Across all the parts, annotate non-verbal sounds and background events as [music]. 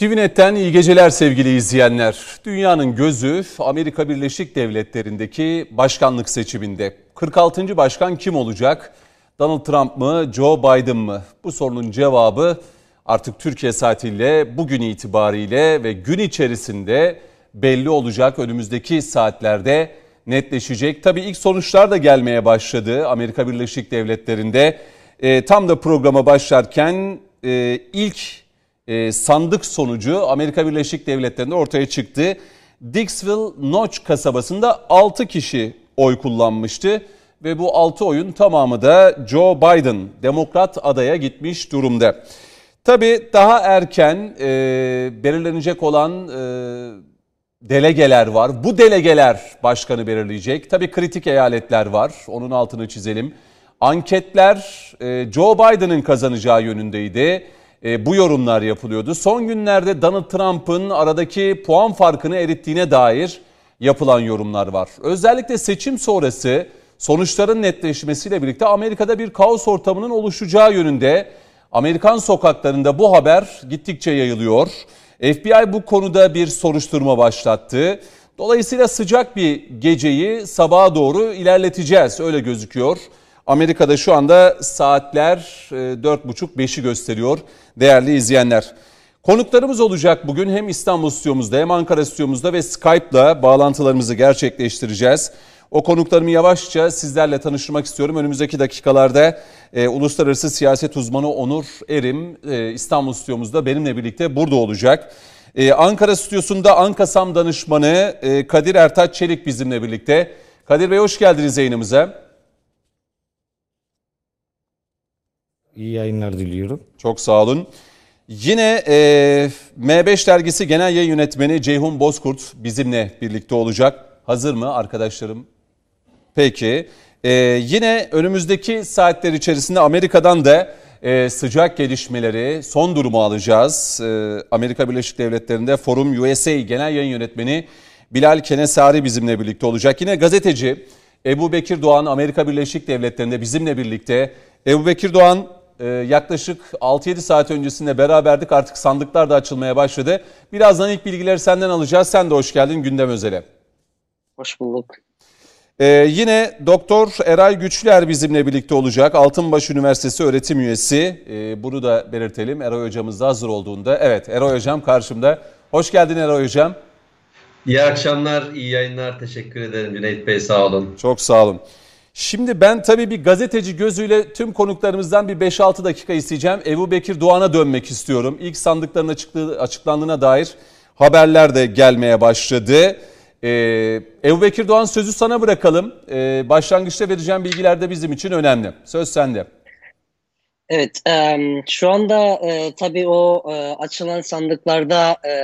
TVNet'ten iyi geceler sevgili izleyenler. Dünyanın gözü Amerika Birleşik Devletleri'ndeki başkanlık seçiminde. 46. başkan kim olacak? Donald Trump mı, Joe Biden mı? Bu sorunun cevabı artık Türkiye saatiyle bugün itibariyle ve gün içerisinde belli olacak. Önümüzdeki saatlerde netleşecek. Tabii ilk sonuçlar da gelmeye başladı Amerika Birleşik Devletleri'nde. E, tam da programa başlarken e, ilk e, sandık sonucu Amerika Birleşik Devletleri'nde ortaya çıktı. Dixville Notch kasabasında 6 kişi oy kullanmıştı ve bu 6 oyun tamamı da Joe Biden demokrat adaya gitmiş durumda. Tabii daha erken e, belirlenecek olan e, delegeler var. Bu delegeler başkanı belirleyecek. Tabii kritik eyaletler var. Onun altını çizelim. Anketler e, Joe Biden'ın kazanacağı yönündeydi e, bu yorumlar yapılıyordu. Son günlerde Donald Trump'ın aradaki puan farkını erittiğine dair yapılan yorumlar var. Özellikle seçim sonrası sonuçların netleşmesiyle birlikte Amerika'da bir kaos ortamının oluşacağı yönünde Amerikan sokaklarında bu haber gittikçe yayılıyor. FBI bu konuda bir soruşturma başlattı. Dolayısıyla sıcak bir geceyi sabaha doğru ilerleteceğiz öyle gözüküyor. Amerika'da şu anda saatler 4.30-5'i e, gösteriyor değerli izleyenler. Konuklarımız olacak bugün hem İstanbul stüdyomuzda hem Ankara stüdyomuzda ve Skype'la bağlantılarımızı gerçekleştireceğiz. O konuklarımı yavaşça sizlerle tanıştırmak istiyorum. Önümüzdeki dakikalarda e, uluslararası siyaset uzmanı Onur Erim e, İstanbul stüdyomuzda benimle birlikte burada olacak. E, Ankara stüdyosunda Ankasam danışmanı e, Kadir Ertaç Çelik bizimle birlikte. Kadir Bey hoş geldiniz yayınımıza. İyi yayınlar diliyorum. Çok sağ olun. Yine e, M5 dergisi genel yayın yönetmeni Ceyhun Bozkurt bizimle birlikte olacak. Hazır mı arkadaşlarım? Peki. E, yine önümüzdeki saatler içerisinde Amerika'dan da e, sıcak gelişmeleri, son durumu alacağız. E, Amerika Birleşik Devletleri'nde Forum USA genel yayın yönetmeni Bilal Kenesari bizimle birlikte olacak. Yine gazeteci Ebu Bekir Doğan Amerika Birleşik Devletleri'nde bizimle birlikte. Ebu Bekir Doğan yaklaşık 6-7 saat öncesinde beraberdik. Artık sandıklar da açılmaya başladı. Birazdan ilk bilgileri senden alacağız. Sen de hoş geldin gündem özele. Hoş bulduk. Ee, yine Doktor Eray Güçler bizimle birlikte olacak. Altınbaş Üniversitesi öğretim üyesi. Ee, bunu da belirtelim. Eray hocamız da hazır olduğunda. Evet Eray hocam karşımda. Hoş geldin Eray hocam. İyi akşamlar, iyi yayınlar. Teşekkür ederim Cüneyt Bey sağ olun. Çok sağ olun. Şimdi ben tabii bir gazeteci gözüyle tüm konuklarımızdan bir 5-6 dakika isteyeceğim. Ebu Bekir Doğan'a dönmek istiyorum. İlk sandıkların açıklığı, açıklandığına dair haberler de gelmeye başladı. Ee, Ebu Bekir Doğan sözü sana bırakalım. Ee, başlangıçta vereceğim bilgiler de bizim için önemli. Söz sende. Evet, e, şu anda e, tabii o e, açılan sandıklarda e,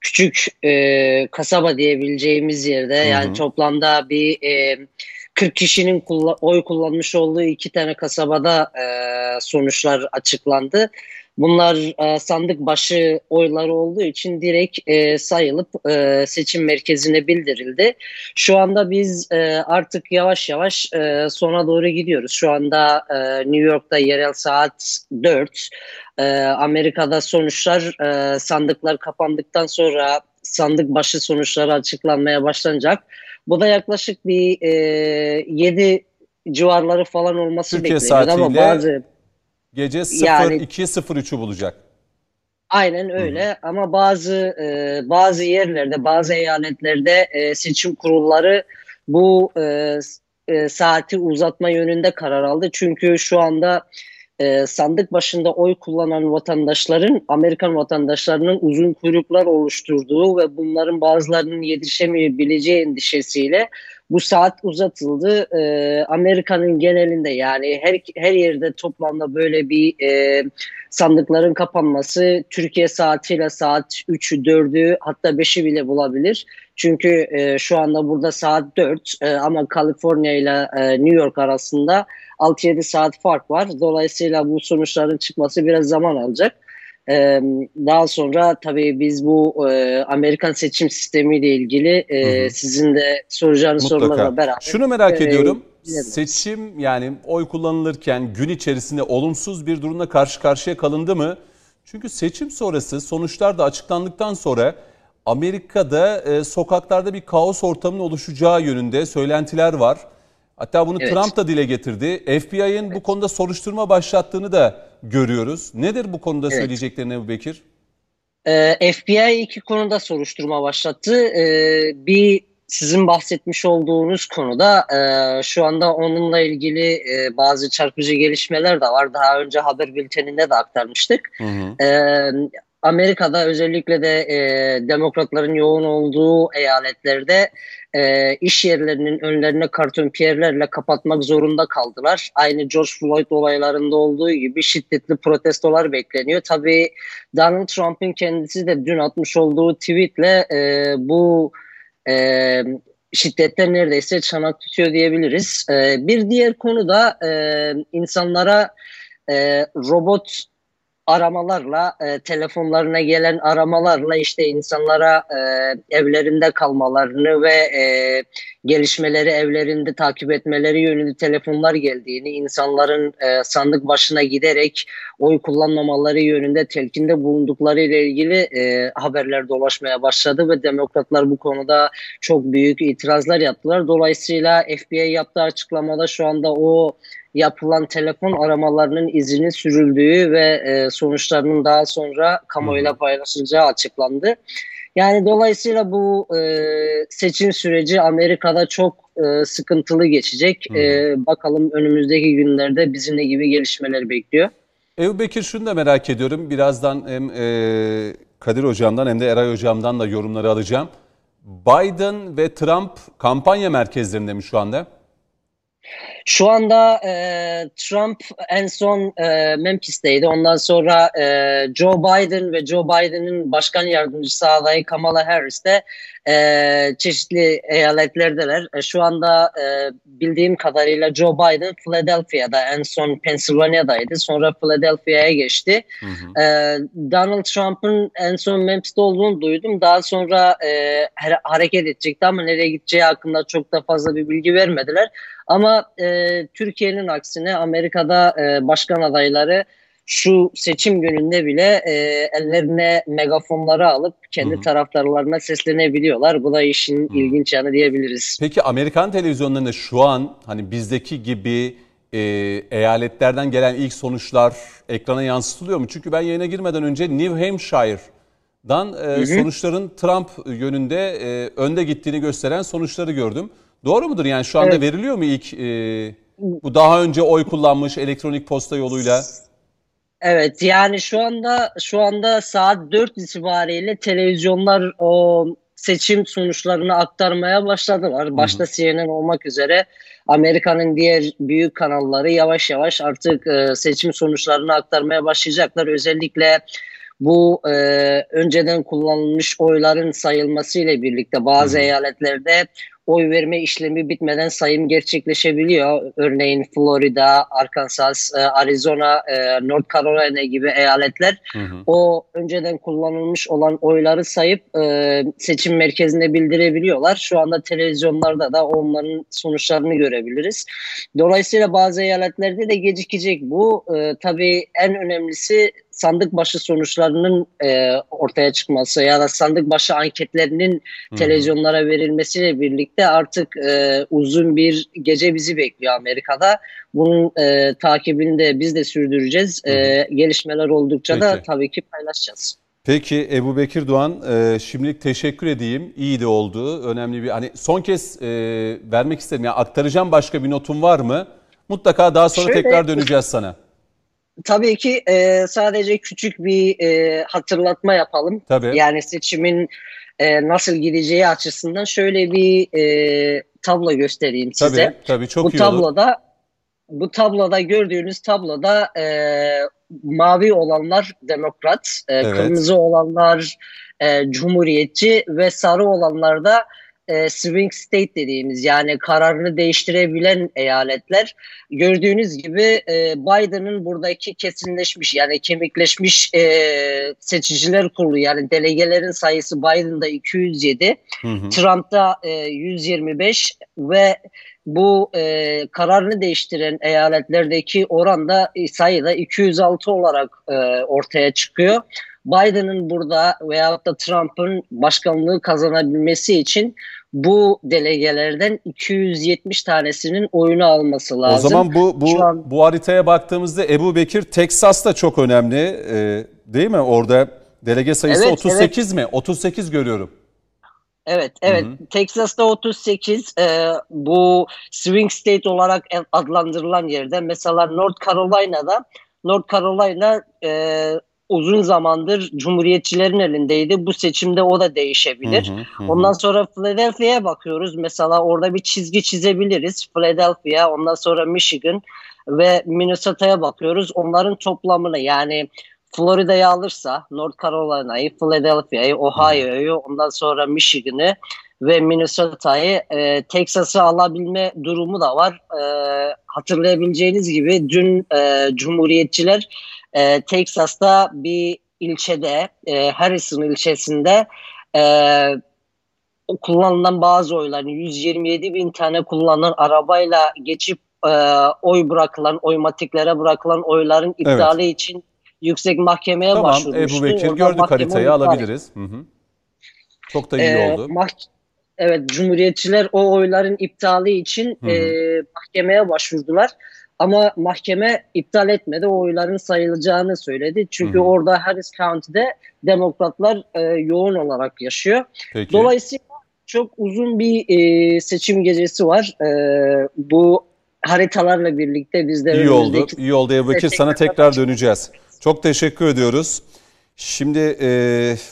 küçük e, kasaba diyebileceğimiz yerde Hı-hı. yani toplamda bir... E, 40 kişinin oy kullanmış olduğu iki tane kasabada e, sonuçlar açıklandı. Bunlar e, sandık başı oyları olduğu için direkt e, sayılıp e, seçim merkezine bildirildi. Şu anda biz artık yavaş yavaş sona doğru gidiyoruz. Şu anda New York'ta yerel saat 4. E, Amerika'da sonuçlar sandıklar kapandıktan sonra sandık başı sonuçları açıklanmaya başlanacak. Bu da yaklaşık bir e, 7 civarları falan olması Türkiye bekleniyor ama bazı gece 02.03'ü yani, bulacak. Aynen öyle Hı-hı. ama bazı e, bazı yerlerde bazı eyaletlerde e, seçim kurulları bu e, e, saati uzatma yönünde karar aldı. Çünkü şu anda e, sandık başında oy kullanan vatandaşların Amerikan vatandaşlarının uzun kuyruklar oluşturduğu ve bunların bazılarının yetişemeyebileceği endişesiyle bu saat uzatıldı. E, Amerika'nın genelinde yani her her yerde toplamda böyle bir e, sandıkların kapanması Türkiye saatiyle saat 3'ü 4'ü hatta 5'i bile bulabilir. Çünkü e, şu anda burada saat 4 e, ama Kaliforniya ile e, New York arasında 6-7 saat fark var. Dolayısıyla bu sonuçların çıkması biraz zaman alacak. Ee, daha sonra tabii biz bu e, Amerikan seçim sistemiyle ilgili e, hı hı. sizin de soracağınız Mutlaka. sorularla beraber. Şunu merak e, ediyorum. Seçim yani oy kullanılırken gün içerisinde olumsuz bir durumla karşı karşıya kalındı mı? Çünkü seçim sonrası sonuçlar da açıklandıktan sonra Amerika'da e, sokaklarda bir kaos ortamının oluşacağı yönünde söylentiler var. Hatta bunu Evet. Trump da dile getirdi. FBI'nin bu konuda soruşturma başlattığını da görüyoruz. Nedir bu konuda Evet. söyleyeceklerin Ebu Bekir? Ee, FBI iki konuda soruşturma başlattı. Ee, bir sizin bahsetmiş olduğunuz konuda e, şu anda onunla ilgili e, bazı çarpıcı gelişmeler de var. Daha önce haber bülteninde de aktarmıştık. Hı hı. Ee, Amerika'da özellikle de e, demokratların yoğun olduğu eyaletlerde e, iş yerlerinin önlerine karton piyerlerle kapatmak zorunda kaldılar. Aynı George Floyd olaylarında olduğu gibi şiddetli protestolar bekleniyor. Tabii Donald Trump'ın kendisi de dün atmış olduğu tweetle e, bu e, şiddetler neredeyse çanak tutuyor diyebiliriz. E, bir diğer konu da e, insanlara e, robot aramalarla, e, telefonlarına gelen aramalarla işte insanlara e, evlerinde kalmalarını ve e, gelişmeleri evlerinde takip etmeleri yönünde telefonlar geldiğini, insanların e, sandık başına giderek oy kullanmamaları yönünde telkinde bulundukları ile ilgili e, haberler dolaşmaya başladı ve demokratlar bu konuda çok büyük itirazlar yaptılar. Dolayısıyla FBI yaptığı açıklamada şu anda o yapılan telefon aramalarının izinin sürüldüğü ve e, sonuçlarının daha sonra kamuoyuyla paylaşılacağı açıklandı. Yani dolayısıyla bu e, seçim süreci Amerika'da çok e, sıkıntılı geçecek. E, bakalım önümüzdeki günlerde bizi ne gibi gelişmeler bekliyor. Ebu Bekir şunu da merak ediyorum. Birazdan hem e, Kadir Hocam'dan hem de Eray Hocam'dan da yorumları alacağım. Biden ve Trump kampanya merkezlerinde mi şu anda? Şu anda e, Trump en son e, Memphis'teydi. Ondan sonra e, Joe Biden ve Joe Biden'ın başkan yardımcısı adayı Kamala Harris de e, çeşitli eyaletlerdeler. E, şu anda e, bildiğim kadarıyla Joe Biden Philadelphia'da en son Pennsylvania'daydı. Sonra Philadelphia'ya geçti. Hı hı. Ee, Donald Trump'ın en son Memphis'te olduğunu duydum. Daha sonra e, hare- hareket edecekti ama nereye gideceği hakkında çok da fazla bir bilgi vermediler. Ama e, Türkiye'nin aksine Amerika'da e, başkan adayları şu seçim gününde bile e, ellerine megafonları alıp kendi taraftarlarına seslenebiliyorlar. Bu da işin Hı. ilginç yanı diyebiliriz. Peki Amerikan televizyonlarında şu an hani bizdeki gibi e, eyaletlerden gelen ilk sonuçlar ekrana yansıtılıyor mu? Çünkü ben yayına girmeden önce New Hampshire'dan e, sonuçların Trump yönünde e, önde gittiğini gösteren sonuçları gördüm. Doğru mudur? Yani şu anda Evet. veriliyor mu ilk e, bu daha önce oy kullanmış elektronik posta yoluyla? Evet yani şu anda şu anda saat 4 itibariyle televizyonlar o seçim sonuçlarını aktarmaya başladılar. Başta CNN olmak üzere Amerika'nın diğer büyük kanalları yavaş yavaş artık e, seçim sonuçlarını aktarmaya başlayacaklar. Özellikle bu e, önceden kullanılmış oyların sayılması ile birlikte bazı Hı hı. eyaletlerde oy verme işlemi bitmeden sayım gerçekleşebiliyor. Örneğin Florida, Arkansas, e, Arizona, e, North Carolina gibi eyaletler Hı hı. o önceden kullanılmış olan oyları sayıp e, seçim merkezine bildirebiliyorlar. Şu anda televizyonlarda da onların sonuçlarını görebiliriz. Dolayısıyla bazı eyaletlerde de gecikecek bu. Tabii en önemlisi sandık başı sonuçlarının e, ortaya çıkması ya da sandık başı anketlerinin televizyonlara verilmesiyle birlikte artık e, uzun bir gece bizi bekliyor Amerika'da. Bunun e, takibini de biz de sürdüreceğiz. E, gelişmeler oldukça da Peki. tabii ki paylaşacağız. Peki Ebu Bekir Doğan e, şimdilik teşekkür edeyim. İyi de oldu. Önemli bir hani son kez e, vermek istedim. Yani aktaracağım başka bir notun var mı? Mutlaka daha sonra Şöyle- tekrar döneceğiz sana. Tabii ki e, sadece küçük bir e, hatırlatma yapalım. Tabii. Yani seçimin e, nasıl gideceği açısından şöyle bir e, tablo göstereyim size. Tabii, tabii çok bu iyi olur. tabloda bu tabloda gördüğünüz tabloda e, mavi olanlar demokrat, e, Evet. kırmızı olanlar e, cumhuriyetçi ve sarı olanlar da e, swing state dediğimiz yani kararını değiştirebilen eyaletler. Gördüğünüz gibi e, Biden'ın buradaki kesinleşmiş yani kemikleşmiş e, seçiciler kurulu yani delegelerin sayısı Biden'da 207, Hı hı. Trump'ta e, 125 ve bu e, kararını değiştiren eyaletlerdeki oran da sayıda 206 olarak e, ortaya çıkıyor. Biden'ın burada veyahut da Trump'ın başkanlığı kazanabilmesi için bu delegelerden 270 tanesinin oyunu alması lazım. O zaman bu bu an... bu haritaya baktığımızda Ebu Bekir Teksas da çok önemli e, değil mi? Orada delege sayısı evet, 38 evet. mi? 38 görüyorum. Evet, evet. Hı hı. Texas'ta 38 e, bu swing state olarak adlandırılan yerde. Mesela North Carolina'da North Carolina e, uzun zamandır Cumhuriyetçilerin elindeydi. Bu seçimde o da değişebilir. Hı hı hı. Ondan sonra Philadelphia'ya bakıyoruz. Mesela orada bir çizgi çizebiliriz. Philadelphia, ondan sonra Michigan ve Minnesota'ya bakıyoruz. Onların toplamını yani Florida'yı alırsa North Carolina'yı, Philadelphia'yı, Ohio'yu, ondan sonra Michigan'ı ve Minnesota'yı, e, Texas'ı alabilme durumu da var. E, hatırlayabileceğiniz gibi dün e, Cumhuriyetçiler e, Texas'ta bir ilçede, e, Harrison ilçesinde e, kullanılan bazı oyların 127 bin tane kullanılan arabayla geçip e, oy bırakılan, oymatiklere bırakılan oyların iptali evet. için yüksek mahkemeye tamam, başvurmuştu. Tamam Ebu Bekir gördük haritayı alabiliriz. Hı hı. Çok da iyi ee, oldu. Mah- evet Cumhuriyetçiler o oyların iptali için hı hı. E, mahkemeye başvurdular. Ama mahkeme iptal etmedi. O oyların sayılacağını söyledi. Çünkü hı hı. orada Harris County'de demokratlar e, yoğun olarak yaşıyor. Peki. Dolayısıyla çok uzun bir e, seçim gecesi var. E, bu haritalarla birlikte biz de İyi oldu. İyi oldu Ebu Bekir. Sana tekrar döneceğiz. Çok teşekkür ediyoruz. Şimdi e,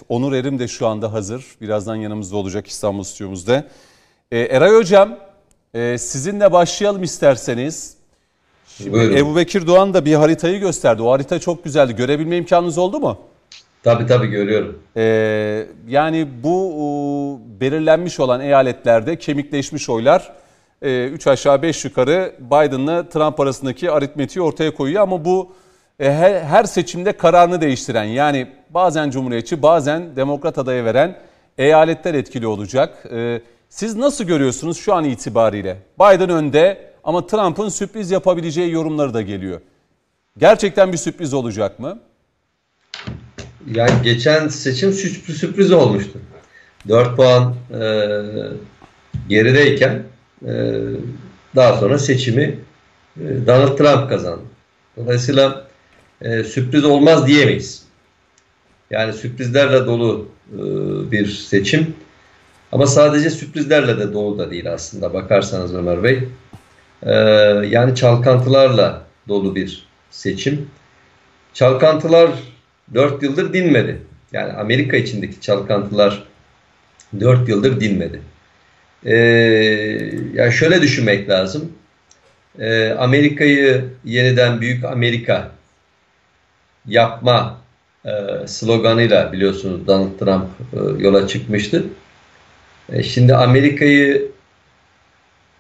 Onur Erim de şu anda hazır. Birazdan yanımızda olacak İstanbul stüdyomuzda. E, Eray Hocam e, sizinle başlayalım isterseniz. Şimdi Ebu Bekir Doğan da bir haritayı gösterdi. O harita çok güzeldi. Görebilme imkanınız oldu mu? Tabii tabii görüyorum. Ee, yani bu e, belirlenmiş olan eyaletlerde kemikleşmiş oylar 3 e, aşağı 5 yukarı Biden'la Trump arasındaki aritmetiği ortaya koyuyor. Ama bu e, her seçimde kararını değiştiren yani bazen Cumhuriyetçi bazen Demokrat adaya veren eyaletler etkili olacak. E, siz nasıl görüyorsunuz şu an itibariyle? Biden önde ama Trump'ın sürpriz yapabileceği yorumları da geliyor. Gerçekten bir sürpriz olacak mı? Yani geçen seçim sürpriz, sürpriz olmuştu. 4 puan e, gerideyken e, daha sonra seçimi e, Donald Trump kazandı. Dolayısıyla e, sürpriz olmaz diyemeyiz. Yani sürprizlerle dolu e, bir seçim. Ama sadece sürprizlerle de dolu da değil aslında bakarsanız Ömer Bey. E, yani çalkantılarla dolu bir seçim. Çalkantılar 4 yıldır dinmedi. Yani Amerika içindeki çalkantılar 4 yıldır dinmedi. Ee, yani şöyle düşünmek lazım. Ee, Amerika'yı yeniden büyük Amerika yapma e, sloganıyla biliyorsunuz Donald Trump e, yola çıkmıştı. E, şimdi Amerika'yı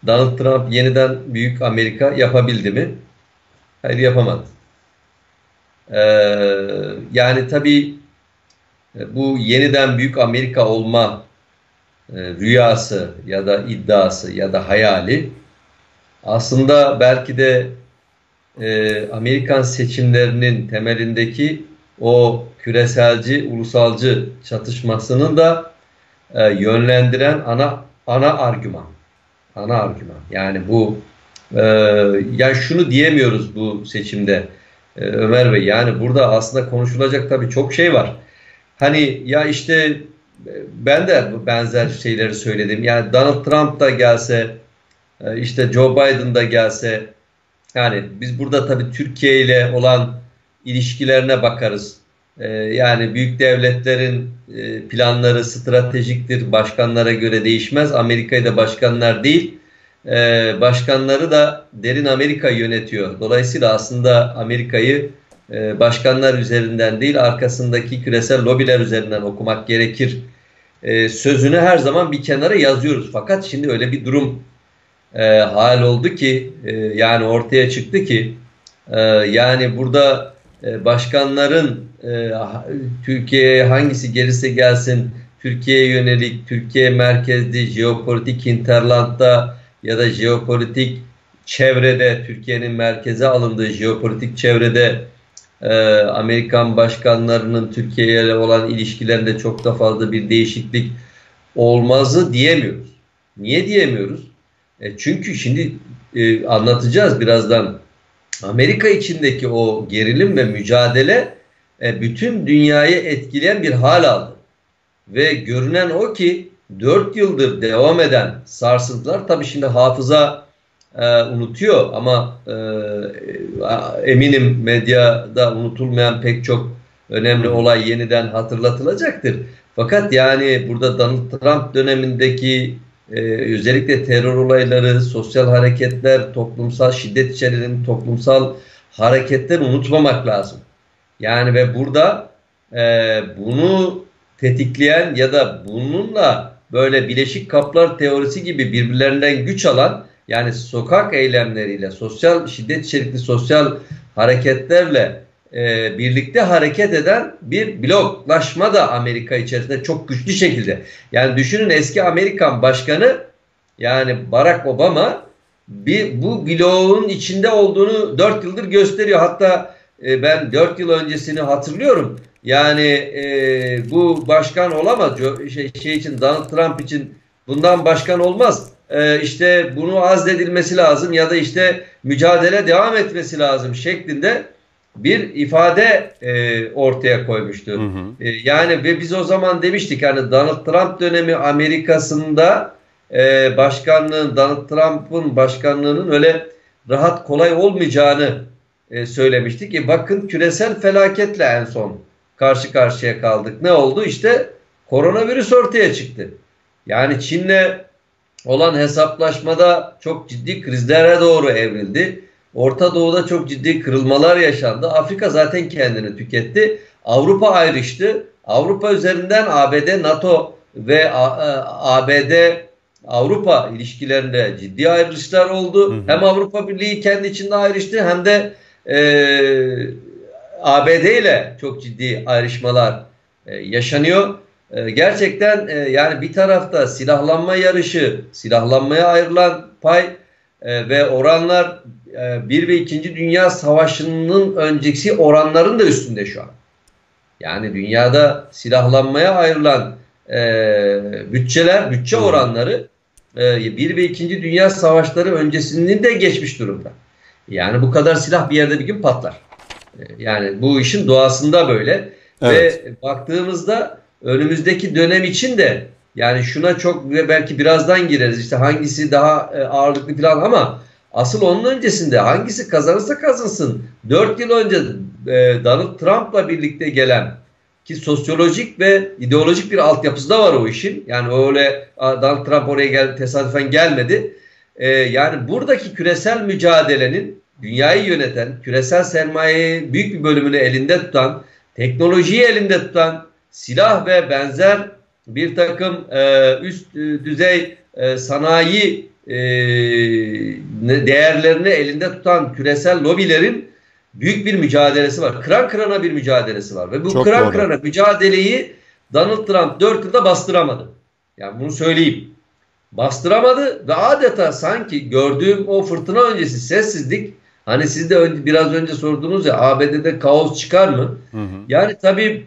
Donald Trump yeniden büyük Amerika yapabildi mi? Hayır yapamadı. E, yani tabii e, bu yeniden büyük Amerika olma e, rüyası ya da iddiası ya da hayali aslında belki de e, Amerikan seçimlerinin temelindeki o küreselci, ulusalcı çatışmasının da e, yönlendiren ana ana argüman. Ana argüman. Yani bu e, yani şunu diyemiyoruz bu seçimde e, Ömer Bey. Yani burada aslında konuşulacak tabii çok şey var. Hani ya işte ben de benzer şeyleri söyledim. Yani Donald Trump da gelse, e, işte Joe Biden da gelse, yani biz burada tabii Türkiye ile olan ilişkilerine bakarız. E, yani büyük devletlerin e, planları stratejiktir, başkanlara göre değişmez. Amerika'yı da başkanlar değil, başkanları da derin Amerika yönetiyor. Dolayısıyla aslında Amerika'yı başkanlar üzerinden değil, arkasındaki küresel lobiler üzerinden okumak gerekir e, sözünü her zaman bir kenara yazıyoruz. Fakat şimdi öyle bir durum e, hal oldu ki e, yani ortaya çıktı ki e, yani burada e, başkanların e, Türkiye'ye hangisi gelirse gelsin Türkiye'ye yönelik, Türkiye merkezli, jeopolitik hinterlandda ya da jeopolitik çevrede Türkiye'nin merkeze alındığı jeopolitik çevrede e, Amerikan başkanlarının Türkiye ile olan ilişkilerinde çok da fazla bir değişiklik olmazı diyemiyoruz. Niye diyemiyoruz? E çünkü şimdi e, anlatacağız birazdan. Amerika içindeki o gerilim ve mücadele e, bütün dünyayı etkileyen bir hal aldı. Ve görünen o ki 4 yıldır devam eden sarsıntılar tabii şimdi hafıza e, unutuyor ama e, eminim medyada unutulmayan pek çok önemli olay yeniden hatırlatılacaktır. Fakat yani burada Donald Trump dönemindeki e, özellikle terör olayları, sosyal hareketler, toplumsal şiddet içeren toplumsal hareketler unutmamak lazım. Yani ve burada e, bunu tetikleyen ya da bununla böyle bileşik kaplar teorisi gibi birbirlerinden güç alan yani sokak eylemleriyle, sosyal şiddet içerikli sosyal hareketlerle e, birlikte hareket eden bir bloklaşma da Amerika içerisinde çok güçlü şekilde. Yani düşünün eski Amerikan başkanı yani Barack Obama bir bu bloğun içinde olduğunu 4 yıldır gösteriyor. Hatta e, ben 4 yıl öncesini hatırlıyorum. Yani e, bu başkan olamaz. Şey, şey için Donald Trump için bundan başkan olmaz. E, işte bunu azledilmesi lazım ya da işte mücadele devam etmesi lazım şeklinde bir ifade e, ortaya koymuştu. Hı hı. E, yani ve biz o zaman demiştik hani Donald Trump dönemi Amerika'sında e, başkanlığın Donald Trump'ın başkanlığının öyle rahat kolay olmayacağını e, söylemiştik. E, bakın küresel felaketle en son karşı karşıya kaldık. Ne oldu? İşte koronavirüs ortaya çıktı. Yani Çin'le olan hesaplaşmada çok ciddi krizlere doğru evrildi. Orta Doğu'da çok ciddi kırılmalar yaşandı. Afrika zaten kendini tüketti. Avrupa ayrıştı. Avrupa üzerinden ABD, NATO ve ABD Avrupa ilişkilerinde ciddi ayrışlar oldu. Hı hı. Hem Avrupa Birliği kendi içinde ayrıştı hem de e, ABD ile çok ciddi ayrışmalar e, yaşanıyor. E, gerçekten e, yani bir tarafta silahlanma yarışı, silahlanmaya ayrılan pay e, ve oranlar e, 1 ve 2. Dünya Savaşı'nın önceki oranların da üstünde şu an. Yani dünyada silahlanmaya ayrılan e, bütçeler, bütçe oranları e, 1 ve 2. Dünya Savaşları öncesinin de geçmiş durumda. Yani bu kadar silah bir yerde bir gün patlar. E, yani bu işin doğasında böyle. Evet. Ve baktığımızda önümüzdeki dönem için de yani şuna çok ve belki birazdan gireriz işte hangisi daha e, ağırlıklı falan ama asıl onun öncesinde hangisi kazanırsa kazansın 4 yıl önce e, Donald Trump'la birlikte gelen ki sosyolojik ve ideolojik bir altyapısı da var o işin. Yani öyle Donald Trump oraya gel, tesadüfen gelmedi. Ee, yani buradaki küresel mücadelenin dünyayı yöneten, küresel sermayeyi büyük bir bölümünü elinde tutan, teknolojiyi elinde tutan, silah ve benzer bir takım e, üst e, düzey e, sanayi e, değerlerini elinde tutan küresel lobilerin büyük bir mücadelesi var. Kıran kırana bir mücadelesi var. Ve bu Çok kıran doğru. kırana mücadeleyi Donald Trump 4 yılda bastıramadı. Yani bunu söyleyeyim. Bastıramadı ve adeta sanki gördüğüm o fırtına öncesi sessizlik hani siz de biraz önce sordunuz ya ABD'de kaos çıkar mı? Hı hı. Yani tabii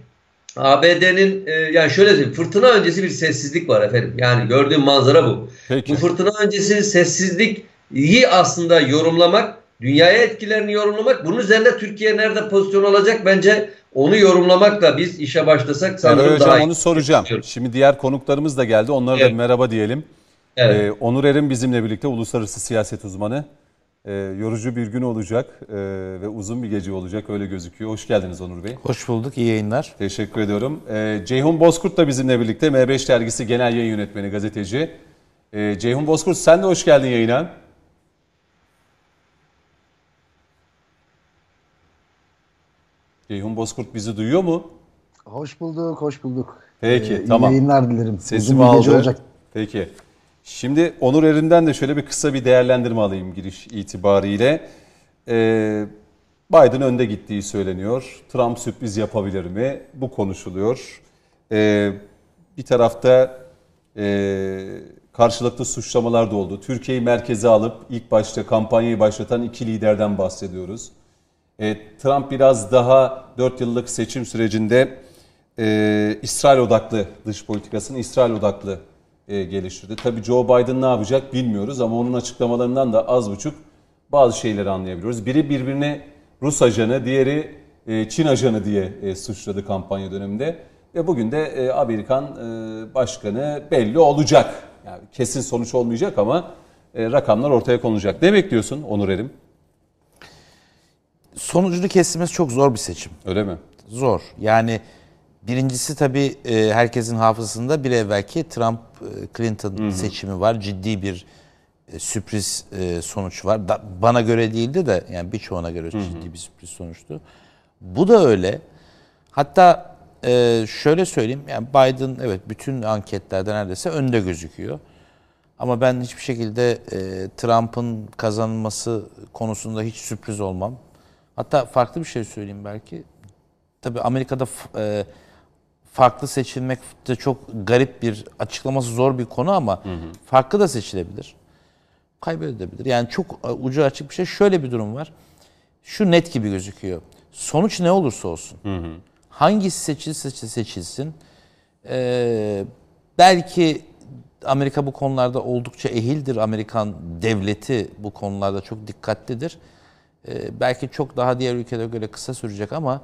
ABD'nin e, yani şöyle diyeyim fırtına öncesi bir sessizlik var efendim. Yani gördüğüm manzara bu. Peki. Bu fırtına öncesi sessizlik iyi aslında yorumlamak, dünyaya etkilerini yorumlamak. Bunun üzerine Türkiye nerede pozisyon alacak bence onu yorumlamakla biz işe başlasak sanırım evet, hocam, daha onu soracağım. Şimdi diğer konuklarımız da geldi. Onlara evet. da merhaba diyelim. Evet. Ee, Onur Erim bizimle birlikte uluslararası siyaset uzmanı. Ee, yorucu bir gün olacak ee, ve uzun bir gece olacak öyle gözüküyor. Hoş geldiniz Onur Bey. Hoş bulduk, iyi yayınlar. Teşekkür ediyorum. Ee, Ceyhun Bozkurt da bizimle birlikte M5 Dergisi Genel Yayın Yönetmeni, gazeteci. Ee, Ceyhun Bozkurt sen de hoş geldin yayına. Ceyhun Bozkurt bizi duyuyor mu? Hoş bulduk, hoş bulduk. Peki, ee, tamam. İyi yayınlar dilerim. Sesimi aldı. Olacak. Peki. Şimdi Onur Erin'den de şöyle bir kısa bir değerlendirme alayım giriş itibariyle. Ee, Biden önde gittiği söyleniyor. Trump sürpriz yapabilir mi? Bu konuşuluyor. Ee, bir tarafta e, karşılıklı suçlamalar da oldu. Türkiye'yi merkeze alıp ilk başta kampanyayı başlatan iki liderden bahsediyoruz. E, Trump biraz daha 4 yıllık seçim sürecinde e, İsrail odaklı dış politikasını İsrail odaklı e, geliştirdi. Tabii Joe Biden ne yapacak bilmiyoruz ama onun açıklamalarından da az buçuk bazı şeyleri anlayabiliyoruz. Biri birbirine Rus ajanı, diğeri e, Çin ajanı diye e, suçladı kampanya döneminde. Ve bugün de e, Amerikan e, başkanı belli olacak. Yani kesin sonuç olmayacak ama e, rakamlar ortaya konulacak. Ne bekliyorsun Onur Erim? Sonucunu kesmesi çok zor bir seçim. Öyle mi? Zor. Yani birincisi tabii e, herkesin hafızasında bir evvelki Trump-Clinton seçimi var. Ciddi bir e, sürpriz e, sonuç var. Da, bana göre değildi de yani birçoğuna göre ciddi bir sürpriz sonuçtu. Bu da öyle. Hatta e, şöyle söyleyeyim yani Biden evet bütün anketlerde neredeyse önde gözüküyor. Ama ben hiçbir şekilde e, Trump'ın kazanması konusunda hiç sürpriz olmam. Hatta farklı bir şey söyleyeyim belki. Tabii Amerika'da e, farklı seçilmek de çok garip bir açıklaması zor bir konu ama farklı da seçilebilir. Kaybedebilir. Yani çok e, ucu açık bir şey. Şöyle bir durum var. Şu net gibi gözüküyor. Sonuç ne olursa olsun. Hangisi seçilse seçilsin. e, belki Amerika bu konularda oldukça ehildir. Amerikan devleti bu konularda çok dikkatlidir. Ee, belki çok daha diğer ülkelere göre kısa sürecek ama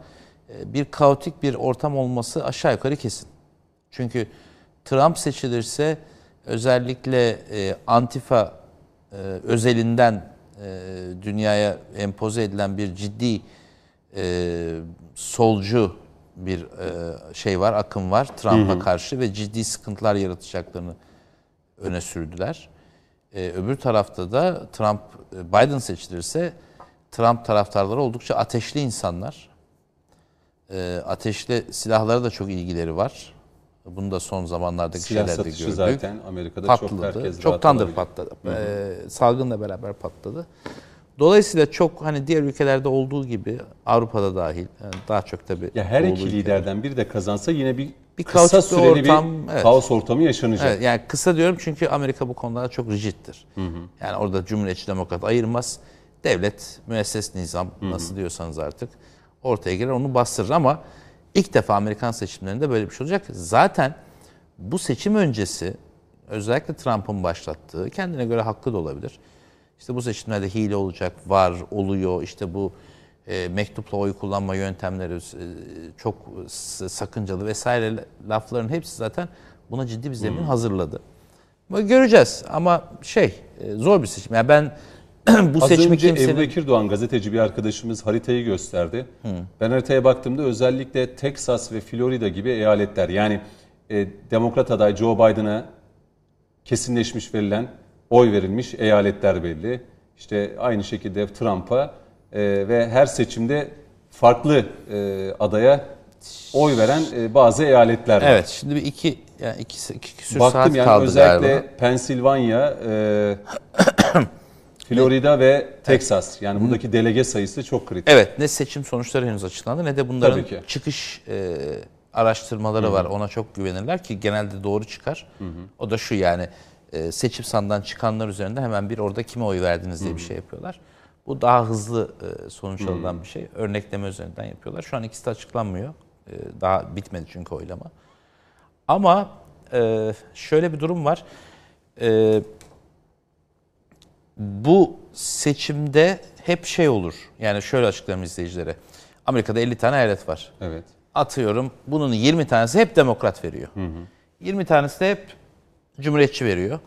bir kaotik bir ortam olması aşağı yukarı kesin. Çünkü Trump seçilirse özellikle e, Antifa e, özelinden e, dünyaya empoze edilen bir ciddi e, solcu bir e, şey var, akım var Trump'a karşı ve ciddi sıkıntılar yaratacaklarını öne sürdüler. Ee, öbür tarafta da Trump, e, Biden seçilirse Trump taraftarları oldukça ateşli insanlar. Ee, ateşli silahlara da çok ilgileri var. Bunu da son zamanlardaki Silah şeylerde satışı gördük. zaten Amerika'da çok patladı. herkes Çoktandır patladı. Ee, salgınla beraber patladı. Dolayısıyla çok hani diğer ülkelerde olduğu gibi Avrupa'da dahil yani daha çok tabii Ya her iki ülkeler. liderden biri de kazansa yine bir, Bir kısa süreli ortam, bir evet. kaos ortamı yaşanacak. Evet, yani kısa diyorum çünkü Amerika bu konularda çok rigiddir. Yani orada cumhuriyetçi demokrat ayırmaz. Devlet, müesses nizam nasıl diyorsanız artık ortaya girer onu bastırır ama ilk defa Amerikan seçimlerinde böyle bir şey olacak. Zaten bu seçim öncesi özellikle Trump'ın başlattığı kendine göre haklı da olabilir. İşte bu seçimlerde hile olacak, var, oluyor. İşte bu e, mektupla oy kullanma yöntemleri e, çok sakıncalı vesaire lafların hepsi zaten buna ciddi bir zemin hazırladı. Bunu göreceğiz ama şey e, zor bir seçim. Yani ben [clears throat] bu Az seçimi önce kimsenin... Ebu Bekir Doğan gazeteci bir arkadaşımız haritayı gösterdi. Ben haritaya baktığımda özellikle Texas ve Florida gibi eyaletler yani e, demokrat aday Joe Biden'a kesinleşmiş verilen oy verilmiş eyaletler belli. İşte aynı şekilde Trump'a e, ve her seçimde farklı e, adaya oy veren e, bazı eyaletler var. Evet şimdi bir iki, yani iki, iki küsür Baktım saat yani kaldı özellikle galiba. Pensilvanya, e, [clears throat] Florida ve Texas. Yani buradaki delege sayısı çok kritik. Evet ne seçim sonuçları henüz açıklandı ne de bunların Tabii ki. çıkış e, araştırmaları var. Ona çok güvenirler ki genelde doğru çıkar. O da şu yani e, seçim sandan çıkanlar üzerinde hemen bir orada kime oy verdiniz diye bir şey yapıyorlar. Bu daha hızlı e, sonuç alınan bir şey. Örnekleme üzerinden yapıyorlar. Şu an ikisi de açıklanmıyor. E, daha bitmedi çünkü oylama. Ama e, şöyle bir durum var. E, bu seçimde hep şey olur. Yani şöyle açıklayayım izleyicilere. Amerika'da 50 tane eyalet var. Evet. Atıyorum bunun 20 tanesi hep demokrat veriyor. 20 tanesi de hep cumhuriyetçi veriyor.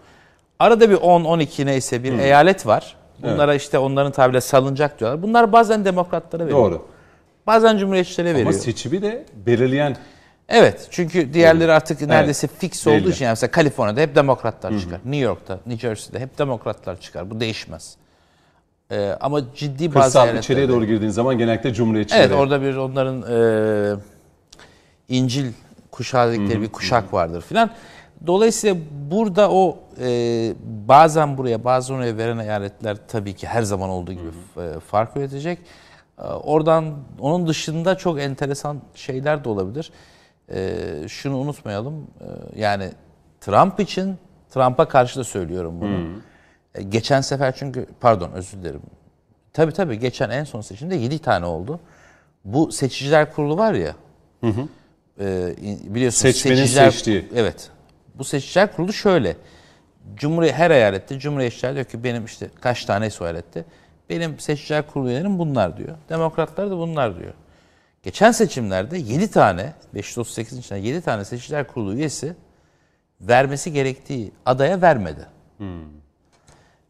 Arada bir 10-12 neyse bir eyalet var. Bunlara işte onların tabiriyle salınacak diyorlar. Bunlar bazen demokratlara veriyor. Doğru. Bazen cumhuriyetçilere veriyor. Ama seçimi de belirleyen Evet çünkü diğerleri artık neredeyse fix olduğu belli. için yani mesela Kaliforniya'da hep demokratlar çıkar. New York'ta, New Jersey'de hep demokratlar çıkar. Bu değişmez. Ee, ama ciddi bazı kırsal eyaletlerde- içeriye doğru girdiğin zaman genellikle cumhuriyetçilere. Evet orada bir onların e, İncil kuşağı dedikleri bir kuşak vardır filan. Dolayısıyla burada o e, bazen buraya bazen oraya veren eyaletler tabii ki her zaman olduğu gibi e, fark üretecek. E, oradan onun dışında çok enteresan şeyler de olabilir. E, şunu unutmayalım. e, yani Trump için Trump'a karşı da söylüyorum bunu. E, Geçen sefer çünkü pardon özür dilerim. Tabii tabii geçen en son seçimde 7 tane oldu. Bu seçiciler kurulu var ya. e, biliyorsunuz Seçmenin seçiciler seçtiği. Evet. Bu seçiciler kurulu şöyle. Cumhuriyet her eyalette Cumhuriyetçiler diyor ki benim işte kaç tane eyalette benim seçiciler kurulu üyelerim bunlar diyor. Demokratlar da bunlar diyor. Geçen seçimlerde 7 tane 538 içinden 7 tane seçiciler kurulu üyesi vermesi gerektiği adaya vermedi.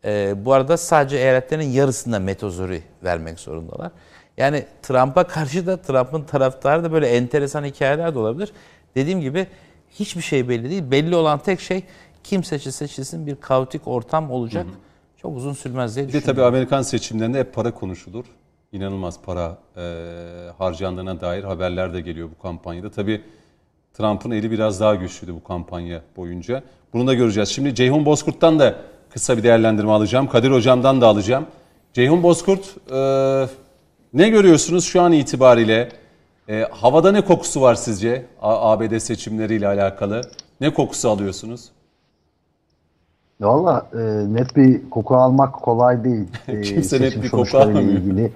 Ee, bu arada sadece eyaletlerin yarısında metozori vermek zorundalar. Yani Trump'a karşı da Trump'ın taraftarı da böyle enteresan hikayeler de olabilir. Dediğim gibi hiçbir şey belli değil. Belli olan tek şey kim seçilse seçilsin bir kaotik ortam olacak. Çok uzun sürmez diye Bir de düşünüyorum. tabii Amerikan seçimlerinde hep para konuşulur. İnanılmaz para e, harcandığına dair haberler de geliyor bu kampanyada. Tabii Trump'ın eli biraz daha güçlüydü bu kampanya boyunca. Bunu da göreceğiz. Şimdi Ceyhun Bozkurt'tan da kısa bir değerlendirme alacağım. Kadir Hocam'dan da alacağım. Ceyhun Bozkurt e, ne görüyorsunuz şu an itibariyle? E, havada ne kokusu var sizce A- ABD seçimleriyle alakalı? Ne kokusu alıyorsunuz? Valla e, net bir koku almak kolay değil. [laughs] E, Kimse net bir koku almıyor. ilgili.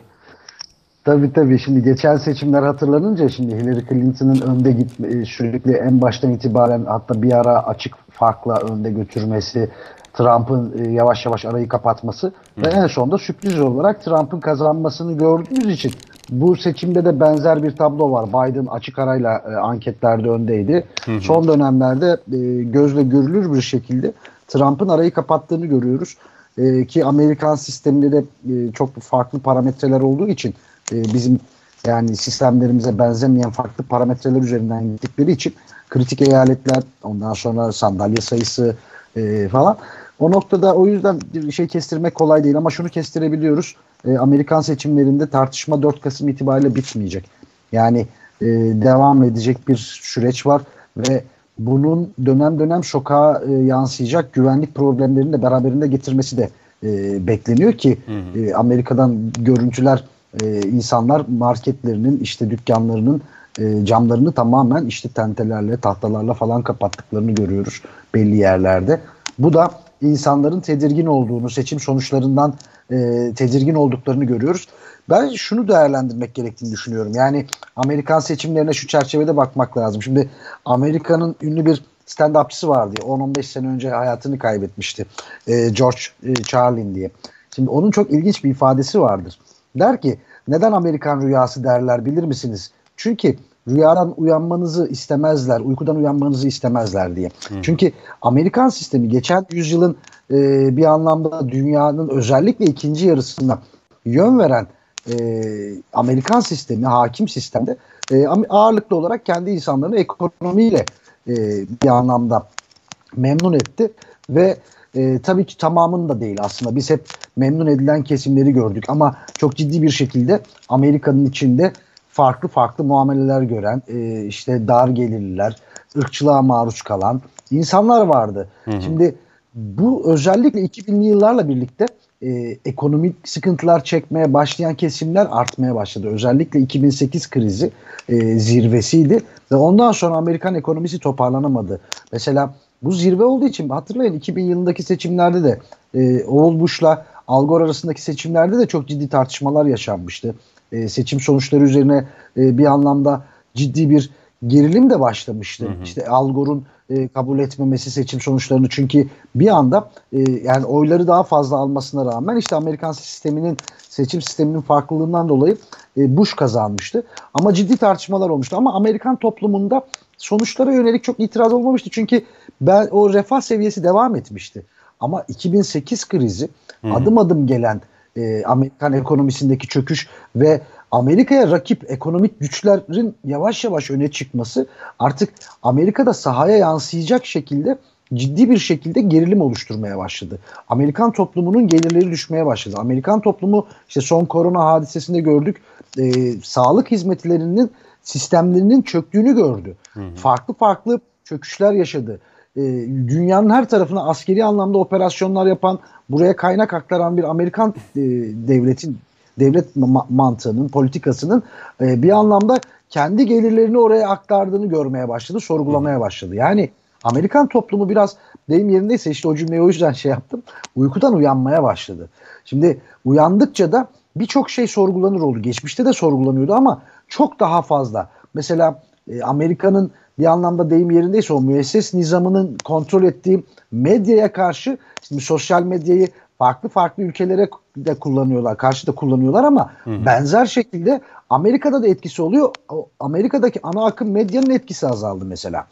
Tabii tabii şimdi geçen seçimler hatırlanınca şimdi Hillary Clinton'ın önde gitme e, sürekli en baştan itibaren hatta bir ara açık farkla önde götürmesi, Trump'ın e, yavaş yavaş arayı kapatması ve en sonunda sürpriz olarak Trump'ın kazanmasını gördüğümüz için bu seçimde de benzer bir tablo var. Biden açık arayla e, anketlerde öndeydi. Son dönemlerde e, gözle görülür bir şekilde Trump'ın arayı kapattığını görüyoruz. E, ki Amerikan sisteminde de e, çok farklı parametreler olduğu için e, bizim yani sistemlerimize benzemeyen farklı parametreler üzerinden gittikleri için kritik eyaletler ondan sonra sandalye sayısı e, falan o noktada o yüzden bir şey kestirmek kolay değil ama şunu kestirebiliyoruz. E, Amerikan seçimlerinde tartışma 4 Kasım itibariyle bitmeyecek. Yani e, devam edecek bir süreç var ve bunun dönem dönem sokağa e, yansıyacak güvenlik problemlerini de beraberinde getirmesi de e, bekleniyor ki e, Amerika'dan görüntüler e, insanlar marketlerinin işte dükkanlarının e, camlarını tamamen işte tentelerle tahtalarla falan kapattıklarını görüyoruz belli yerlerde. Bu da insanların tedirgin olduğunu seçim sonuçlarından e, tedirgin olduklarını görüyoruz. Ben şunu değerlendirmek gerektiğini düşünüyorum. Yani Amerikan seçimlerine şu çerçevede bakmak lazım. Şimdi Amerika'nın ünlü bir stand-upçısı vardı. 10-15 sene önce hayatını kaybetmişti. E, George e, Carlin diye. Şimdi onun çok ilginç bir ifadesi vardır. Der ki neden Amerikan rüyası derler bilir misiniz? Çünkü rüyadan uyanmanızı istemezler, uykudan uyanmanızı istemezler diye. Çünkü Amerikan sistemi geçen yüzyılın e, bir anlamda dünyanın özellikle ikinci yarısında yön veren e, Amerikan sistemi, hakim sistemde e, ağırlıklı olarak kendi insanlarını ekonomiyle e, bir anlamda memnun etti ve e, tabii ki tamamını da değil aslında. Biz hep memnun edilen kesimleri gördük ama çok ciddi bir şekilde Amerika'nın içinde farklı farklı muameleler gören, e, işte dar gelirliler, ırkçılığa maruz kalan insanlar vardı. Şimdi bu özellikle 2000'li yıllarla birlikte e, ekonomik sıkıntılar çekmeye başlayan kesimler artmaya başladı. Özellikle 2008 krizi e, zirvesiydi ve ondan sonra Amerikan ekonomisi toparlanamadı. Mesela bu zirve olduğu için hatırlayın 2000 yılındaki seçimlerde de e, Oğul Bush'la Al Gore arasındaki seçimlerde de çok ciddi tartışmalar yaşanmıştı. E, seçim sonuçları üzerine e, bir anlamda ciddi bir gerilim de başlamıştı. İşte Al Gore'un e, kabul etmemesi seçim sonuçlarını çünkü bir anda e, yani oyları daha fazla almasına rağmen işte Amerikan sisteminin seçim sisteminin farklılığından dolayı e, Bush kazanmıştı. Ama ciddi tartışmalar olmuştu. Ama Amerikan toplumunda sonuçlara yönelik çok itiraz olmamıştı. Çünkü ben o refah seviyesi devam etmişti. Ama 2008 krizi adım adım gelen e, Amerikan ekonomisindeki çöküş ve Amerika'ya rakip ekonomik güçlerin yavaş yavaş öne çıkması artık Amerika'da sahaya yansıyacak şekilde ciddi bir şekilde gerilim oluşturmaya başladı. Amerikan toplumunun gelirleri düşmeye başladı. Amerikan toplumu işte son korona hadisesinde gördük e, sağlık hizmetlerinin sistemlerinin çöktüğünü gördü. Farklı farklı çöküşler yaşadı. E, dünyanın her tarafına askeri anlamda operasyonlar yapan, buraya kaynak aktaran bir Amerikan e, devletin devlet ma- mantığının, politikasının e, bir anlamda kendi gelirlerini oraya aktardığını görmeye başladı, sorgulamaya başladı. Yani Amerikan toplumu biraz deyim yerindeyse işte o cümleyi o yüzden şey yaptım. Uykudan uyanmaya başladı. Şimdi uyandıkça da birçok şey sorgulanır oldu. Geçmişte de sorgulanıyordu ama çok daha fazla. Mesela e, Amerika'nın bir anlamda deyim yerindeyse o müesses nizamının kontrol ettiği medyaya karşı şimdi sosyal medyayı farklı farklı ülkelere de kullanıyorlar. Karşı da kullanıyorlar ama hı hı. benzer şekilde Amerika'da da etkisi oluyor. Amerika'daki ana akım medyanın etkisi azaldı mesela.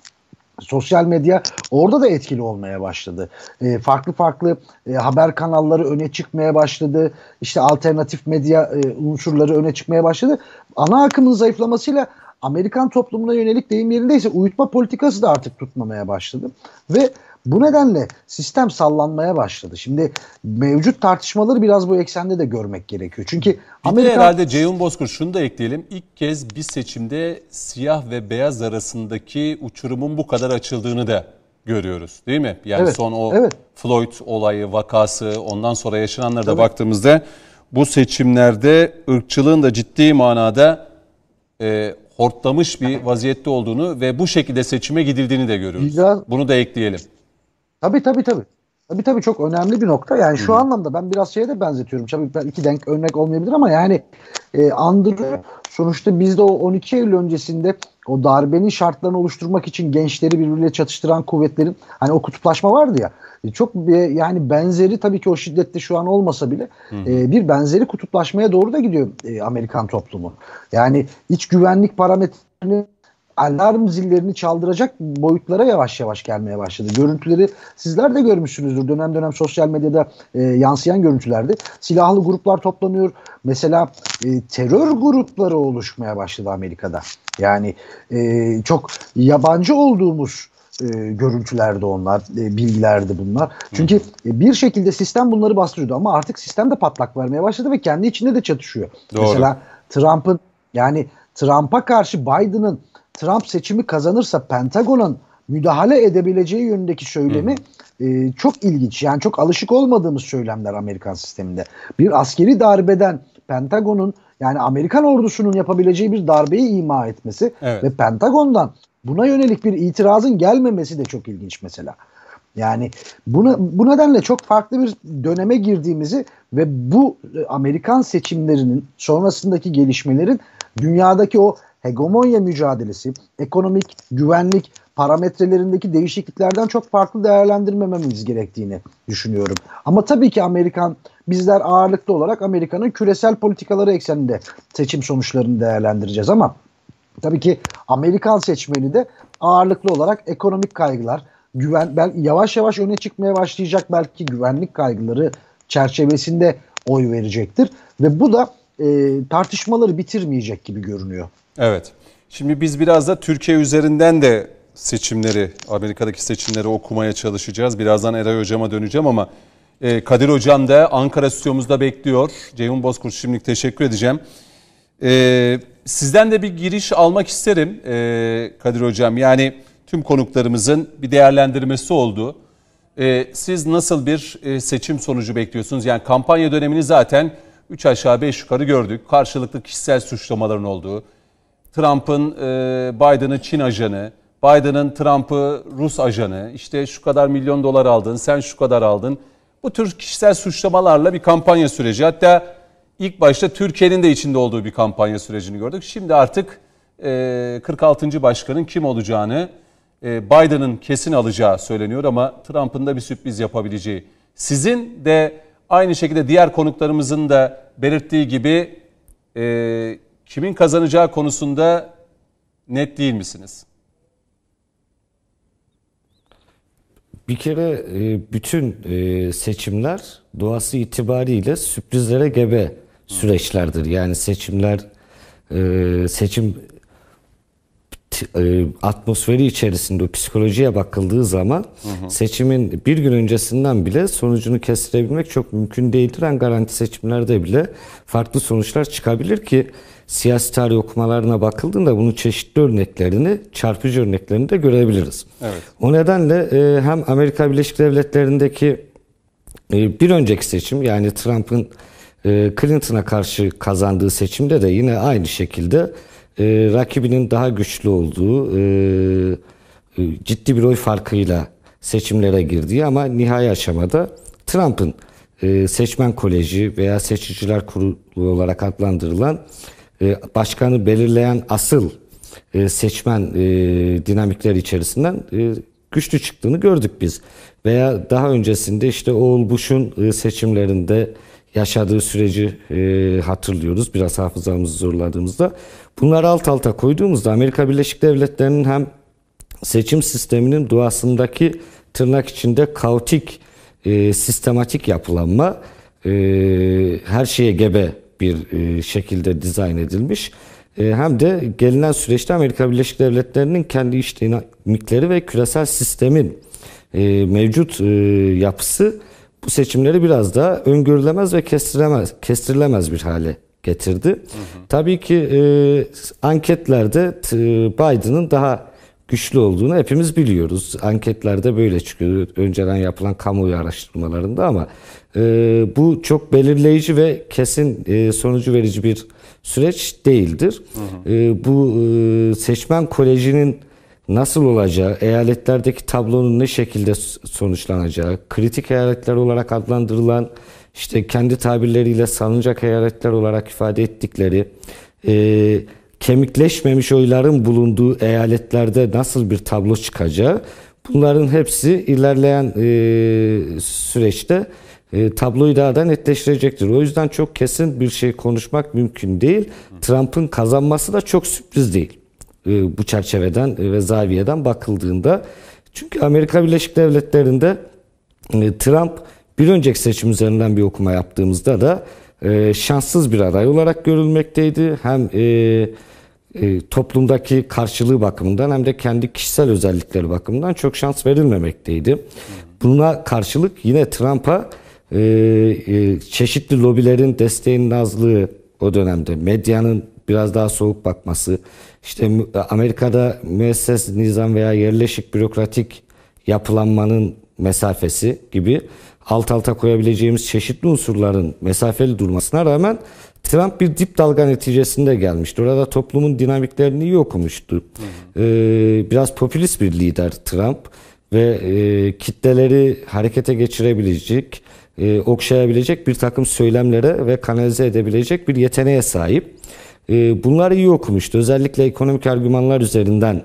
Sosyal medya orada da etkili olmaya başladı. E, farklı farklı e, haber kanalları öne çıkmaya başladı. İşte alternatif medya e, unsurları öne çıkmaya başladı. Ana akımın zayıflamasıyla Amerikan toplumuna yönelik deyim yerindeyse uyutma politikası da artık tutmamaya başladı. Ve bu nedenle sistem sallanmaya başladı. Şimdi mevcut tartışmaları biraz bu eksende de görmek gerekiyor. Çünkü bir Amerika... de herhalde Ceyhun Bozkur şunu da ekleyelim. İlk kez bir seçimde siyah ve beyaz arasındaki uçurumun bu kadar açıldığını da görüyoruz değil mi? Yani evet, son o evet. Floyd olayı, vakası, ondan sonra yaşananlara da evet. baktığımızda bu seçimlerde ırkçılığın da ciddi manada e, hortlamış bir vaziyette olduğunu ve bu şekilde seçime gidildiğini de görüyoruz. Biraz, Bunu da ekleyelim. Tabii tabii tabii. Tabii tabii çok önemli bir nokta. Yani şu Hı. anlamda ben biraz şeye de benzetiyorum. Tabii ben iki denk örnek olmayabilir ama yani e, Andrew sonuçta bizde o 12 Eylül öncesinde o darbenin şartlarını oluşturmak için gençleri birbiriyle çatıştıran kuvvetlerin hani o kutuplaşma vardı ya e, çok bir, yani benzeri tabii ki o şiddette şu an olmasa bile e, bir benzeri kutuplaşmaya doğru da gidiyor e, Amerikan toplumu. Yani iç güvenlik parametrelerini alarm zillerini çaldıracak boyutlara yavaş yavaş gelmeye başladı. Görüntüleri sizler de görmüşsünüzdür. Dönem dönem sosyal medyada e, yansıyan görüntülerde silahlı gruplar toplanıyor. Mesela e, terör grupları oluşmaya başladı Amerika'da. Yani e, çok yabancı olduğumuz e, görüntülerde onlar, e, bilgilerdi bunlar. Çünkü e, bir şekilde sistem bunları bastırıyordu ama artık sistem de patlak vermeye başladı ve kendi içinde de çatışıyor. Doğru. Mesela Trump'ın yani Trump'a karşı Biden'ın Trump seçimi kazanırsa Pentagon'un müdahale edebileceği yönündeki söylemi e, çok ilginç. Yani çok alışık olmadığımız söylemler Amerikan sisteminde. Bir askeri darbeden Pentagon'un yani Amerikan ordusunun yapabileceği bir darbeyi ima etmesi evet. ve Pentagon'dan buna yönelik bir itirazın gelmemesi de çok ilginç mesela. Yani bunu, bu nedenle çok farklı bir döneme girdiğimizi ve bu Amerikan seçimlerinin sonrasındaki gelişmelerin dünyadaki o hegemonya mücadelesi, ekonomik, güvenlik parametrelerindeki değişikliklerden çok farklı değerlendirmememiz gerektiğini düşünüyorum. Ama tabii ki Amerikan, bizler ağırlıklı olarak Amerika'nın küresel politikaları ekseninde seçim sonuçlarını değerlendireceğiz ama tabii ki Amerikan seçmeni de ağırlıklı olarak ekonomik kaygılar, güven, belki yavaş yavaş öne çıkmaya başlayacak belki güvenlik kaygıları çerçevesinde oy verecektir. Ve bu da e, tartışmaları bitirmeyecek gibi görünüyor. Evet. Şimdi biz biraz da Türkiye üzerinden de seçimleri, Amerika'daki seçimleri okumaya çalışacağız. Birazdan Eray Hocam'a döneceğim ama e, Kadir Hocam da Ankara stüdyomuzda bekliyor. Ceyhun Bozkurt şimdilik teşekkür edeceğim. E, sizden de bir giriş almak isterim e, Kadir Hocam. Yani tüm konuklarımızın bir değerlendirmesi oldu. Siz nasıl bir seçim sonucu bekliyorsunuz? Yani kampanya dönemini zaten 3 aşağı 5 yukarı gördük. Karşılıklı kişisel suçlamaların olduğu, Trump'ın e, Biden'ı Çin ajanı, Biden'ın Trump'ı Rus ajanı, işte şu kadar milyon dolar aldın, sen şu kadar aldın. Bu tür kişisel suçlamalarla bir kampanya süreci. Hatta ilk başta Türkiye'nin de içinde olduğu bir kampanya sürecini gördük. Şimdi artık e, 46. başkanın kim olacağını e, Biden'ın kesin alacağı söyleniyor ama Trump'ın da bir sürpriz yapabileceği. Sizin de aynı şekilde diğer konuklarımızın da belirttiği gibi e, kimin kazanacağı konusunda net değil misiniz? Bir kere e, bütün e, seçimler doğası itibariyle sürprizlere gebe süreçlerdir. Yani seçimler e, seçim atmosferi içerisinde o psikolojiye bakıldığı zaman hı hı. seçimin bir gün öncesinden bile sonucunu kestirebilmek çok mümkün değildir. En garanti seçimlerde bile farklı sonuçlar çıkabilir ki siyasi tarih okumalarına bakıldığında bunun çeşitli örneklerini, çarpıcı örneklerini de görebiliriz. Evet. O nedenle e, hem Amerika Birleşik Devletleri'ndeki e, bir önceki seçim yani Trump'ın e, Clinton'a karşı kazandığı seçimde de yine aynı şekilde e, rakibinin daha güçlü olduğu, e, e ciddi bir oy farkıyla seçimlere girdiği ama nihai aşamada Trump'ın e, seçmen koleji veya seçiciler kurulu olarak adlandırılan başkanı belirleyen asıl e, seçmen e, dinamikler içerisinden e, güçlü çıktığını gördük biz. Veya daha öncesinde işte Oğul Bush'un e, seçimlerinde yaşadığı süreci e, hatırlıyoruz. Biraz hafızamızı zorladığımızda. Bunları alt alta koyduğumuzda Amerika Birleşik Devletleri'nin hem seçim sisteminin doğasındaki tırnak içinde kaotik, e, sistematik yapılanma e, her şeye gebe bir e, şekilde dizayn edilmiş. E, hem de gelinen süreçte Amerika Birleşik Devletleri'nin kendi iş dinamikleri ve küresel sistemin e, mevcut e, yapısı bu seçimleri biraz daha öngörülemez ve kestirilemez, kestirilemez bir hale getirdi. Hı hı. Tabii ki e, anketlerde t, Biden'ın daha güçlü olduğunu hepimiz biliyoruz. Anketlerde böyle çıkıyor. Önceden yapılan kamuoyu araştırmalarında ama e, bu çok belirleyici ve kesin e, sonucu verici bir süreç değildir. Hı hı. E, bu e, seçmen kolejinin nasıl olacağı, eyaletlerdeki tablonun ne şekilde sonuçlanacağı, kritik eyaletler olarak adlandırılan, işte kendi tabirleriyle salınacak eyaletler olarak ifade ettikleri, e, kemikleşmemiş oyların bulunduğu eyaletlerde nasıl bir tablo çıkacağı, bunların hepsi ilerleyen e, süreçte e, tabloyu daha da netleştirecektir. O yüzden çok kesin bir şey konuşmak mümkün değil. Trump'ın kazanması da çok sürpriz değil. E, bu çerçeveden e, ve zaviyeden bakıldığında. Çünkü Amerika Birleşik Devletleri'nde e, Trump bir önceki seçim üzerinden bir okuma yaptığımızda da şanssız bir aday olarak görülmekteydi. Hem toplumdaki karşılığı bakımından hem de kendi kişisel özellikleri bakımından çok şans verilmemekteydi. Buna karşılık yine Trump'a çeşitli lobilerin desteğinin azlığı o dönemde, medyanın biraz daha soğuk bakması, işte Amerika'da müesses nizam veya yerleşik bürokratik yapılanmanın mesafesi gibi alt alta koyabileceğimiz çeşitli unsurların mesafeli durmasına rağmen Trump bir dip dalga neticesinde gelmişti. Orada toplumun dinamiklerini iyi okumuştu. Hı hı. Ee, biraz popülist bir lider Trump ve e, kitleleri harekete geçirebilecek, e, okşayabilecek bir takım söylemlere ve kanalize edebilecek bir yeteneğe sahip. E, bunları iyi okumuştu. Özellikle ekonomik argümanlar üzerinden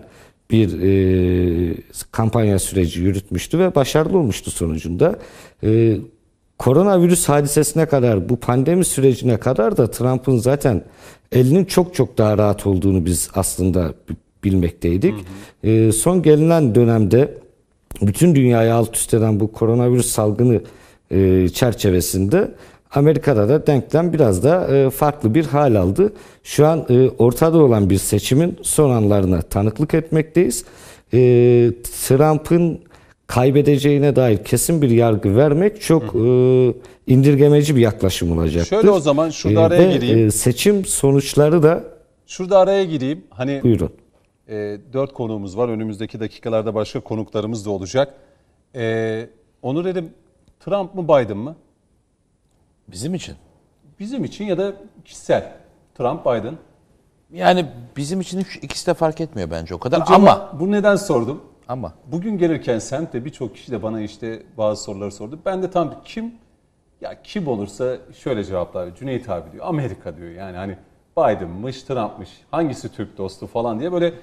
bir e, kampanya süreci yürütmüştü ve başarılı olmuştu sonucunda. E, koronavirüs hadisesine kadar, bu pandemi sürecine kadar da Trump'ın zaten elinin çok çok daha rahat olduğunu biz aslında bilmekteydik. Hı hı. E, son gelinen dönemde bütün dünyayı alt üst eden bu koronavirüs salgını e, çerçevesinde Amerika'da da denklem biraz da e, farklı bir hal aldı. Şu an e, ortada olan bir seçimin son anlarına tanıklık etmekteyiz. E, Trump'ın kaybedeceğine dair kesin bir yargı vermek çok e, indirgemeci bir yaklaşım olacaktır. Şöyle o zaman şurada e, araya gireyim. E, seçim sonuçları da Şurada araya gireyim. Hani Buyurun. E, dört konuğumuz var. Önümüzdeki dakikalarda başka konuklarımız da olacak. E, Onur dedim Trump mı Biden mı? Bizim için. Bizim için ya da kişisel. Trump, Biden. Yani bizim için ikisi de fark etmiyor bence o kadar Acaba ama bu neden sordum? Ama bugün gelirken semtte birçok kişi de bana işte bazı soruları sordu. Ben de tam kim ya kim olursa şöyle cevaplar. Cüneyt abi diyor. Amerika diyor. Yani hani Biden'mış, Trump'mış. Hangisi Türk dostu falan diye böyle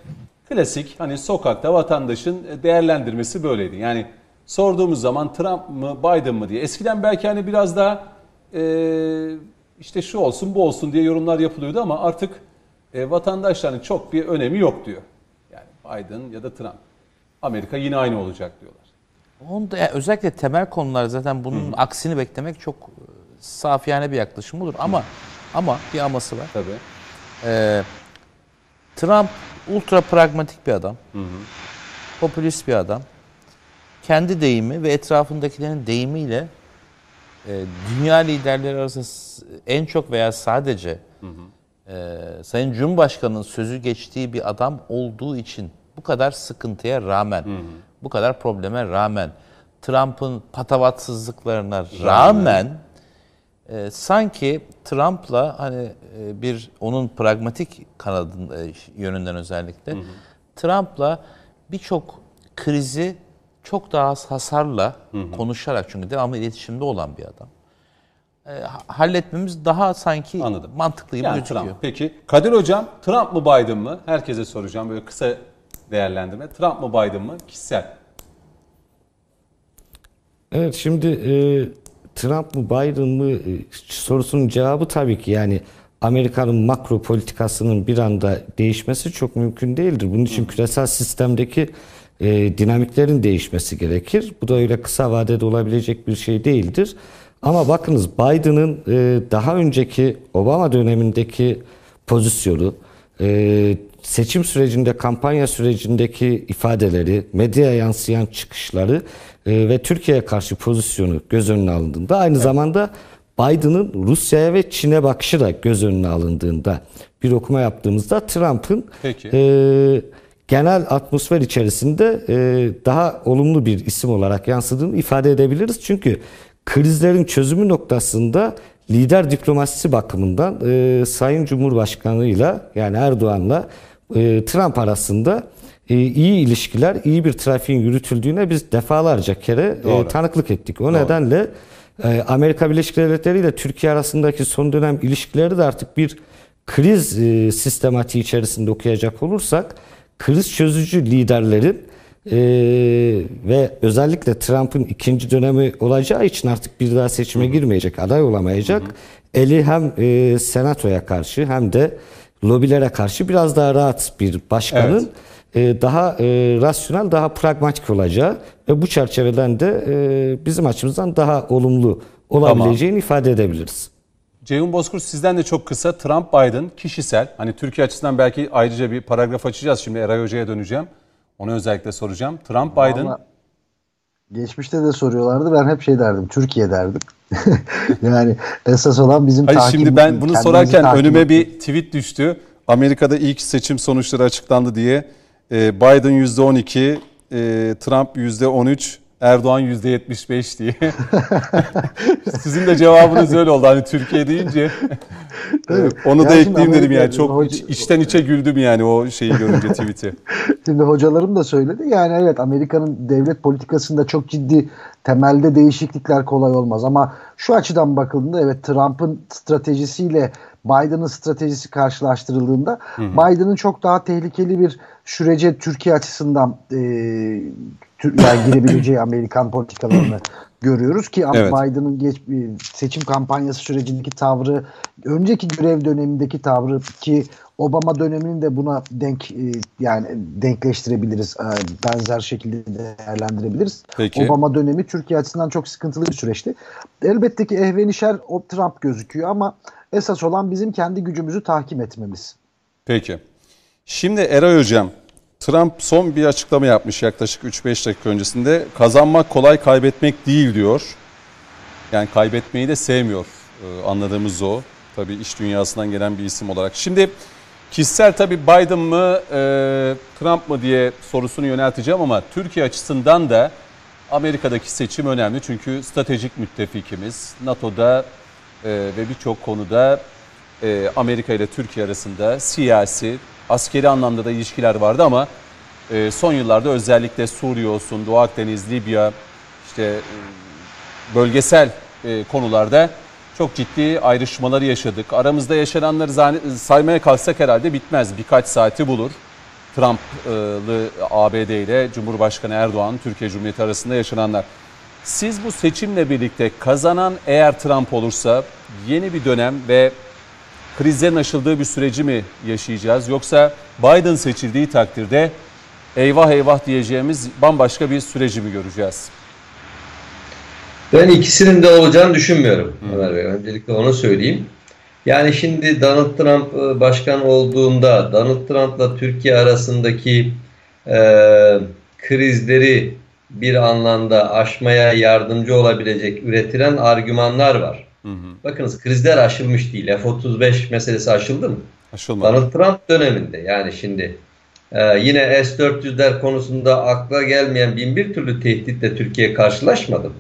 klasik hani sokakta vatandaşın değerlendirmesi böyleydi. Yani sorduğumuz zaman Trump mı Biden mı diye. Eskiden belki hani biraz daha e, işte şu olsun bu olsun diye yorumlar yapılıyordu ama artık e, vatandaşların çok bir önemi yok diyor. Yani Biden ya da Trump. Amerika yine aynı olacak diyorlar. Onda yani özellikle temel konular zaten bunun Hı. aksini beklemek çok e, safiyane bir yaklaşım olur ama Hı. ama bir aması var. Tabii. Ee, Trump ultra pragmatik bir adam. Hı hı. Popülist bir adam. Kendi deyimi ve etrafındakilerin deyimiyle e, dünya liderleri arasında en çok veya sadece hı hı. E, Sayın Cumhurbaşkanı'nın sözü geçtiği bir adam olduğu için bu kadar sıkıntıya rağmen, hı hı. bu kadar probleme rağmen, Trump'ın patavatsızlıklarına rağmen, rağmen e, sanki Trump'la hani e, bir onun pragmatik kanadın e, yönünden özellikle Trump'la birçok krizi çok daha az hasarla konuşarak çünkü devamlı iletişimde olan bir adam. E, halletmemiz daha sanki Anladım. mantıklı gibi Yani gözüküyor. Trump. Peki Kadir Hocam Trump mı Biden mı? Herkese soracağım böyle kısa değerlendirme. Trump mı Biden mı? Kişisel. Evet şimdi e, Trump mı Biden mı e, sorusunun cevabı tabii ki yani Amerika'nın makro politikasının bir anda değişmesi çok mümkün değildir. Bunun için küresel sistemdeki e, dinamiklerin değişmesi gerekir. Bu da öyle kısa vadede olabilecek bir şey değildir. Ama bakınız Biden'ın e, daha önceki Obama dönemindeki pozisyonu, e, seçim sürecinde, kampanya sürecindeki ifadeleri, medyaya yansıyan çıkışları e, ve Türkiye'ye karşı pozisyonu göz önüne alındığında aynı zamanda Biden'ın Rusya'ya ve Çin'e bakışı da göz önüne alındığında bir okuma yaptığımızda Trump'ın Peki. e, genel atmosfer içerisinde e, daha olumlu bir isim olarak yansıdığını ifade edebiliriz. Çünkü krizlerin çözümü noktasında lider diplomasisi bakımından e, Sayın Cumhurbaşkanı'yla yani Erdoğan'la e, Trump arasında e, iyi ilişkiler, iyi bir trafiğin yürütüldüğüne biz defalarca kere e, Doğru. tanıklık ettik. O nedenle e, Amerika Birleşik Devletleri ile Türkiye arasındaki son dönem ilişkileri de artık bir kriz e, sistematiği içerisinde okuyacak olursak kriz çözücü liderlerin e, ve özellikle Trump'ın ikinci dönemi olacağı için artık bir daha seçime girmeyecek, aday olamayacak. Eli hem e, senatoya karşı hem de lobilere karşı biraz daha rahat bir başkanın e, daha e, rasyonel, daha pragmatik olacağı ve bu çerçeveden de e, bizim açımızdan daha olumlu olabileceğini ifade edebiliriz. Ceyhun Bozkurt sizden de çok kısa Trump Biden kişisel hani Türkiye açısından belki ayrıca bir paragraf açacağız şimdi Eray Hoca'ya döneceğim. Onu özellikle soracağım. Trump Biden Vallahi Geçmişte de soruyorlardı. Ben hep şey derdim. Türkiye derdim. [laughs] yani esas olan bizim Hayır takip şimdi ben bunu sorarken önüme etmek. bir tweet düştü. Amerika'da ilk seçim sonuçları açıklandı diye. Ee, Biden %12, e, Trump %13, Erdoğan %75 diye. [laughs] Sizin de cevabınız öyle oldu. Hani Türkiye deyince [laughs] Evet. onu da Ya ekleyeyim dedim yani. Çok hoca- iç- içten içe güldüm yani o şeyi görünce tweet'i. [laughs] Şimdi hocalarım da söyledi. Yani evet Amerika'nın devlet politikasında çok ciddi temelde değişiklikler kolay olmaz. Ama şu açıdan bakıldığında evet Trump'ın stratejisiyle Biden'ın stratejisi karşılaştırıldığında Biden'ın çok daha tehlikeli bir sürece Türkiye açısından e, yani girebileceği Amerikan politikalarını görüyoruz ki Evet. Biden'ın geç, e, seçim kampanyası sürecindeki tavrı, önceki görev dönemindeki tavrı ki Obama dönemini de buna denk e, yani denkleştirebiliriz. e, Benzer şekilde değerlendirebiliriz. Peki. Obama dönemi Türkiye açısından çok sıkıntılı bir süreçti. Elbette ki ehvenişer o Trump gözüküyor ama esas olan bizim kendi gücümüzü tahkim etmemiz. Peki. Şimdi Eray Hocam, Trump son bir açıklama yapmış yaklaşık 3-5 dakika öncesinde. Kazanmak kolay kaybetmek değil diyor. Yani kaybetmeyi de sevmiyor. Ee, anladığımız o. Tabii iş dünyasından gelen bir isim olarak. Şimdi kişisel tabii Biden mı e, Trump mı diye sorusunu yönelteceğim ama Türkiye açısından da Amerika'daki seçim önemli. Çünkü stratejik müttefikimiz. NATO'da e, ve birçok konuda e, Amerika ile Türkiye arasında siyasi, askeri anlamda da ilişkiler vardı ama e, son yıllarda özellikle Suriye olsun, Doğu Akdeniz, Libya, işte e, bölgesel e, konularda çok ciddi ayrışmaları yaşadık. Aramızda yaşananları saymaya kalksak herhalde bitmez. Birkaç saati bulur. Trump'lı ABD ile Cumhurbaşkanı Erdoğan, Türkiye Cumhuriyeti arasında yaşananlar. Siz bu seçimle birlikte kazanan eğer Trump olursa yeni bir dönem ve krizlerin aşıldığı bir süreci mi yaşayacağız? Yoksa Biden seçildiği takdirde eyvah eyvah diyeceğimiz bambaşka bir süreci mi göreceğiz? Ben ikisinin de olacağını düşünmüyorum Ömer Bey. Öncelikle onu söyleyeyim. Yani şimdi Donald Trump e, başkan olduğunda Donald Trump'la Türkiye arasındaki e, krizleri bir anlamda aşmaya yardımcı olabilecek üretilen argümanlar var. Bakınız krizler aşılmış değil. F-35 meselesi aşıldı mı? Aşılmadı. Donald Trump döneminde yani şimdi e, yine S-400'ler konusunda akla gelmeyen bin bir türlü tehditle Türkiye karşılaşmadı mı?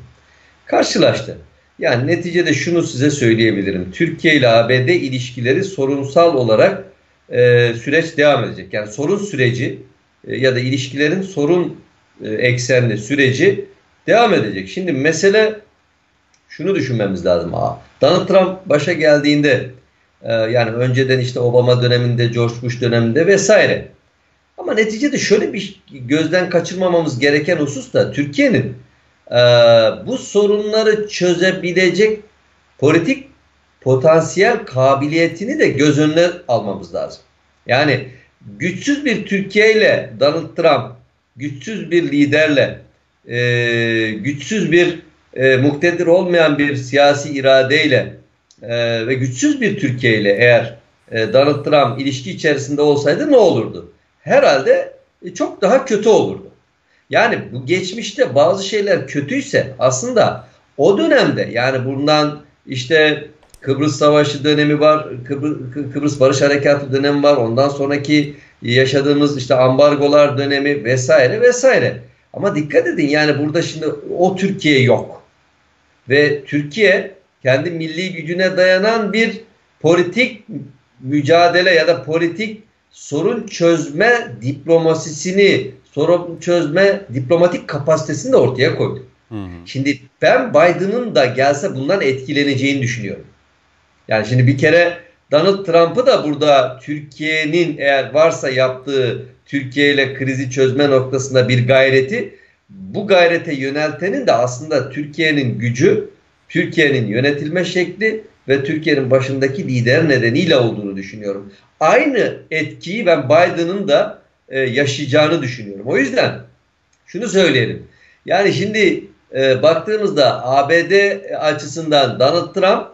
Karşılaştı. Yani neticede şunu size söyleyebilirim. Türkiye ile ABD ilişkileri sorunsal olarak e, süreç devam edecek. Yani sorun süreci e, ya da ilişkilerin sorun e, eksenli süreci devam edecek. Şimdi mesele şunu düşünmemiz lazım. Donald Trump başa geldiğinde e, yani önceden işte Obama döneminde, George Bush döneminde vesaire. Ama neticede şöyle bir gözden kaçırmamamız gereken husus da Türkiye'nin e, bu sorunları çözebilecek politik potansiyel kabiliyetini de göz önüne almamız lazım. Yani güçsüz bir Türkiye ile Donald Trump, güçsüz bir liderle, e, güçsüz bir e, muktedir olmayan bir siyasi iradeyle e, ve güçsüz bir Türkiye ile eğer e, Donald Trump ilişki içerisinde olsaydı ne olurdu? Herhalde e, çok daha kötü olurdu. Yani bu geçmişte bazı şeyler kötüyse aslında o dönemde yani bundan işte Kıbrıs Savaşı dönemi var, Kıbrıs, Kıbrıs Barış Harekatı dönemi var. Ondan sonraki yaşadığımız işte ambargolar dönemi vesaire vesaire. Ama dikkat edin yani burada şimdi o Türkiye yok. Ve Türkiye kendi milli gücüne dayanan bir politik mücadele ya da politik sorun çözme diplomasisini, sorun çözme diplomatik kapasitesini de ortaya koydu. Hı hı. Şimdi ben Biden'ın da gelse bundan etkileneceğini düşünüyorum. Yani şimdi bir kere Donald Trump'ı da burada Türkiye'nin eğer varsa yaptığı Türkiye ile krizi çözme noktasında bir gayreti bu gayrete yöneltenin de aslında Türkiye'nin gücü, Türkiye'nin yönetilme şekli ve Türkiye'nin başındaki lider nedeniyle olduğunu düşünüyorum. Aynı etkiyi ben Biden'ın da e, yaşayacağını düşünüyorum. O yüzden şunu söyleyelim. Yani şimdi e, baktığımızda ABD açısından Donald Trump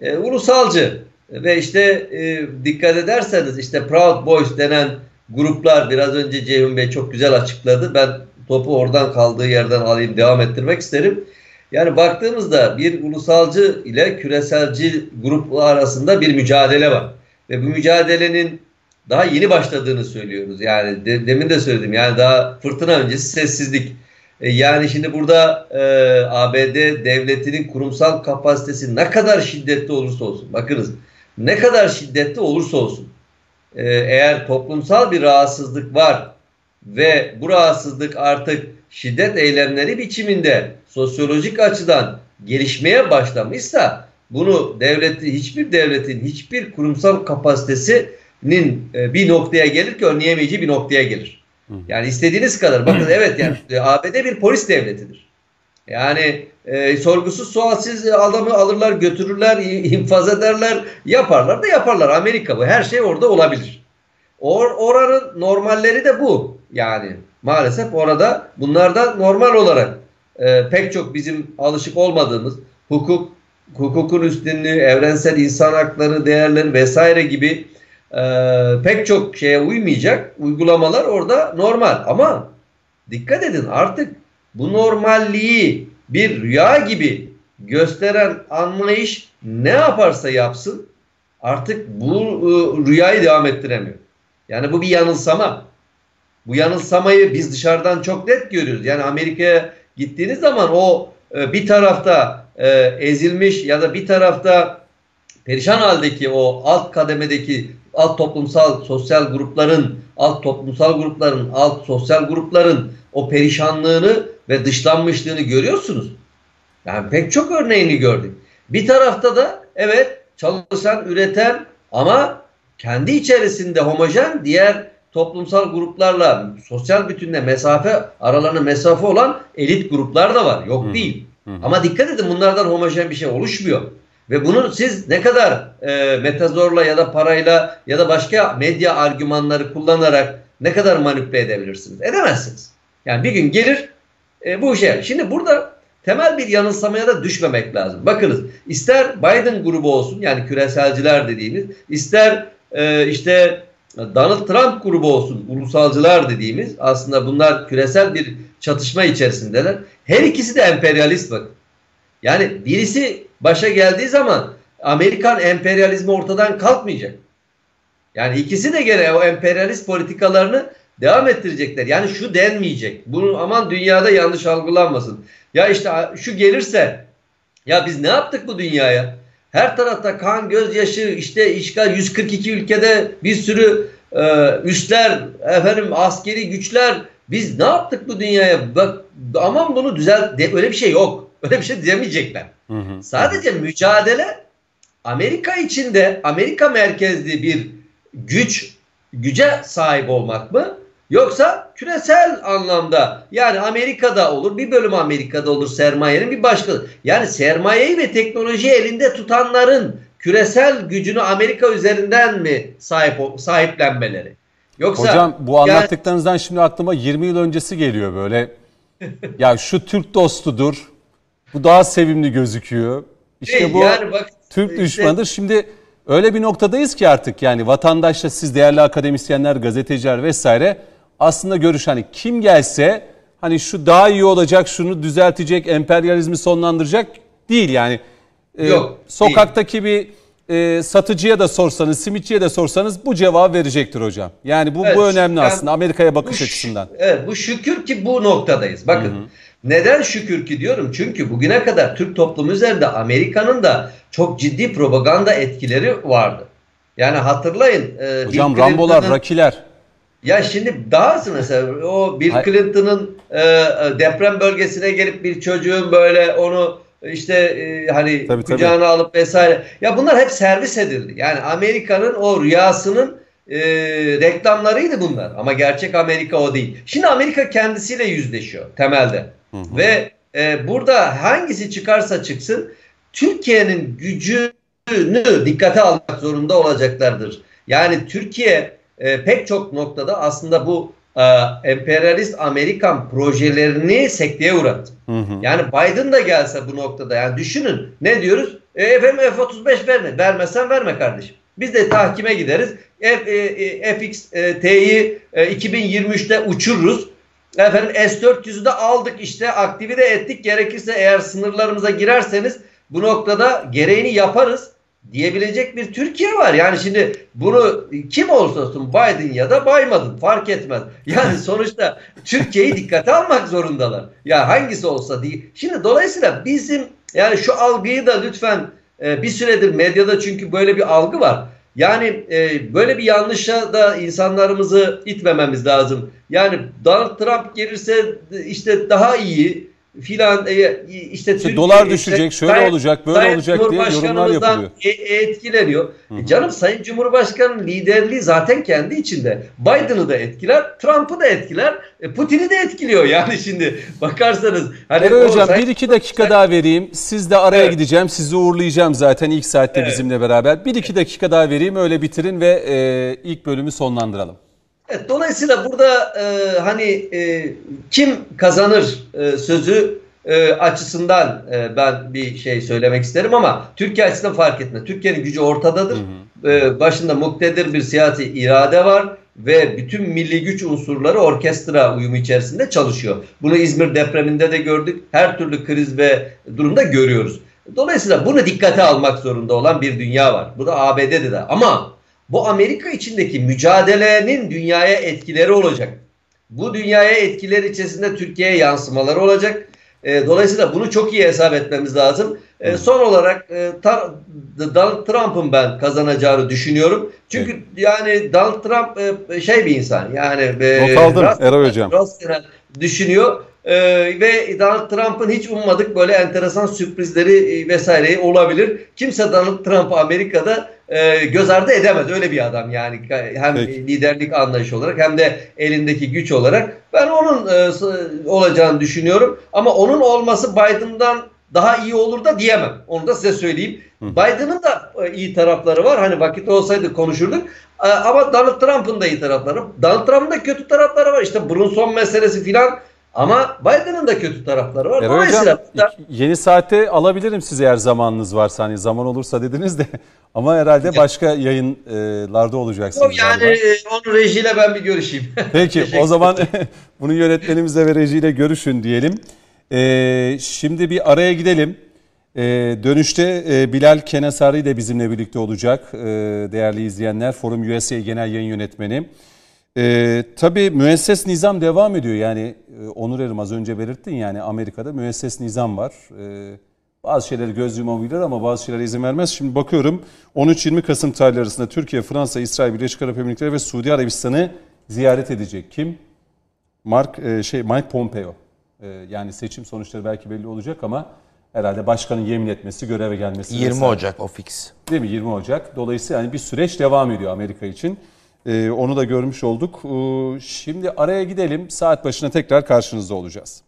e, ulusalcı ve işte e, dikkat ederseniz işte Proud Boys denen gruplar biraz önce Ceyhun Bey çok güzel açıkladı. Ben topu oradan kaldığı yerden alayım devam ettirmek isterim. Yani baktığımızda bir ulusalcı ile küreselci gruplar arasında bir mücadele var. Ve bu mücadelenin daha yeni başladığını söylüyoruz. Yani de, demin de söyledim yani daha fırtına öncesi sessizlik. E, yani şimdi burada e, ABD devletinin kurumsal kapasitesi ne kadar şiddetli olursa olsun bakınız ne kadar şiddetli olursa olsun e, eğer toplumsal bir rahatsızlık var ve bu rahatsızlık artık şiddet eylemleri biçiminde sosyolojik açıdan gelişmeye başlamışsa bunu devleti hiçbir devletin hiçbir kurumsal kapasitesinin e, bir noktaya gelir ki önleyemeyeceği bir noktaya gelir. Yani istediğiniz kadar bakın [clears throat] evet yani e, ABD bir polis devletidir. Yani e, sorgusuz sualsiz adamı alırlar götürürler infaz ederler. Yaparlar da yaparlar. Amerika bu. Her şey orada olabilir. Or, oranın normalleri de bu. Yani maalesef orada bunlar da normal olarak e, pek çok bizim alışık olmadığımız hukuk, hukukun üstünlüğü, evrensel insan hakları, değerleri vesaire gibi e, pek çok şeye uymayacak uygulamalar orada normal. Ama dikkat edin artık bu normalliği bir rüya gibi gösteren anlayış ne yaparsa yapsın artık bu e, rüyayı devam ettiremiyor. Yani bu bir yanılsama. Bu yanılsamayı biz dışarıdan çok net görüyoruz. Yani Amerika'ya gittiğiniz zaman o e, bir tarafta e, ezilmiş ya da bir tarafta perişan haldeki o alt kademedeki alt toplumsal sosyal grupların alt toplumsal grupların alt sosyal grupların o perişanlığını ve dışlanmışlığını görüyorsunuz. Yani pek çok örneğini gördük. Bir tarafta da evet çalışan, üreten ama kendi içerisinde homojen diğer toplumsal gruplarla sosyal bütünle mesafe aralarına mesafe olan elit gruplar da var. Yok Hı. değil. Hı. Ama dikkat edin bunlardan homojen bir şey oluşmuyor. Ve bunu siz ne kadar e, metazorla ya da parayla ya da başka medya argümanları kullanarak ne kadar manipüle edebilirsiniz? Edemezsiniz. Yani bir gün gelir e, bu şey. Şimdi burada temel bir yanılsamaya da düşmemek lazım. Bakınız ister Biden grubu olsun yani küreselciler dediğimiz ister e, işte Donald Trump grubu olsun ulusalcılar dediğimiz aslında bunlar küresel bir çatışma içerisindeler. Her ikisi de emperyalist bakın. Yani birisi başa geldiği zaman Amerikan emperyalizmi ortadan kalkmayacak. Yani ikisi de gene o emperyalist politikalarını devam ettirecekler. Yani şu denmeyecek. Bunu aman dünyada yanlış algılanmasın. Ya işte şu gelirse ya biz ne yaptık bu dünyaya? Her tarafta kan, gözyaşı, işte işgal 142 ülkede bir sürü e, üsler, efendim askeri güçler Biz ne yaptık bu dünyaya? Bak aman bunu düzelt. De, öyle bir şey yok. [laughs] Öyle bir şey demeyecekler. Hı hı. Sadece mücadele Amerika içinde Amerika merkezli bir güç güce sahip olmak mı? Yoksa küresel anlamda yani Amerika'da olur bir bölüm Amerika'da olur sermayenin bir başka yani sermayeyi ve teknolojiyi elinde tutanların küresel gücünü Amerika üzerinden mi sahip sahiplenmeleri? Yoksa Hocam bu yani- anlattıklarınızdan şimdi aklıma 20 yıl öncesi geliyor böyle. [laughs] ya şu Türk dostudur. Bu daha sevimli gözüküyor. İşte Değil, bu yani bak, Türk işte- düşmanıdır. Şimdi öyle bir noktadayız ki artık yani vatandaşla siz değerli akademisyenler, gazeteciler vesaire aslında görüş hani kim gelse hani şu daha iyi olacak, şunu düzeltecek, emperyalizmi sonlandıracak değil yani. Ee, Yok, sokaktaki bir e, satıcıya da sorsanız, simitçiye de sorsanız bu cevabı verecektir hocam. Yani bu Evet, bu önemli yani aslında Amerika'ya bakış bu açısından. Evet bu şükür ki bu noktadayız. Bakın neden şükür ki diyorum? Çünkü bugüne kadar Türk toplumu üzerinde Amerika'nın da çok ciddi propaganda etkileri vardı. Yani hatırlayın. e, Hocam Rambolar, Rakiler. Ya şimdi dahası mesela o Bill Clinton'ın e, e, deprem bölgesine gelip bir çocuğun böyle onu işte e, hani Tabii, kucağına alıp vesaire. Ya bunlar hep servis edildi. Yani Amerika'nın o rüyasının e, reklamlarıydı bunlar. Ama gerçek Amerika o değil. Şimdi Amerika kendisiyle yüzleşiyor temelde. Ve e, burada hangisi çıkarsa çıksın Türkiye'nin gücünü dikkate almak zorunda olacaklardır. Yani Türkiye e, pek çok noktada aslında bu e, emperyalist Amerikan projelerini sekteye uğrattı. Yani Biden da gelse bu noktada yani düşünün ne diyoruz? E, efendim F-35 verme. Vermezsen verme kardeşim. Biz de tahkime gideriz. F, e, e, FXT'yi e, 2023'te uçururuz. Efendim S-400'ü de aldık işte aktive de ettik. Gerekirse eğer sınırlarımıza girerseniz bu noktada gereğini yaparız diyebilecek bir Türkiye var. Yani şimdi bunu kim olursa olsun Biden ya da Biden fark etmez. Yani [laughs] sonuçta Türkiye'yi dikkate almak zorundalar. Ya hangisi olsa değil. Şimdi dolayısıyla bizim yani şu algıyı da lütfen e, bir süredir medyada çünkü böyle bir algı var. Yani e, böyle bir yanlışa da insanlarımızı itmememiz lazım. Yani Donald Trump gelirse işte daha iyi filan e, işte Türkiye- dolar düşecek, şöyle Sayın- olacak, böyle Sayın olacak diye yorumlar yapılıyor. e- e- etkileniyor. E Canım Sayın Cumhurbaşkanı'nın liderliği zaten kendi içinde. Biden'ı da etkiler, Trump'ı da etkiler, Putin'i de etkiliyor. Yani şimdi [laughs] bakarsanız hani Eray Hocam Sayın- bir iki dakika daha vereyim. Siz de araya Evet. gideceğim. Sizi uğurlayacağım zaten ilk saatte Evet. bizimle beraber. Bir iki dakika daha vereyim öyle bitirin ve e, ilk bölümü sonlandıralım. Evet, dolayısıyla burada e, hani e, kim kazanır e, sözü e, açısından e, ben bir şey söylemek isterim ama Türkiye açısından fark etmez. Türkiye'nin gücü ortadadır. E, başında muktedir bir siyasi irade var ve bütün milli güç unsurları orkestra uyumu içerisinde çalışıyor. Bunu İzmir depreminde de gördük. Her türlü kriz ve durumda görüyoruz. Dolayısıyla bunu dikkate almak zorunda olan bir dünya var. Bu da ABD'de de. Ama bu Amerika içindeki mücadelenin dünyaya etkileri olacak. Bu dünyaya etkileri içerisinde Türkiye'ye yansımaları olacak. E, dolayısıyla bunu çok iyi hesap etmemiz lazım. E, son olarak e, tar- Donald Trump'ın ben kazanacağını düşünüyorum. Çünkü yani Donald Trump e, şey bir insan. Yani e, Not aldım rast- Eray Hocam. düşünüyor. E, ve Donald Trump'ın hiç ummadık böyle enteresan sürprizleri e, vesaireyi olabilir. Kimse Donald Trump'ı Amerika'da e, göz ardı edemez. Öyle bir adam yani hem Peki. liderlik anlayışı olarak hem de elindeki güç olarak. Ben onun e, olacağını düşünüyorum. Ama onun olması Biden'dan daha iyi olur da diyemem. Onu da size söyleyeyim. Biden'ın da e, iyi tarafları var. Hani vakit olsaydı konuşurduk. E, ama Donald Trump'ın da iyi tarafları. Donald Trump'ın da kötü tarafları var. İşte Brunson meselesi filan. Ama Biden'ın da kötü tarafları var. Eray Dolayısıyla Hocam yeni saatte alabilirim size eğer zamanınız varsa. Hani zaman olursa dediniz de. [laughs] Ama herhalde başka yayınlarda olacaksınız. yani galiba. e, onun rejiyle ben bir görüşeyim. [laughs] Peki o zaman [laughs] bunu yönetmenimizle ve rejiyle görüşün diyelim. Ee, şimdi bir araya gidelim. Ee, dönüşte e, Bilal Kenasari de bizimle birlikte olacak ee, değerli izleyenler. Forum USA Genel Yayın Yönetmeni. Ee, tabii müesses nizam devam ediyor. Yani e, Onur Erim az önce belirttin yani Amerika'da müesses nizam var. Ee, bazı şeyleri göz yumabilir ama bazı şeylere izin vermez. Şimdi bakıyorum 13-20 Kasım tarihleri arasında Türkiye, Fransa, İsrail, Birleşik Arap Emirlikleri ve Suudi Arabistan'ı ziyaret edecek. Kim? Mark e, şey Mike Pompeo. E, yani seçim sonuçları belki belli olacak ama herhalde başkanın yemin etmesi, göreve gelmesi. 20 vesaire. Ocak o fix. Değil mi? 20 Ocak. Dolayısıyla yani bir süreç devam ediyor Amerika için. Ee, onu da görmüş olduk. Ee, şimdi araya gidelim. Saat başına tekrar karşınızda olacağız.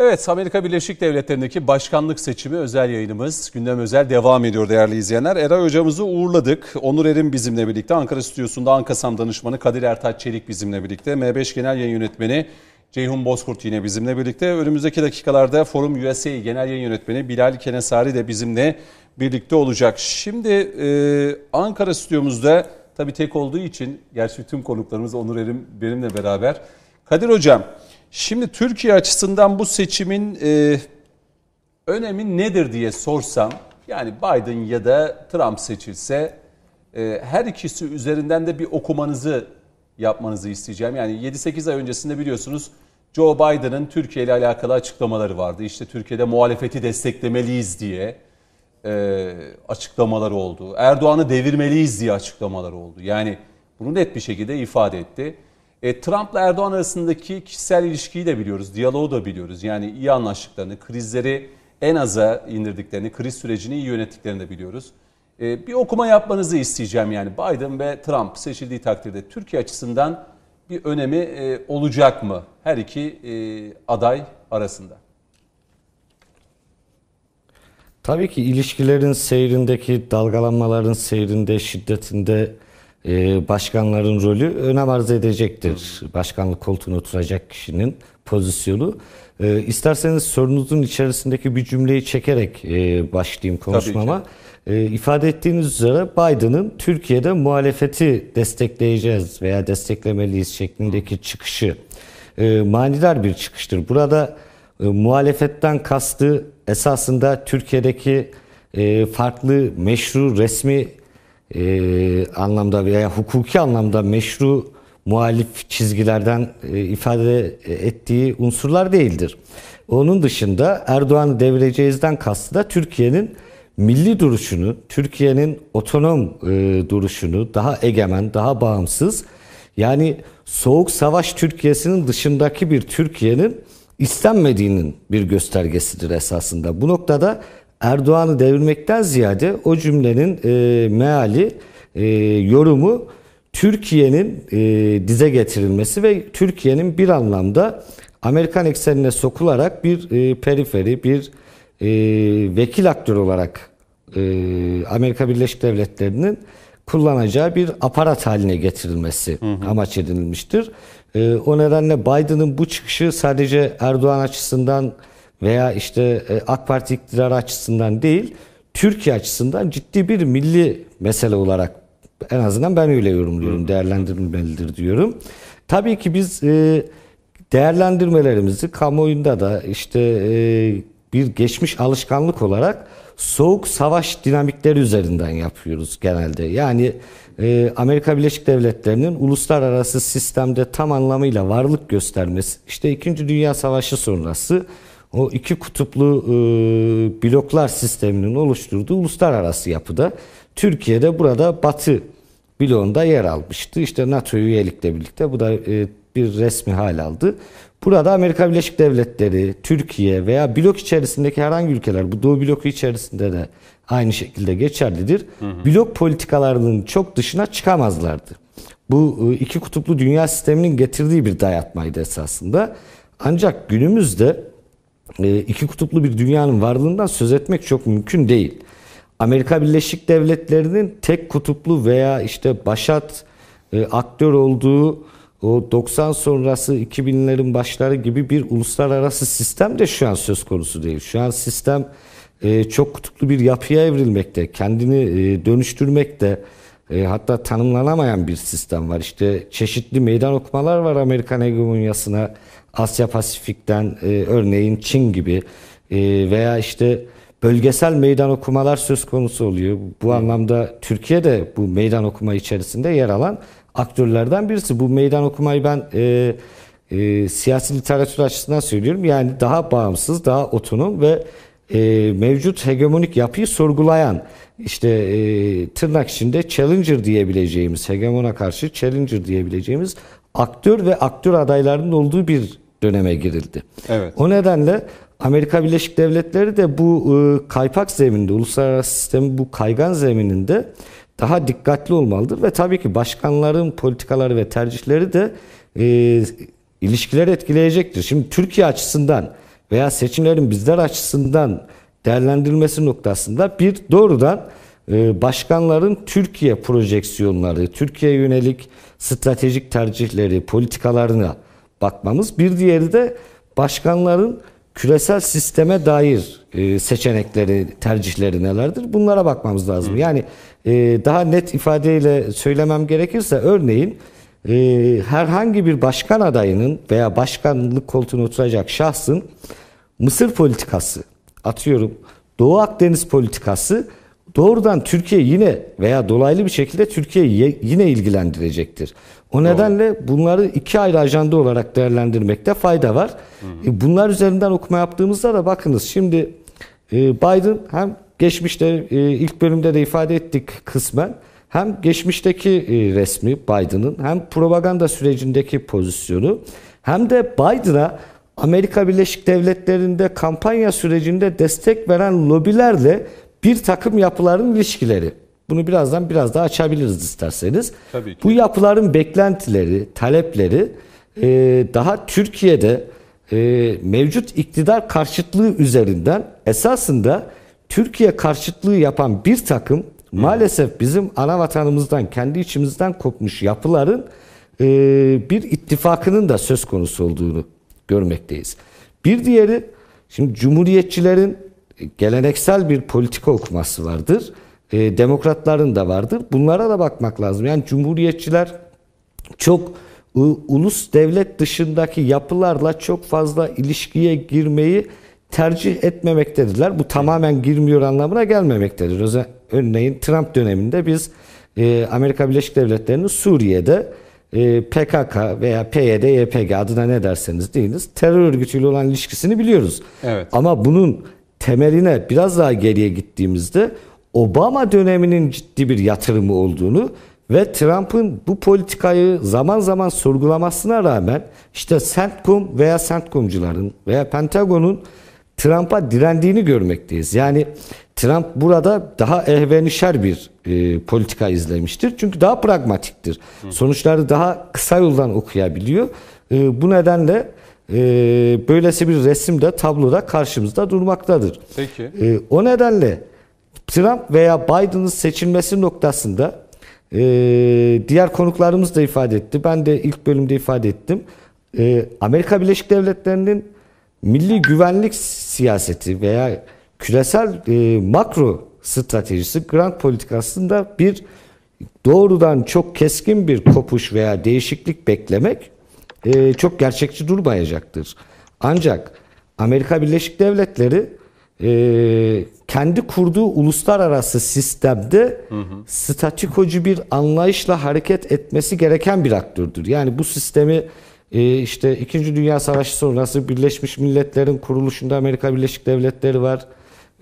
Evet, Amerika Birleşik Devletleri'ndeki başkanlık seçimi özel yayınımız. Gündem özel devam ediyor değerli izleyenler. Eray hocamızı uğurladık. Onur Erim bizimle birlikte. Ankara stüdyosunda Ankasam danışmanı Kadir Ertaç Çelik bizimle birlikte. M5 Genel Yayın Yönetmeni Ceyhun Bozkurt yine bizimle birlikte. Önümüzdeki dakikalarda Forum USA Genel Yayın Yönetmeni Bilal Kenesari de bizimle birlikte olacak. Şimdi e, Ankara stüdyomuzda tabii tek olduğu için, gerçi tüm konuklarımız Onur Erim benimle beraber. Kadir Hocam, Şimdi Türkiye açısından bu seçimin e, önemi nedir diye sorsam, yani Biden ya da Trump seçilse e, her ikisi üzerinden de bir okumanızı yapmanızı isteyeceğim. Yani 7-8 ay öncesinde biliyorsunuz Joe Biden'ın Türkiye ile alakalı açıklamaları vardı. İşte Türkiye'de muhalefeti desteklemeliyiz diye e, açıklamaları oldu. Erdoğan'ı devirmeliyiz diye açıklamaları oldu. Yani bunu net bir şekilde ifade etti. E, Trump'la Erdoğan arasındaki kişisel ilişkiyi de biliyoruz, diyaloğu da biliyoruz. Yani iyi anlaştıklarını, krizleri en aza indirdiklerini, kriz sürecini iyi yönettiklerini de biliyoruz. E, bir okuma yapmanızı isteyeceğim yani Biden ve Trump seçildiği takdirde Türkiye açısından bir önemi e, olacak mı her iki e, aday arasında? Tabii ki ilişkilerin seyrindeki dalgalanmaların seyrinde, şiddetinde başkanların rolü önem arz edecektir. Başkanlık koltuğuna oturacak kişinin pozisyonu. E, isterseniz sorunuzun içerisindeki bir cümleyi çekerek e, başlayayım konuşmama. E, ifade ettiğiniz üzere Biden'ın Türkiye'de muhalefeti destekleyeceğiz veya desteklemeliyiz şeklindeki çıkışı e, manidar bir çıkıştır. Burada e, muhalefetten kastı esasında Türkiye'deki e, farklı meşru resmi e, anlamda veya hukuki anlamda meşru muhalif çizgilerden e, ifade ettiği unsurlar değildir. Onun dışında Erdoğan'ı devireceğizden kastı da Türkiye'nin milli duruşunu, Türkiye'nin otonom e, duruşunu, daha egemen, daha bağımsız, yani soğuk savaş Türkiye'sinin dışındaki bir Türkiye'nin istenmediğinin bir göstergesidir esasında. Bu noktada Erdoğan'ı devirmekten ziyade o cümlenin e, meali, e, yorumu Türkiye'nin e, dize getirilmesi ve Türkiye'nin bir anlamda Amerikan eksenine sokularak bir e, periferi, bir e, vekil aktör olarak e, Amerika Birleşik Devletleri'nin kullanacağı bir aparat haline getirilmesi hı hı. amaç edilmiştir. E, o nedenle Biden'ın bu çıkışı sadece Erdoğan açısından veya işte e, AK Parti iktidarı açısından değil, Türkiye açısından ciddi bir milli mesele olarak en azından ben öyle yorumluyorum, değerlendirilmelidir diyorum. Tabii ki biz e, değerlendirmelerimizi kamuoyunda da işte e, bir geçmiş alışkanlık olarak soğuk savaş dinamikleri üzerinden yapıyoruz genelde. Yani Amerika Birleşik Devletleri'nin uluslararası sistemde tam anlamıyla varlık göstermesi, işte 2. Dünya Savaşı sonrası o iki kutuplu e, bloklar sisteminin oluşturduğu uluslararası yapıda Türkiye'de burada Batı bloğunda yer almıştı. İşte NATO üyelikle birlikte bu da e, bir resmi hal aldı. Burada Amerika Birleşik Devletleri, Türkiye veya blok içerisindeki herhangi ülkeler, bu Doğu bloku içerisinde de aynı şekilde geçerlidir. Hı hı. Blok politikalarının çok dışına çıkamazlardı. Bu e, iki kutuplu dünya sisteminin getirdiği bir dayatmaydı esasında. Ancak günümüzde iki kutuplu bir dünyanın varlığından söz etmek çok mümkün değil. Amerika Birleşik Devletleri'nin tek kutuplu veya işte başat e, aktör olduğu o 90 sonrası 2000'lerin başları gibi bir uluslararası sistem de şu an söz konusu değil. Şu an sistem e, çok kutuplu bir yapıya evrilmekte, kendini dönüştürmekte. hatta tanımlanamayan bir sistem var. İşte çeşitli meydan okumalar var Amerikan hegemonyasına Asya Pasifik'ten e, örneğin Çin gibi e, veya işte bölgesel meydan okumalar söz konusu oluyor. Bu anlamda Türkiye de bu meydan okuma içerisinde yer alan aktörlerden birisi. Bu meydan okumayı ben e, e, siyasi literatür açısından söylüyorum. Yani daha bağımsız, daha otonom ve e, mevcut hegemonik yapıyı sorgulayan işte e, tırnak içinde challenger diyebileceğimiz, hegemona karşı challenger diyebileceğimiz aktör ve aktör adaylarının olduğu bir döneme girildi. Evet. O nedenle Amerika Birleşik Devletleri de bu e, kaypak zeminde, uluslararası sistemin bu kaygan zemininde daha dikkatli olmalıdır ve tabii ki başkanların politikaları ve tercihleri de e, ilişkiler etkileyecektir. Şimdi Türkiye açısından veya seçimlerin bizler açısından değerlendirilmesi noktasında bir doğrudan e, başkanların Türkiye projeksiyonları, Türkiye yönelik stratejik tercihleri, politikalarına bakmamız. Bir diğeri de başkanların küresel sisteme dair e, seçenekleri, tercihleri nelerdir? Bunlara bakmamız lazım. Yani e, daha net ifadeyle söylemem gerekirse örneğin e, herhangi bir başkan adayının veya başkanlık koltuğuna oturacak şahsın Mısır politikası, atıyorum Doğu Akdeniz politikası doğrudan Türkiye yine veya dolaylı bir şekilde Türkiye'yi yine ilgilendirecektir. O nedenle bunları iki ayrı ajanda olarak değerlendirmekte fayda var. E, Bunlar üzerinden okuma yaptığımızda da bakınız şimdi e, Biden hem geçmişte e, ilk bölümde de ifade ettik kısmen hem geçmişteki resmi Biden'ın hem propaganda sürecindeki pozisyonu hem de Biden'a Amerika Birleşik Devletleri'nde kampanya sürecinde destek veren lobilerle bir takım yapıların ilişkileri. Bunu birazdan biraz daha açabiliriz isterseniz. Tabii ki. Bu yapıların beklentileri, talepleri e, daha Türkiye'de e, mevcut iktidar karşıtlığı üzerinden esasında Türkiye karşıtlığı yapan bir takım maalesef bizim ana vatanımızdan, kendi içimizden kopmuş yapıların e, bir ittifakının da söz konusu olduğunu görmekteyiz. Bir diğeri, şimdi cumhuriyetçilerin geleneksel bir politika okuması vardır. E, demokratların da vardır. Bunlara da bakmak lazım. Yani cumhuriyetçiler çok u- ulus devlet dışındaki yapılarla çok fazla ilişkiye girmeyi tercih etmemektedirler. Bu tamamen girmiyor anlamına gelmemektedir. Örneğin Trump döneminde biz e, Amerika Birleşik Devletleri'nin Suriye'de e, PKK veya PYD, YPG adına ne derseniz deyiniz terör örgütüyle olan ilişkisini biliyoruz. Evet. Ama bunun temeline biraz daha geriye gittiğimizde Obama döneminin ciddi bir yatırımı olduğunu ve Trump'ın bu politikayı zaman zaman sorgulamasına rağmen işte CENTCOM veya CENTCOM'cuların veya Pentagon'un Trump'a direndiğini görmekteyiz. Yani Trump burada daha ehvenişer bir e, politika izlemiştir. Çünkü daha pragmatiktir. Sonuçları daha kısa yoldan okuyabiliyor. E, bu nedenle e, böylesi bir resim de tabloda karşımızda durmaktadır. Peki. E, o nedenle Trump veya Biden'ın seçilmesi noktasında e, diğer konuklarımız da ifade etti. Ben de ilk bölümde ifade ettim. E, Amerika Birleşik Devletleri'nin milli güvenlik siyaseti veya küresel e, makro stratejisi, grand politikasında bir doğrudan çok keskin bir kopuş veya değişiklik beklemek e, çok gerçekçi durmayacaktır. Ancak Amerika Birleşik Devletleri e, kendi kurduğu uluslararası sistemde statikocu bir anlayışla hareket etmesi gereken bir aktördür. Yani bu sistemi e, işte 2. Dünya Savaşı sonrası Birleşmiş Milletler'in kuruluşunda Amerika Birleşik Devletleri var.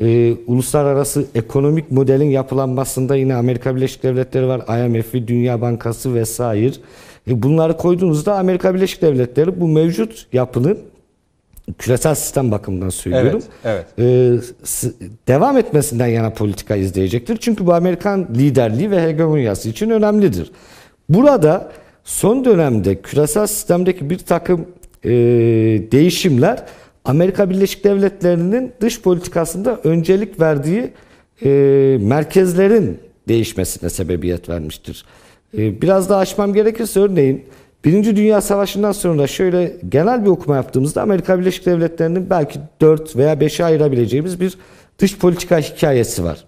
E, uluslararası ekonomik modelin yapılanmasında yine Amerika Birleşik Devletleri var. IMF'i, Dünya Bankası vesaire. E, bunları koyduğunuzda Amerika Birleşik Devletleri bu mevcut yapının küresel sistem bakımından söylüyorum. Evet, e, s- devam etmesinden yana politika izleyecektir. Çünkü bu Amerikan liderliği ve hegemonyası için önemlidir. Burada son dönemde küresel sistemdeki bir takım e, değişimler Amerika Birleşik Devletleri'nin dış politikasında öncelik verdiği e, merkezlerin değişmesine sebebiyet vermiştir. E, biraz daha açmam gerekirse örneğin Birinci Dünya Savaşı'ndan sonra şöyle genel bir okuma yaptığımızda Amerika Birleşik Devletleri'nin belki 4 veya 5'e ayırabileceğimiz bir dış politika hikayesi var.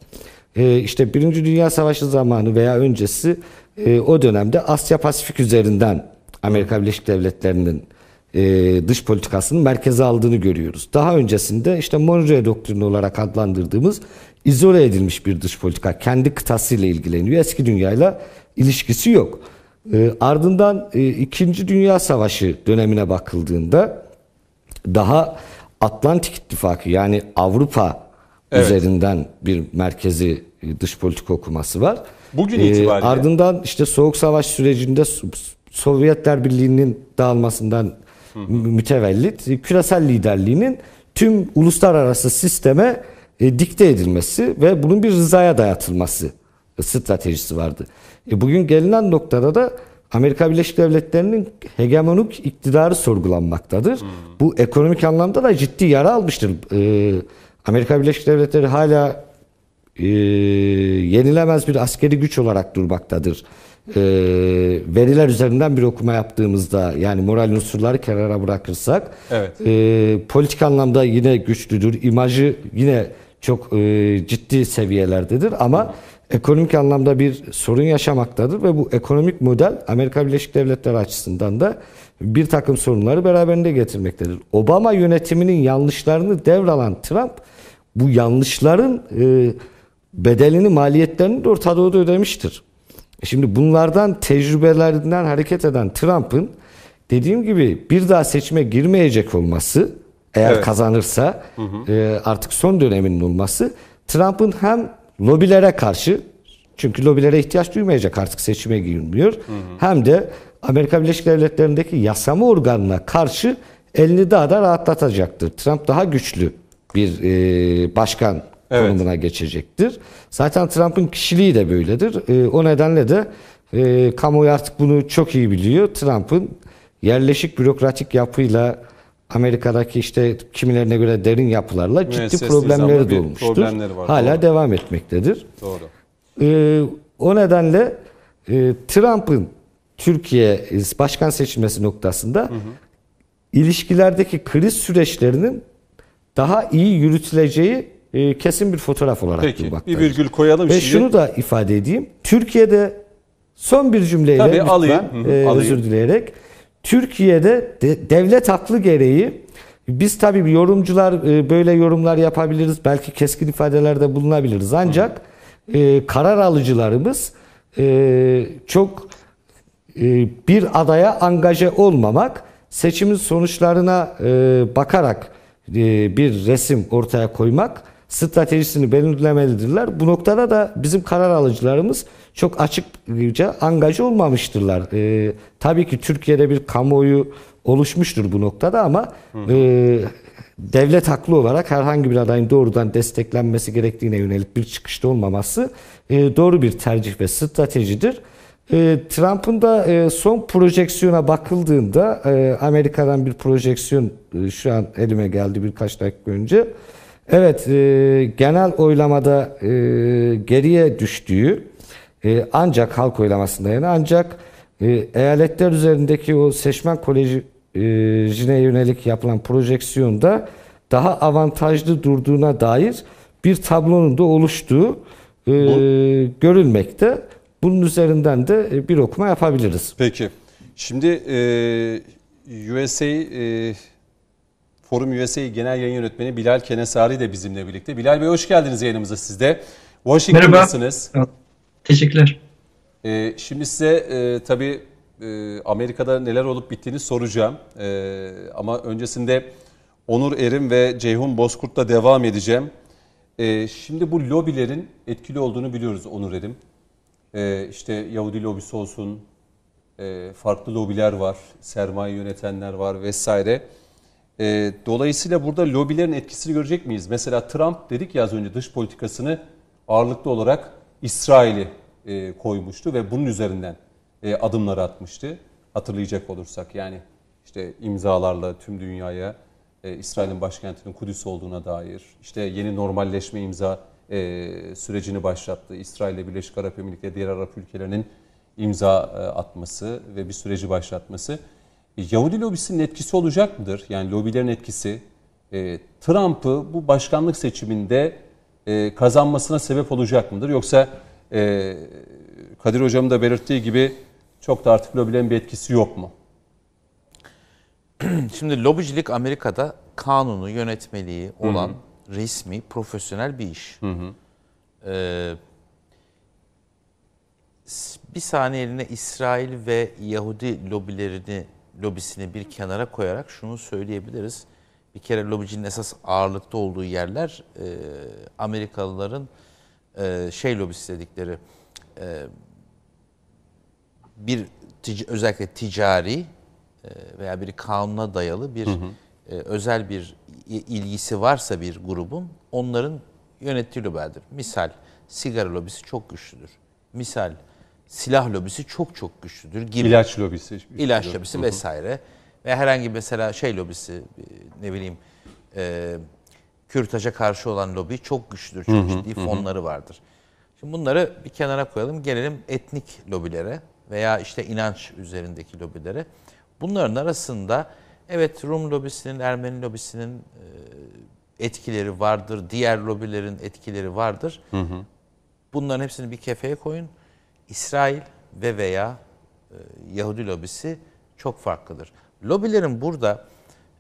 Ee, işte Birinci Dünya Savaşı zamanı veya öncesi e, o dönemde Asya Pasifik üzerinden Amerika Birleşik Devletleri'nin e, dış politikasının merkeze aldığını görüyoruz. Daha öncesinde işte Monroe doktrini olarak adlandırdığımız izole edilmiş bir dış politika. Kendi kıtasıyla ilgileniyor. Eski dünyayla ilişkisi yok. E, ardından e, İkinci Dünya Savaşı dönemine bakıldığında daha Atlantik İttifakı yani Avrupa Evet. üzerinden bir merkezi e, dış politika okuması var. Bugün Ee, itibariyle- ardından işte Soğuk Savaş sürecinde So- Sovyetler Birliği'nin dağılmasından mü- mütevellit e, küresel liderliğinin tüm uluslararası sisteme e, dikte edilmesi ve bunun bir rızaya dayatılması e, stratejisi vardı. E, bugün gelinen noktada da Amerika Birleşik Devletleri'nin hegemonik iktidarı sorgulanmaktadır. Bu ekonomik anlamda da ciddi yara almıştır. E, Amerika Birleşik Devletleri hala e, yenilemez bir askeri güç olarak durmaktadır. E, veriler üzerinden bir okuma yaptığımızda yani moral unsurları kenara bırakırsak Evet. e, politik anlamda yine güçlüdür. İmajı yine çok e, ciddi seviyelerdedir ama ekonomik anlamda bir sorun yaşamaktadır ve bu ekonomik model Amerika Birleşik Devletleri açısından da bir takım sorunları beraberinde getirmektedir. Obama yönetiminin yanlışlarını devralan Trump bu yanlışların e, bedelini, maliyetlerini de Orta Doğu'da ödemiştir. Şimdi bunlardan tecrübelerinden hareket eden Trump'ın dediğim gibi bir daha seçime girmeyecek olması eğer Evet. kazanırsa e, artık son döneminin olması Trump'ın hem lobilere karşı çünkü lobilere ihtiyaç duymayacak artık seçime girmiyor. Hem de Amerika Birleşik Devletleri'ndeki yasama organına karşı elini daha da rahatlatacaktır. Trump daha güçlü bir e, başkan Evet. konumuna geçecektir. Zaten Trump'ın kişiliği de böyledir. E, o nedenle de e, kamuoyu artık bunu çok iyi biliyor. Trump'ın yerleşik bürokratik yapıyla Amerika'daki işte kimilerine göre derin yapılarla ciddi Müesses problemleri de bir olmuştur. problemleri var, Hala doğru. devam etmektedir. Doğru. Ee, o nedenle e, Trump'ın Türkiye başkan seçilmesi noktasında ilişkilerdeki kriz süreçlerinin daha iyi yürütüleceği e, kesin bir fotoğraf olarak Peki bir durmaktadır. virgül koyalım Ve şimdi. şunu da ifade edeyim. Türkiye'de son bir cümleyle Tabii, lütfen alayım. Hı hı, e, alayım. özür dileyerek Türkiye'de de- devlet haklı gereği biz tabii yorumcular e, böyle yorumlar yapabiliriz. Belki keskin ifadelerde bulunabiliriz. Ancak e, karar alıcılarımız e, çok e, bir adaya angaje olmamak, seçimin sonuçlarına e, bakarak e, bir resim ortaya koymak stratejisini belirlemelidirler. Bu noktada da bizim karar alıcılarımız çok açıkça angaje olmamıştırlar. E, tabii ki Türkiye'de bir kamuoyu oluşmuştur bu noktada ama e, devlet haklı olarak herhangi bir adayın doğrudan desteklenmesi gerektiğine yönelik bir çıkışta olmaması e, doğru bir tercih ve stratejidir. E, Trump'ın da e, son projeksiyona bakıldığında e, Amerika'dan bir projeksiyon e, şu an elime geldi birkaç dakika önce. Evet e, genel oylamada e, geriye düştüğü e, ancak halk oylamasında yani ancak e, eyaletler üzerindeki o seçmen kolejine yönelik yapılan projeksiyonda daha avantajlı durduğuna dair bir tablonun da oluştuğu e, görülmekte. Bunun üzerinden de e, bir okuma yapabiliriz. Peki. Şimdi e, USA e, Forum USA Genel Yayın Yönetmeni Bilal Kenesari de bizimle birlikte. Bilal Bey hoş geldiniz yayınımıza siz de. Washington'dasınız. Teşekkürler. E, şimdi size e, tabii e, Amerika'da neler olup bittiğini soracağım. E, ama öncesinde Onur Erim ve Ceyhun Bozkurt'la devam edeceğim. E, şimdi bu lobilerin etkili olduğunu biliyoruz Onur Erim. E, işte Yahudi lobisi olsun, e, farklı lobiler var, sermaye yönetenler var vesaire. E, dolayısıyla burada lobilerin etkisini görecek miyiz? Mesela Trump dedik ya az önce dış politikasını ağırlıklı olarak İsrail'i e, koymuştu ve bunun üzerinden e, adımları atmıştı. Hatırlayacak olursak yani işte imzalarla tüm dünyaya e, İsrail'in başkentinin Kudüs olduğuna dair işte yeni normalleşme imza e, sürecini başlattı. İsrail ile Birleşik Arap Emirlikleri diğer Arap ülkelerinin imza e, atması ve bir süreci başlatması. Yahudi lobisinin etkisi olacak mıdır? Yani lobilerin etkisi e, Trump'ı bu başkanlık seçiminde e, kazanmasına sebep olacak mıdır? Yoksa e, Kadir Hocam'ın da belirttiği gibi çok da artık lobilerin bir etkisi yok mu? [clears throat] Şimdi lobicilik Amerika'da kanunu, yönetmeliği olan resmi, profesyonel bir iş. Ee, s- bir saniyeliğine İsrail ve Yahudi lobilerini, lobisini bir kenara koyarak şunu söyleyebiliriz. Bir kere lobicinin esas ağırlıkta olduğu yerler e, Amerikalıların e, şey lobisi dedikleri e, bir tic- özellikle ticari e, veya bir kanuna dayalı bir e, özel bir ilgisi varsa bir grubun onların yönettiği lobilerdir. Misal sigara lobisi çok güçlüdür. Misal silah lobisi çok çok güçlüdür gibi. İlaç lobisi. İlaç lobisi vesaire. Ve herhangi mesela şey lobisi e, ne bileyim e, kürtaja karşı olan lobi çok güçlüdür. Çok ciddi fonları vardır. Şimdi bunları bir kenara koyalım. Gelelim etnik lobilere veya işte inanç üzerindeki lobilere. Bunların arasında evet Rum lobisinin, Ermeni lobisinin e, etkileri vardır. Diğer lobilerin etkileri vardır. Bunların hepsini bir kefeye koyun. İsrail ve veya e, Yahudi lobisi çok farklıdır. Lobilerin burada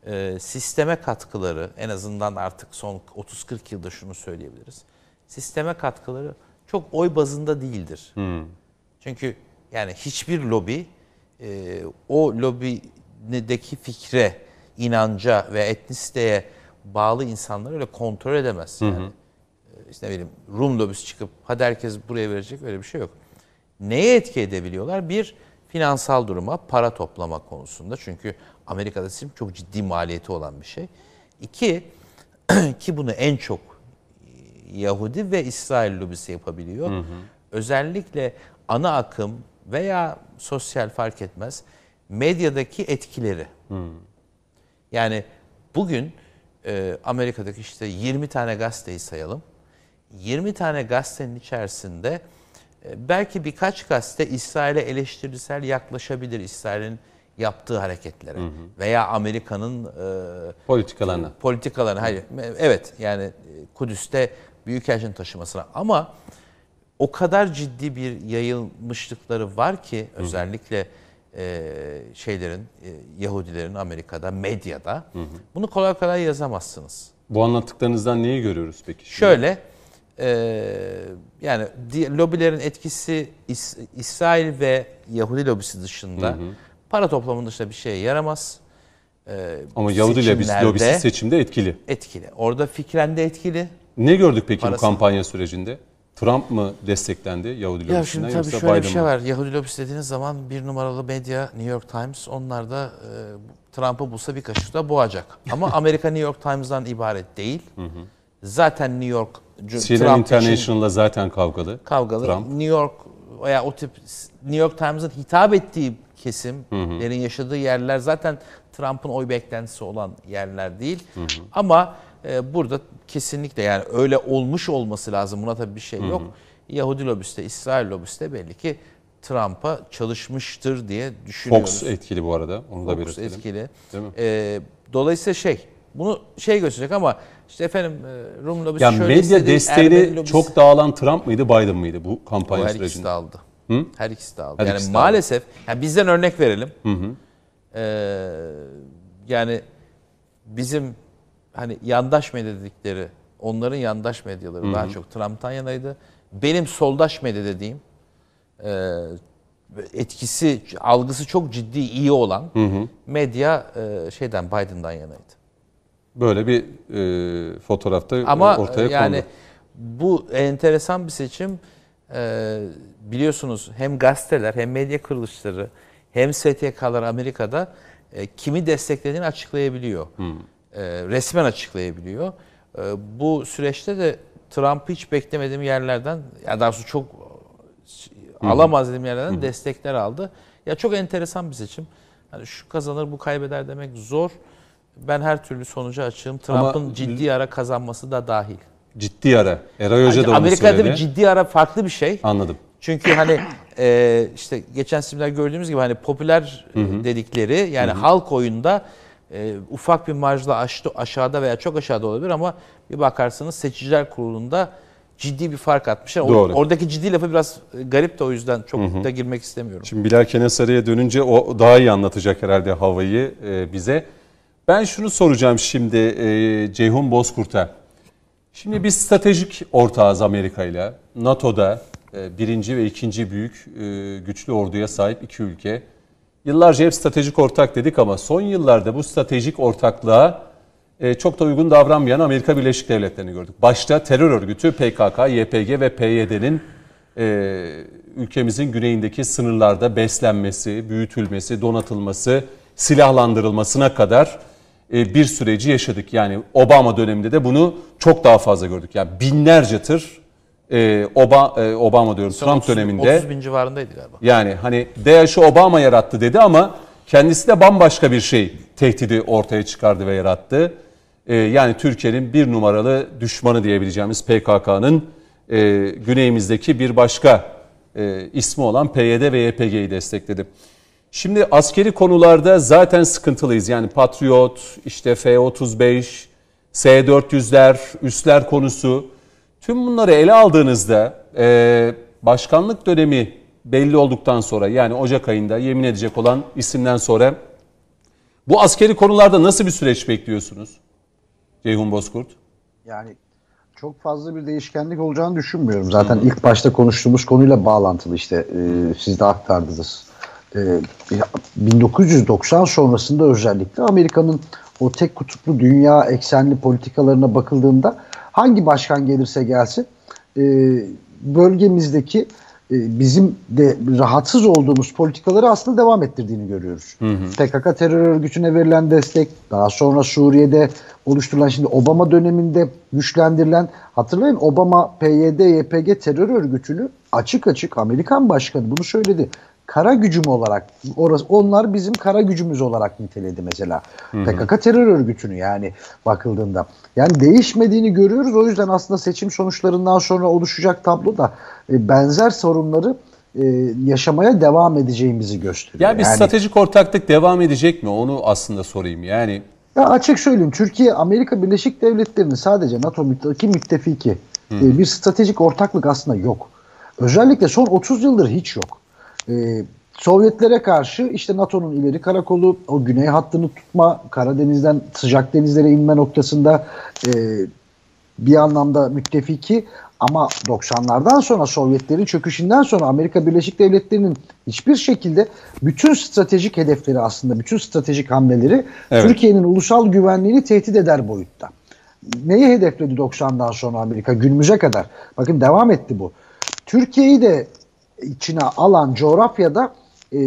e, sisteme katkıları en azından artık son 30-40 yılda şunu söyleyebiliriz. Sisteme katkıları çok oy bazında değildir. Çünkü yani hiçbir lobi e, o lobideki fikre, inanca ve etnisiteye bağlı insanları öyle kontrol edemez. Yani e, işte ne bileyim Rum lobisi çıkıp hadi herkes buraya verecek öyle bir şey yok. Neye etki edebiliyorlar? Bir, finansal duruma, para toplama konusunda. Çünkü Amerika'da seçim çok ciddi maliyeti olan bir şey. İki, [clears throat] ki bunu en çok Yahudi ve İsrail lobisi yapabiliyor. Özellikle ana akım veya sosyal fark etmez medyadaki etkileri. Yani bugün e, Amerika'daki işte 20 tane gazeteyi sayalım. 20 tane gazetenin içerisinde e, belki birkaç gazete İsrail'e eleştirisel yaklaşabilir İsrail'in yaptığı hareketlere veya Amerika'nın e, Politikalarına. politikalarına. Hayır, evet yani e, Kudüs'te büyükelçinin taşımasına ama o kadar ciddi bir yayılmışlıkları var ki özellikle e, şeylerin e, Yahudilerin Amerika'da medyada bunu kolay kolay yazamazsınız. Bu anlattıklarınızdan neyi görüyoruz peki? şimdi? Şöyle e, yani lobilerin etkisi İs- İsrail ve Yahudi lobisi dışında para toplamının dışında bir şeye yaramaz. E, Ama Yahudi lobisi, seçimde etkili. etkili. Orada fikren de etkili. Ne gördük peki Parası. bu kampanya sürecinde? Trump mı desteklendi Yahudi Ya lobisinden şimdi tabii yoksa şöyle bir Biden şey mı? var. Yahudi lobisi dediğiniz zaman bir numaralı medya New York Times onlar da e, Trump'ı bulsa bir kaşıkta boğacak. Ama Amerika New York Times'dan ibaret değil. Zaten New York CNN Trump International'la zaten kavgalı. kavgalı. Trump. New York veya o tip New York Times'ın hitap ettiği kesimlerin yaşadığı yerler zaten Trump'ın oy beklentisi olan yerler değil. Ama e, burada kesinlikle yani öyle olmuş olması lazım. Buna tabii bir şey yok. Yahudi lobisi de İsrail lobisi de belli ki Trump'a çalışmıştır diye düşünüyoruz. Fox etkili bu arada. Onu da Fox belirtelim. etkili. Değil mi? E, dolayısıyla şey bunu şey gösterecek ama işte efendim e, Rum lobisi Ya şöyle medya istedi, Ermeni lobisi- çok dağılan Trump mıydı Biden mıydı bu o kampanya her ikisi de sürecinde? aldı. Her ikisi de aldı. Her yani ikisi de maalesef yani bizden örnek verelim. Ee, yani bizim hani yandaş medya dedikleri onların yandaş medyaları daha çok Trump'tan yanaydı. Benim soldaş medya dediğim e, etkisi, algısı çok ciddi iyi olan medya e, şeyden Biden'dan yanaydı. Böyle bir e, fotoğrafta Ama ortaya yani kondu. bu enteresan bir seçim. Ee, biliyorsunuz hem gazeteler hem medya kuruluşları hem STK'lar Amerika'da e, kimi desteklediğini açıklayabiliyor. Ee, resmen açıklayabiliyor. Ee, bu süreçte de Trump'ı hiç beklemediğim yerlerden, ya daha doğrusu çok alamaz dediğim yerlerden destekler aldı. Ya çok enteresan bir seçim. Hani şu kazanır bu kaybeder demek zor. Ben her türlü sonuca açığım. Trump'ın Ama- ciddi ara kazanması da dahil. Ciddi ara. Eray Hoca da Amerika'da bir ciddi ara farklı bir şey. Anladım. Çünkü hani e, işte geçen seçimler gördüğümüz gibi hani popüler e, dedikleri yani halk oyunda e, ufak bir marjla aştı, aşağıda veya çok aşağıda olabilir ama bir bakarsınız seçiciler kurulunda ciddi bir fark atmışlar. Doğru. Oradaki ciddi lafı biraz e, garip de o yüzden çok da girmek istemiyorum. Şimdi Bilal Kenasarı'ya dönünce o daha iyi anlatacak herhalde havayı e, bize. Ben şunu soracağım şimdi e, Ceyhun Bozkurt'a. Şimdi biz stratejik ortağız Amerika ile. NATO'da e, birinci ve ikinci büyük e, güçlü orduya sahip iki ülke. Yıllarca hep stratejik ortak dedik ama son yıllarda bu stratejik ortaklığa e, çok da uygun davranmayan Amerika Birleşik Devletleri'ni gördük. Başta terör örgütü PKK, YPG ve PYD'nin e, ülkemizin güneyindeki sınırlarda beslenmesi, büyütülmesi, donatılması, silahlandırılmasına kadar bir süreci yaşadık. Yani Obama döneminde de bunu çok daha fazla gördük. Yani binlerce tır e, e, Obama diyorum Son Trump 30 döneminde 30 bin civarındaydı galiba. yani hani DAEŞ'i Obama yarattı dedi ama kendisi de bambaşka bir şey tehdidi ortaya çıkardı ve yarattı. Yani Türkiye'nin bir numaralı düşmanı diyebileceğimiz PKK'nın e, güneyimizdeki bir başka e, ismi olan PYD ve YPG'yi destekledi. Şimdi askeri konularda zaten sıkıntılıyız. Yani Patriot, işte F-35, S-400'ler, üsler konusu. Tüm bunları ele aldığınızda e, başkanlık dönemi belli olduktan sonra yani Ocak ayında yemin edecek olan isimden sonra bu askeri konularda nasıl bir süreç bekliyorsunuz? Ceyhun Bozkurt. Yani çok fazla bir değişkenlik olacağını düşünmüyorum. Zaten ilk başta konuştuğumuz konuyla bağlantılı işte e, siz de aktardınız. E, 1990 sonrasında özellikle Amerika'nın o tek kutuplu dünya eksenli politikalarına bakıldığında hangi başkan gelirse gelsin e, bölgemizdeki e, bizim de rahatsız olduğumuz politikaları aslında devam ettirdiğini görüyoruz. PKK terör örgütüne verilen destek, daha sonra Suriye'de oluşturulan şimdi Obama döneminde güçlendirilen hatırlayın Obama PYD, YPG terör örgütünü açık açık Amerikan başkanı bunu söyledi. Kara gücüm olarak orası onlar bizim kara gücümüz olarak niteledi mesela. PKK terör örgütünü yani bakıldığında. Yani değişmediğini görüyoruz. O yüzden aslında seçim sonuçlarından sonra oluşacak tablo da e, benzer sorunları e, yaşamaya devam edeceğimizi gösteriyor. Yani bir Yani- stratejik ortaklık devam edecek mi? Onu aslında sorayım. Yani Ya açık söyleyeyim Türkiye Amerika Birleşik Devletleri'nin sadece NATO müttefiki müttefiki e, bir stratejik ortaklık aslında yok. Özellikle son 30 yıldır hiç yok. E, Sovyetlere karşı işte NATO'nun ileri karakolu, o güney hattını tutma, Karadeniz'den sıcak denizlere inme noktasında e, bir anlamda müttefiki ama 90'lardan sonra Sovyetlerin çöküşünden sonra Amerika Birleşik Devletleri'nin hiçbir şekilde bütün stratejik hedefleri aslında bütün stratejik hamleleri Evet. Türkiye'nin ulusal güvenliğini tehdit eder boyutta. Neyi hedefledi 90'dan sonra Amerika günümüze kadar? Bakın devam etti bu. Türkiye'yi de içine alan coğrafyada e,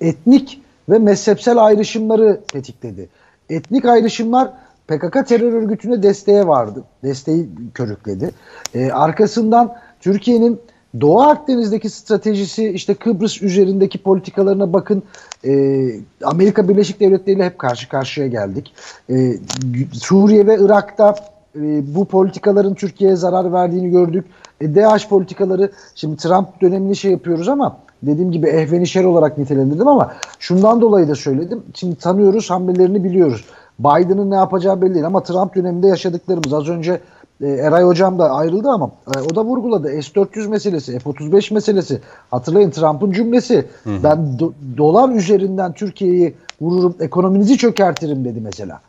etnik ve mezhepsel ayrışımları tetikledi. Etnik ayrışımlar PKK terör örgütüne desteğe vardı. Desteği körükledi. E, arkasından Türkiye'nin Doğu Akdeniz'deki stratejisi işte Kıbrıs üzerindeki politikalarına bakın e, Amerika Birleşik Devletleri ile hep karşı karşıya geldik. E, Suriye ve Irak'ta e, bu politikaların Türkiye'ye zarar verdiğini gördük. E, DH politikaları şimdi Trump dönemini şey yapıyoruz ama dediğim gibi ehvenişer olarak nitelendirdim ama şundan dolayı da söyledim. Şimdi tanıyoruz hamlelerini biliyoruz. Biden'ın ne yapacağı belli değil ama Trump döneminde yaşadıklarımız az önce e, Eray Hocam da ayrıldı ama e, o da vurguladı. S-400 meselesi, F-35 meselesi. Hatırlayın Trump'ın cümlesi. Ben do- dolar üzerinden Türkiye'yi vururum, ekonominizi çökertirim dedi mesela.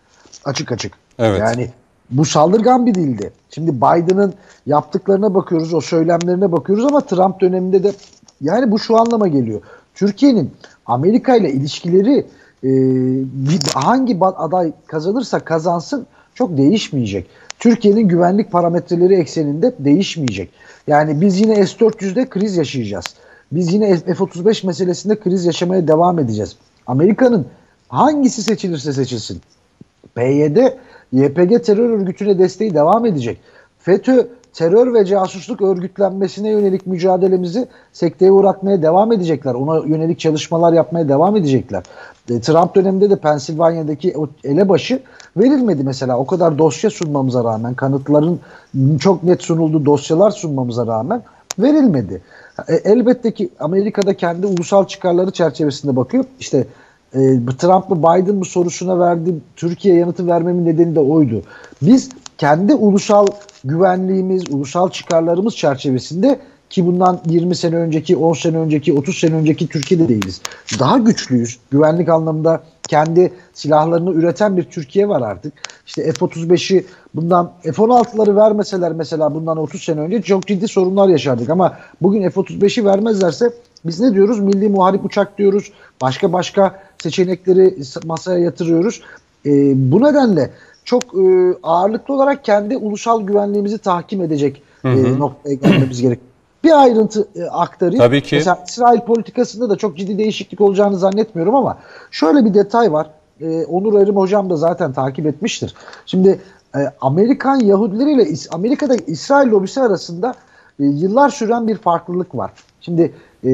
Açık açık. Evet. Yani bu saldırgan bir dildi. Şimdi Biden'ın yaptıklarına bakıyoruz, o söylemlerine bakıyoruz ama Trump döneminde de yani bu şu anlama geliyor. Türkiye'nin Amerika ile ilişkileri e, hangi aday kazanırsa kazansın çok değişmeyecek. Türkiye'nin güvenlik parametreleri ekseninde değişmeyecek. Yani biz yine S-400'de kriz yaşayacağız. Biz yine F-35 meselesinde kriz yaşamaya devam edeceğiz. Amerika'nın hangisi seçilirse seçilsin PYD, YPG terör örgütüne desteği devam edecek. FETÖ terör ve casusluk örgütlenmesine yönelik mücadelemizi sekteye uğratmaya devam edecekler. Ona yönelik çalışmalar yapmaya devam edecekler. E, Trump döneminde de Pensilvanya'daki elebaşı verilmedi mesela. O kadar dosya sunmamıza rağmen, kanıtların çok net sunulduğu dosyalar sunmamıza rağmen verilmedi. E, elbette ki Amerika'da kendi ulusal çıkarları çerçevesinde bakıyor. İşte e, Trump mı Biden mı sorusuna verdiğim Türkiye yanıtı vermemin nedeni de oydu. Biz kendi ulusal güvenliğimiz, ulusal çıkarlarımız çerçevesinde ki bundan 20 sene önceki, 10 sene önceki, 30 sene önceki Türkiye'de değiliz. Daha güçlüyüz. Güvenlik anlamında kendi silahlarını üreten bir Türkiye var artık. İşte F-35'i bundan F-16'ları vermeseler mesela bundan 30 sene önce çok ciddi sorunlar yaşardık. Ama bugün F-35'i vermezlerse biz ne diyoruz? Milli muharip uçak diyoruz. Başka başka seçenekleri masaya yatırıyoruz. E, bu nedenle çok e, ağırlıklı olarak kendi ulusal güvenliğimizi tahkim edecek e, noktaya gelmemiz gerekiyor. Bir ayrıntı e, aktarayım. Tabii ki. Mesela İsrail politikasında da çok ciddi değişiklik olacağını zannetmiyorum ama şöyle bir detay var. E, Onur Erim hocam da zaten takip etmiştir. Şimdi e, Amerikan Yahudileri ile Amerika'da İsrail lobisi arasında e, yıllar süren bir farklılık var. Şimdi e,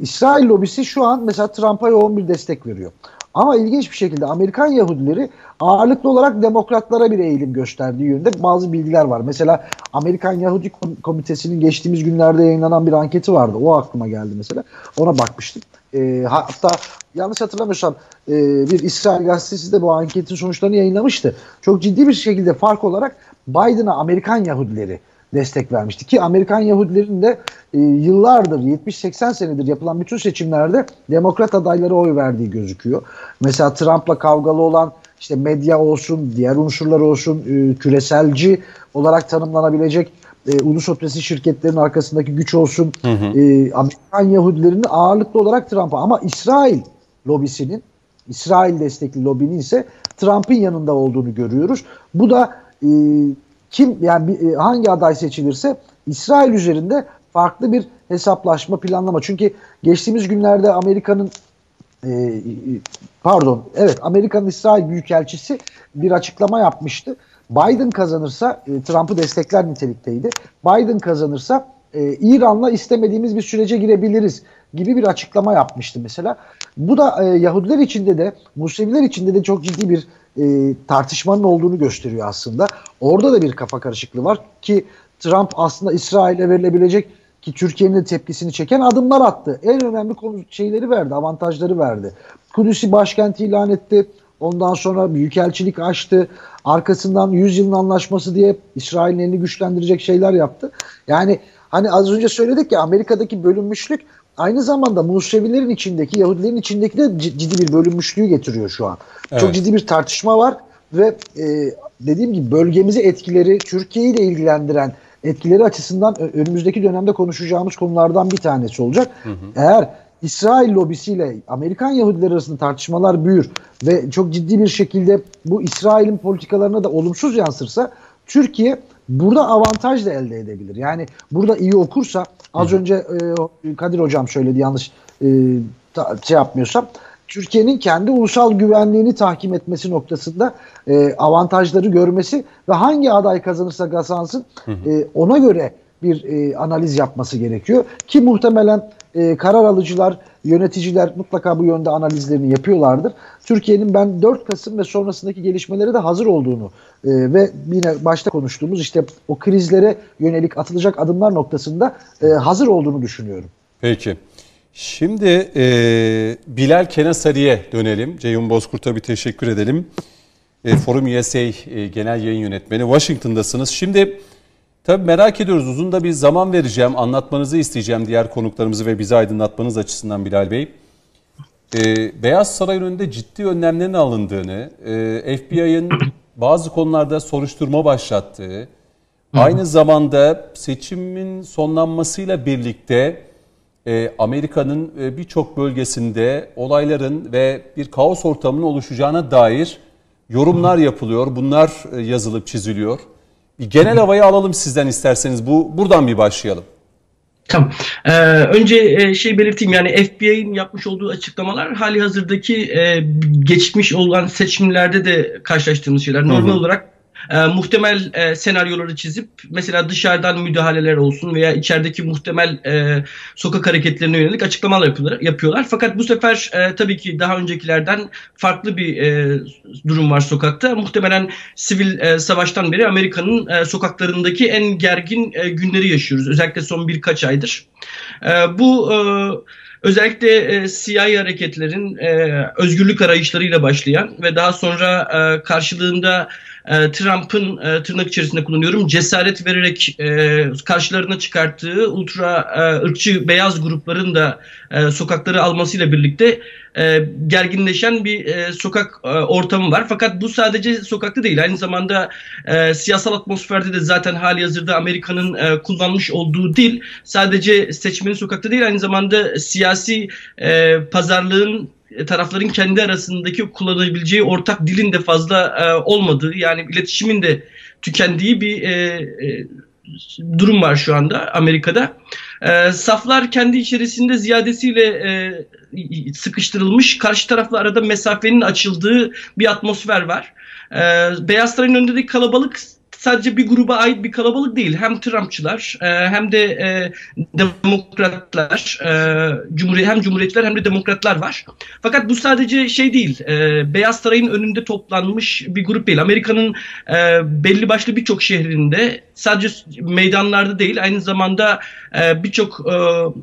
İsrail lobisi şu an mesela Trump'a yoğun bir destek veriyor. Ama ilginç bir şekilde Amerikan Yahudileri ağırlıklı olarak demokratlara bir eğilim gösterdiği yönde bazı bilgiler var. Mesela Amerikan Yahudi Komitesi'nin geçtiğimiz günlerde yayınlanan bir anketi vardı. O aklıma geldi mesela. Ona bakmıştım. E, hatta yanlış hatırlamıyorsam e, bir İsrail gazetesi de bu anketin sonuçlarını yayınlamıştı. Çok ciddi bir şekilde fark olarak Biden'a Amerikan Yahudileri destek vermişti. Ki Amerikan Yahudilerin de e, yıllardır 70-80 senedir yapılan bütün seçimlerde demokrat adaylara oy verdiği gözüküyor. Mesela Trump'la kavgalı olan işte medya olsun, diğer unsurlar olsun, e, küreselci olarak tanımlanabilecek e, ulus ötesi şirketlerin arkasındaki güç olsun. Hı hı. E, Amerikan Yahudilerinin ağırlıklı olarak Trump'a ama İsrail lobisinin, İsrail destekli lobinin ise Trump'ın yanında olduğunu görüyoruz. Bu da e, kim yani e, hangi aday seçilirse İsrail üzerinde farklı bir hesaplaşma planlama. Çünkü geçtiğimiz günlerde Amerika'nın e, pardon evet Amerika'nın İsrail Büyükelçisi bir açıklama yapmıştı. Biden kazanırsa e, Trump'ı destekler nitelikteydi. Biden kazanırsa e, İran'la istemediğimiz bir sürece girebiliriz gibi bir açıklama yapmıştı mesela. Bu da e, Yahudiler içinde de Museviler içinde de çok ciddi bir e, tartışmanın olduğunu gösteriyor aslında. Orada da bir kafa karışıklığı var ki Trump aslında İsrail'e verilebilecek ki Türkiye'nin de tepkisini çeken adımlar attı. En önemli konu şeyleri verdi, avantajları verdi. Kudüs'ü başkent ilan etti. Ondan sonra büyükelçilik açtı. Arkasından 100 yılın anlaşması diye İsrail'in elini güçlendirecek şeyler yaptı. Yani hani az önce söyledik ya Amerika'daki bölünmüşlük aynı zamanda Musevilerin içindeki, Yahudilerin içindeki de ciddi bir bölünmüşlüğü getiriyor şu an. Evet. Çok ciddi bir tartışma var ve e, dediğim gibi bölgemizi etkileri, Türkiye'yi de ilgilendiren etkileri açısından önümüzdeki dönemde konuşacağımız konulardan bir tanesi olacak. Hı hı. Eğer İsrail lobisiyle Amerikan Yahudiler arasında tartışmalar büyür ve çok ciddi bir şekilde bu İsrail'in politikalarına da olumsuz yansırsa Türkiye burada avantaj da elde edebilir. Yani burada iyi okursa az Hı. önce e, Kadir hocam söyledi yanlış e, ta, şey yapmıyorsam Türkiye'nin kendi ulusal güvenliğini tahkim etmesi noktasında e, avantajları görmesi ve hangi aday kazanırsa kazansın e, ona göre bir e, analiz yapması gerekiyor. Ki muhtemelen e, karar alıcılar, yöneticiler mutlaka bu yönde analizlerini yapıyorlardır. Türkiye'nin ben 4 Kasım ve sonrasındaki gelişmelere de hazır olduğunu e, ve yine başta konuştuğumuz işte o krizlere yönelik atılacak adımlar noktasında e, hazır olduğunu düşünüyorum. Peki. Şimdi e, Bilal Kenasari'ye dönelim. Ceyhun Bozkurt'a bir teşekkür edelim. E, Forum USA e, Genel Yayın Yönetmeni. Washington'dasınız. Şimdi tabii merak ediyoruz. Uzun da bir zaman vereceğim. Anlatmanızı isteyeceğim diğer konuklarımızı ve bizi aydınlatmanız açısından Bilal Bey. E, Beyaz Saray'ın önünde ciddi önlemlerin alındığını, e, FBI'ın [clears throat] bazı konularda soruşturma başlattığı, aynı zamanda seçimin sonlanmasıyla birlikte e, Amerika'nın e, birçok bölgesinde olayların ve bir kaos ortamının oluşacağına dair yorumlar yapılıyor. Bunlar e, yazılıp çiziliyor. Bir genel havayı alalım sizden isterseniz. Bu buradan bir başlayalım. Tamam. Ee, önce e, şey belirteyim yani FBI'nin yapmış olduğu açıklamalar hali hazırdaki e, geçmiş olan seçimlerde de karşılaştığımız şeyler. Normal hı hı. olarak e, muhtemel e, senaryoları çizip mesela dışarıdan müdahaleler olsun veya içerideki muhtemel e, sokak hareketlerine yönelik açıklamalar yapıyorlar. yapıyorlar. Fakat bu sefer e, tabii ki daha öncekilerden farklı bir e, durum var sokakta. Muhtemelen sivil e, savaştan beri Amerika'nın e, sokaklarındaki en gergin e, günleri yaşıyoruz. Özellikle son birkaç aydır. E, bu e, özellikle e, siyah hareketlerin e, özgürlük arayışlarıyla başlayan ve daha sonra e, karşılığında e, Trump'ın e, tırnak içerisinde kullanıyorum cesaret vererek e, karşılarına çıkarttığı ultra ırkçı beyaz grupların da sokakları almasıyla birlikte gerginleşen bir sokak e, ortamı var. Fakat bu sadece sokakta değil. Aynı zamanda siyasal atmosferde de zaten hali hazırda Amerika'nın kullanmış olduğu dil sadece seçmenin sokakta değil aynı zamanda siyasi pazarlığın tarafların kendi arasındaki kullanabileceği ortak dilin de fazla e, olmadığı yani iletişimin de tükendiği bir e, e, durum var şu anda Amerika'da. E, saflar kendi içerisinde ziyadesiyle e, sıkıştırılmış, karşı tarafla arada mesafenin açıldığı bir atmosfer var. E, Beyaz Saray'ın önündeki kalabalık sadece bir gruba ait bir kalabalık değil. Hem Trumpçılar e, hem de e, demokratlar, e, cumhuriyet hem cumhuriyetçiler hem de demokratlar var. Fakat bu sadece şey değil. E, Beyaz Saray'ın önünde toplanmış bir grup değil. Amerika'nın e, belli başlı birçok şehrinde sadece meydanlarda değil aynı zamanda e, birçok e,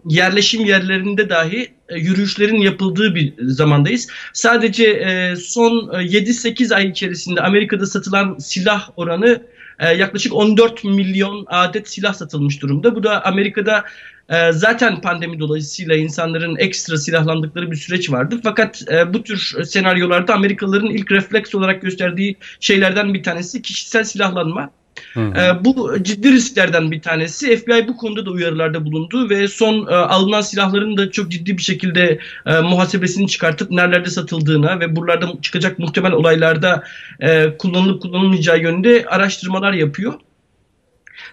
yerleşim yerlerinde dahi e, yürüyüşlerin yapıldığı bir zamandayız. Sadece e, son 7-8 ay içerisinde Amerika'da satılan silah oranı e, yaklaşık 14 milyon adet silah satılmış durumda. Bu da Amerika'da e, zaten pandemi dolayısıyla insanların ekstra silahlandıkları bir süreç vardı. Fakat e, bu tür senaryolarda Amerikalıların ilk refleks olarak gösterdiği şeylerden bir tanesi kişisel silahlanma. E, bu ciddi risklerden bir tanesi. FBI bu konuda da uyarılarda bulundu ve son e, alınan silahların da çok ciddi bir şekilde e, muhasebesini çıkartıp nerelerde satıldığına ve buralarda çıkacak muhtemel olaylarda e, kullanılıp kullanılmayacağı yönünde araştırmalar yapıyor.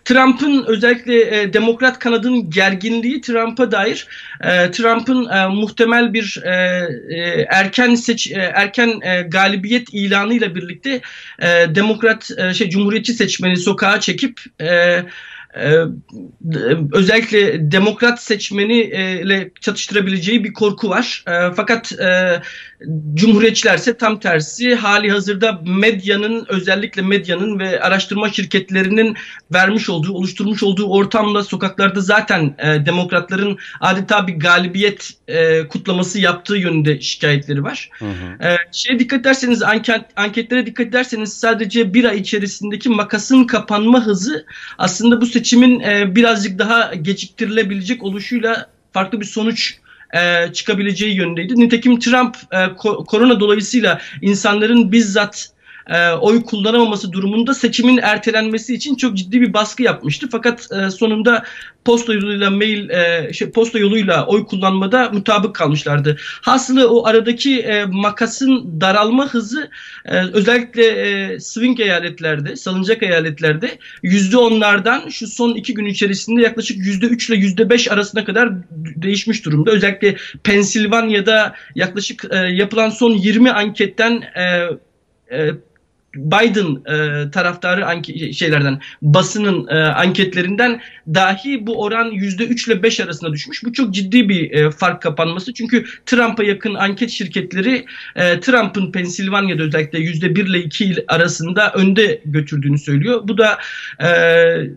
Trump'ın özellikle e, demokrat kanadının gerginliği Trump'a dair e, Trump'ın e, muhtemel bir e, e, erken seç e, erken e, galibiyet ilanıyla birlikte e, demokrat e, şey cumhuriyetçi seçmeni sokağa çekip e, ee, özellikle demokrat seçmeni ile çatıştırabileceği bir korku var. Fakat e, cumhuriyetçilerse tam tersi hali hazırda medyanın özellikle medyanın ve araştırma şirketlerinin vermiş olduğu, oluşturmuş olduğu ortamda sokaklarda zaten e, demokratların adeta bir galibiyet e, kutlaması yaptığı yönünde şikayetleri var. Hı hı. şeye dikkat ederseniz anket, anketlere dikkat ederseniz sadece bir ay içerisindeki makasın kapanma hızı aslında bu seçimin e, birazcık daha geciktirilebilecek oluşuyla farklı bir sonuç e, çıkabileceği yönündeydi. Nitekim Trump e, ko- korona dolayısıyla insanların bizzat e, oy kullanamaması durumunda seçimin ertelenmesi için çok ciddi bir baskı yapmıştı. Fakat e, sonunda posta yoluyla mail e, şey, posta yoluyla oy kullanmada mutabık kalmışlardı. Hasılı o aradaki e, makasın daralma hızı e, özellikle e, swing eyaletlerde, salıncak eyaletlerde yüzde onlardan şu son iki gün içerisinde yaklaşık yüzde üç ile yüzde beş arasına kadar değişmiş durumda. Özellikle Pensilvanya'da yaklaşık e, yapılan son 20 anketten e, e, Biden e, taraftarı anke- şeylerden basının e, anketlerinden dahi bu oran %3 ile 5 arasında düşmüş. Bu çok ciddi bir e, fark kapanması. Çünkü Trump'a yakın anket şirketleri e, Trump'ın Pensilvanya'da özellikle %1 ile 2 arasında önde götürdüğünü söylüyor. Bu da e,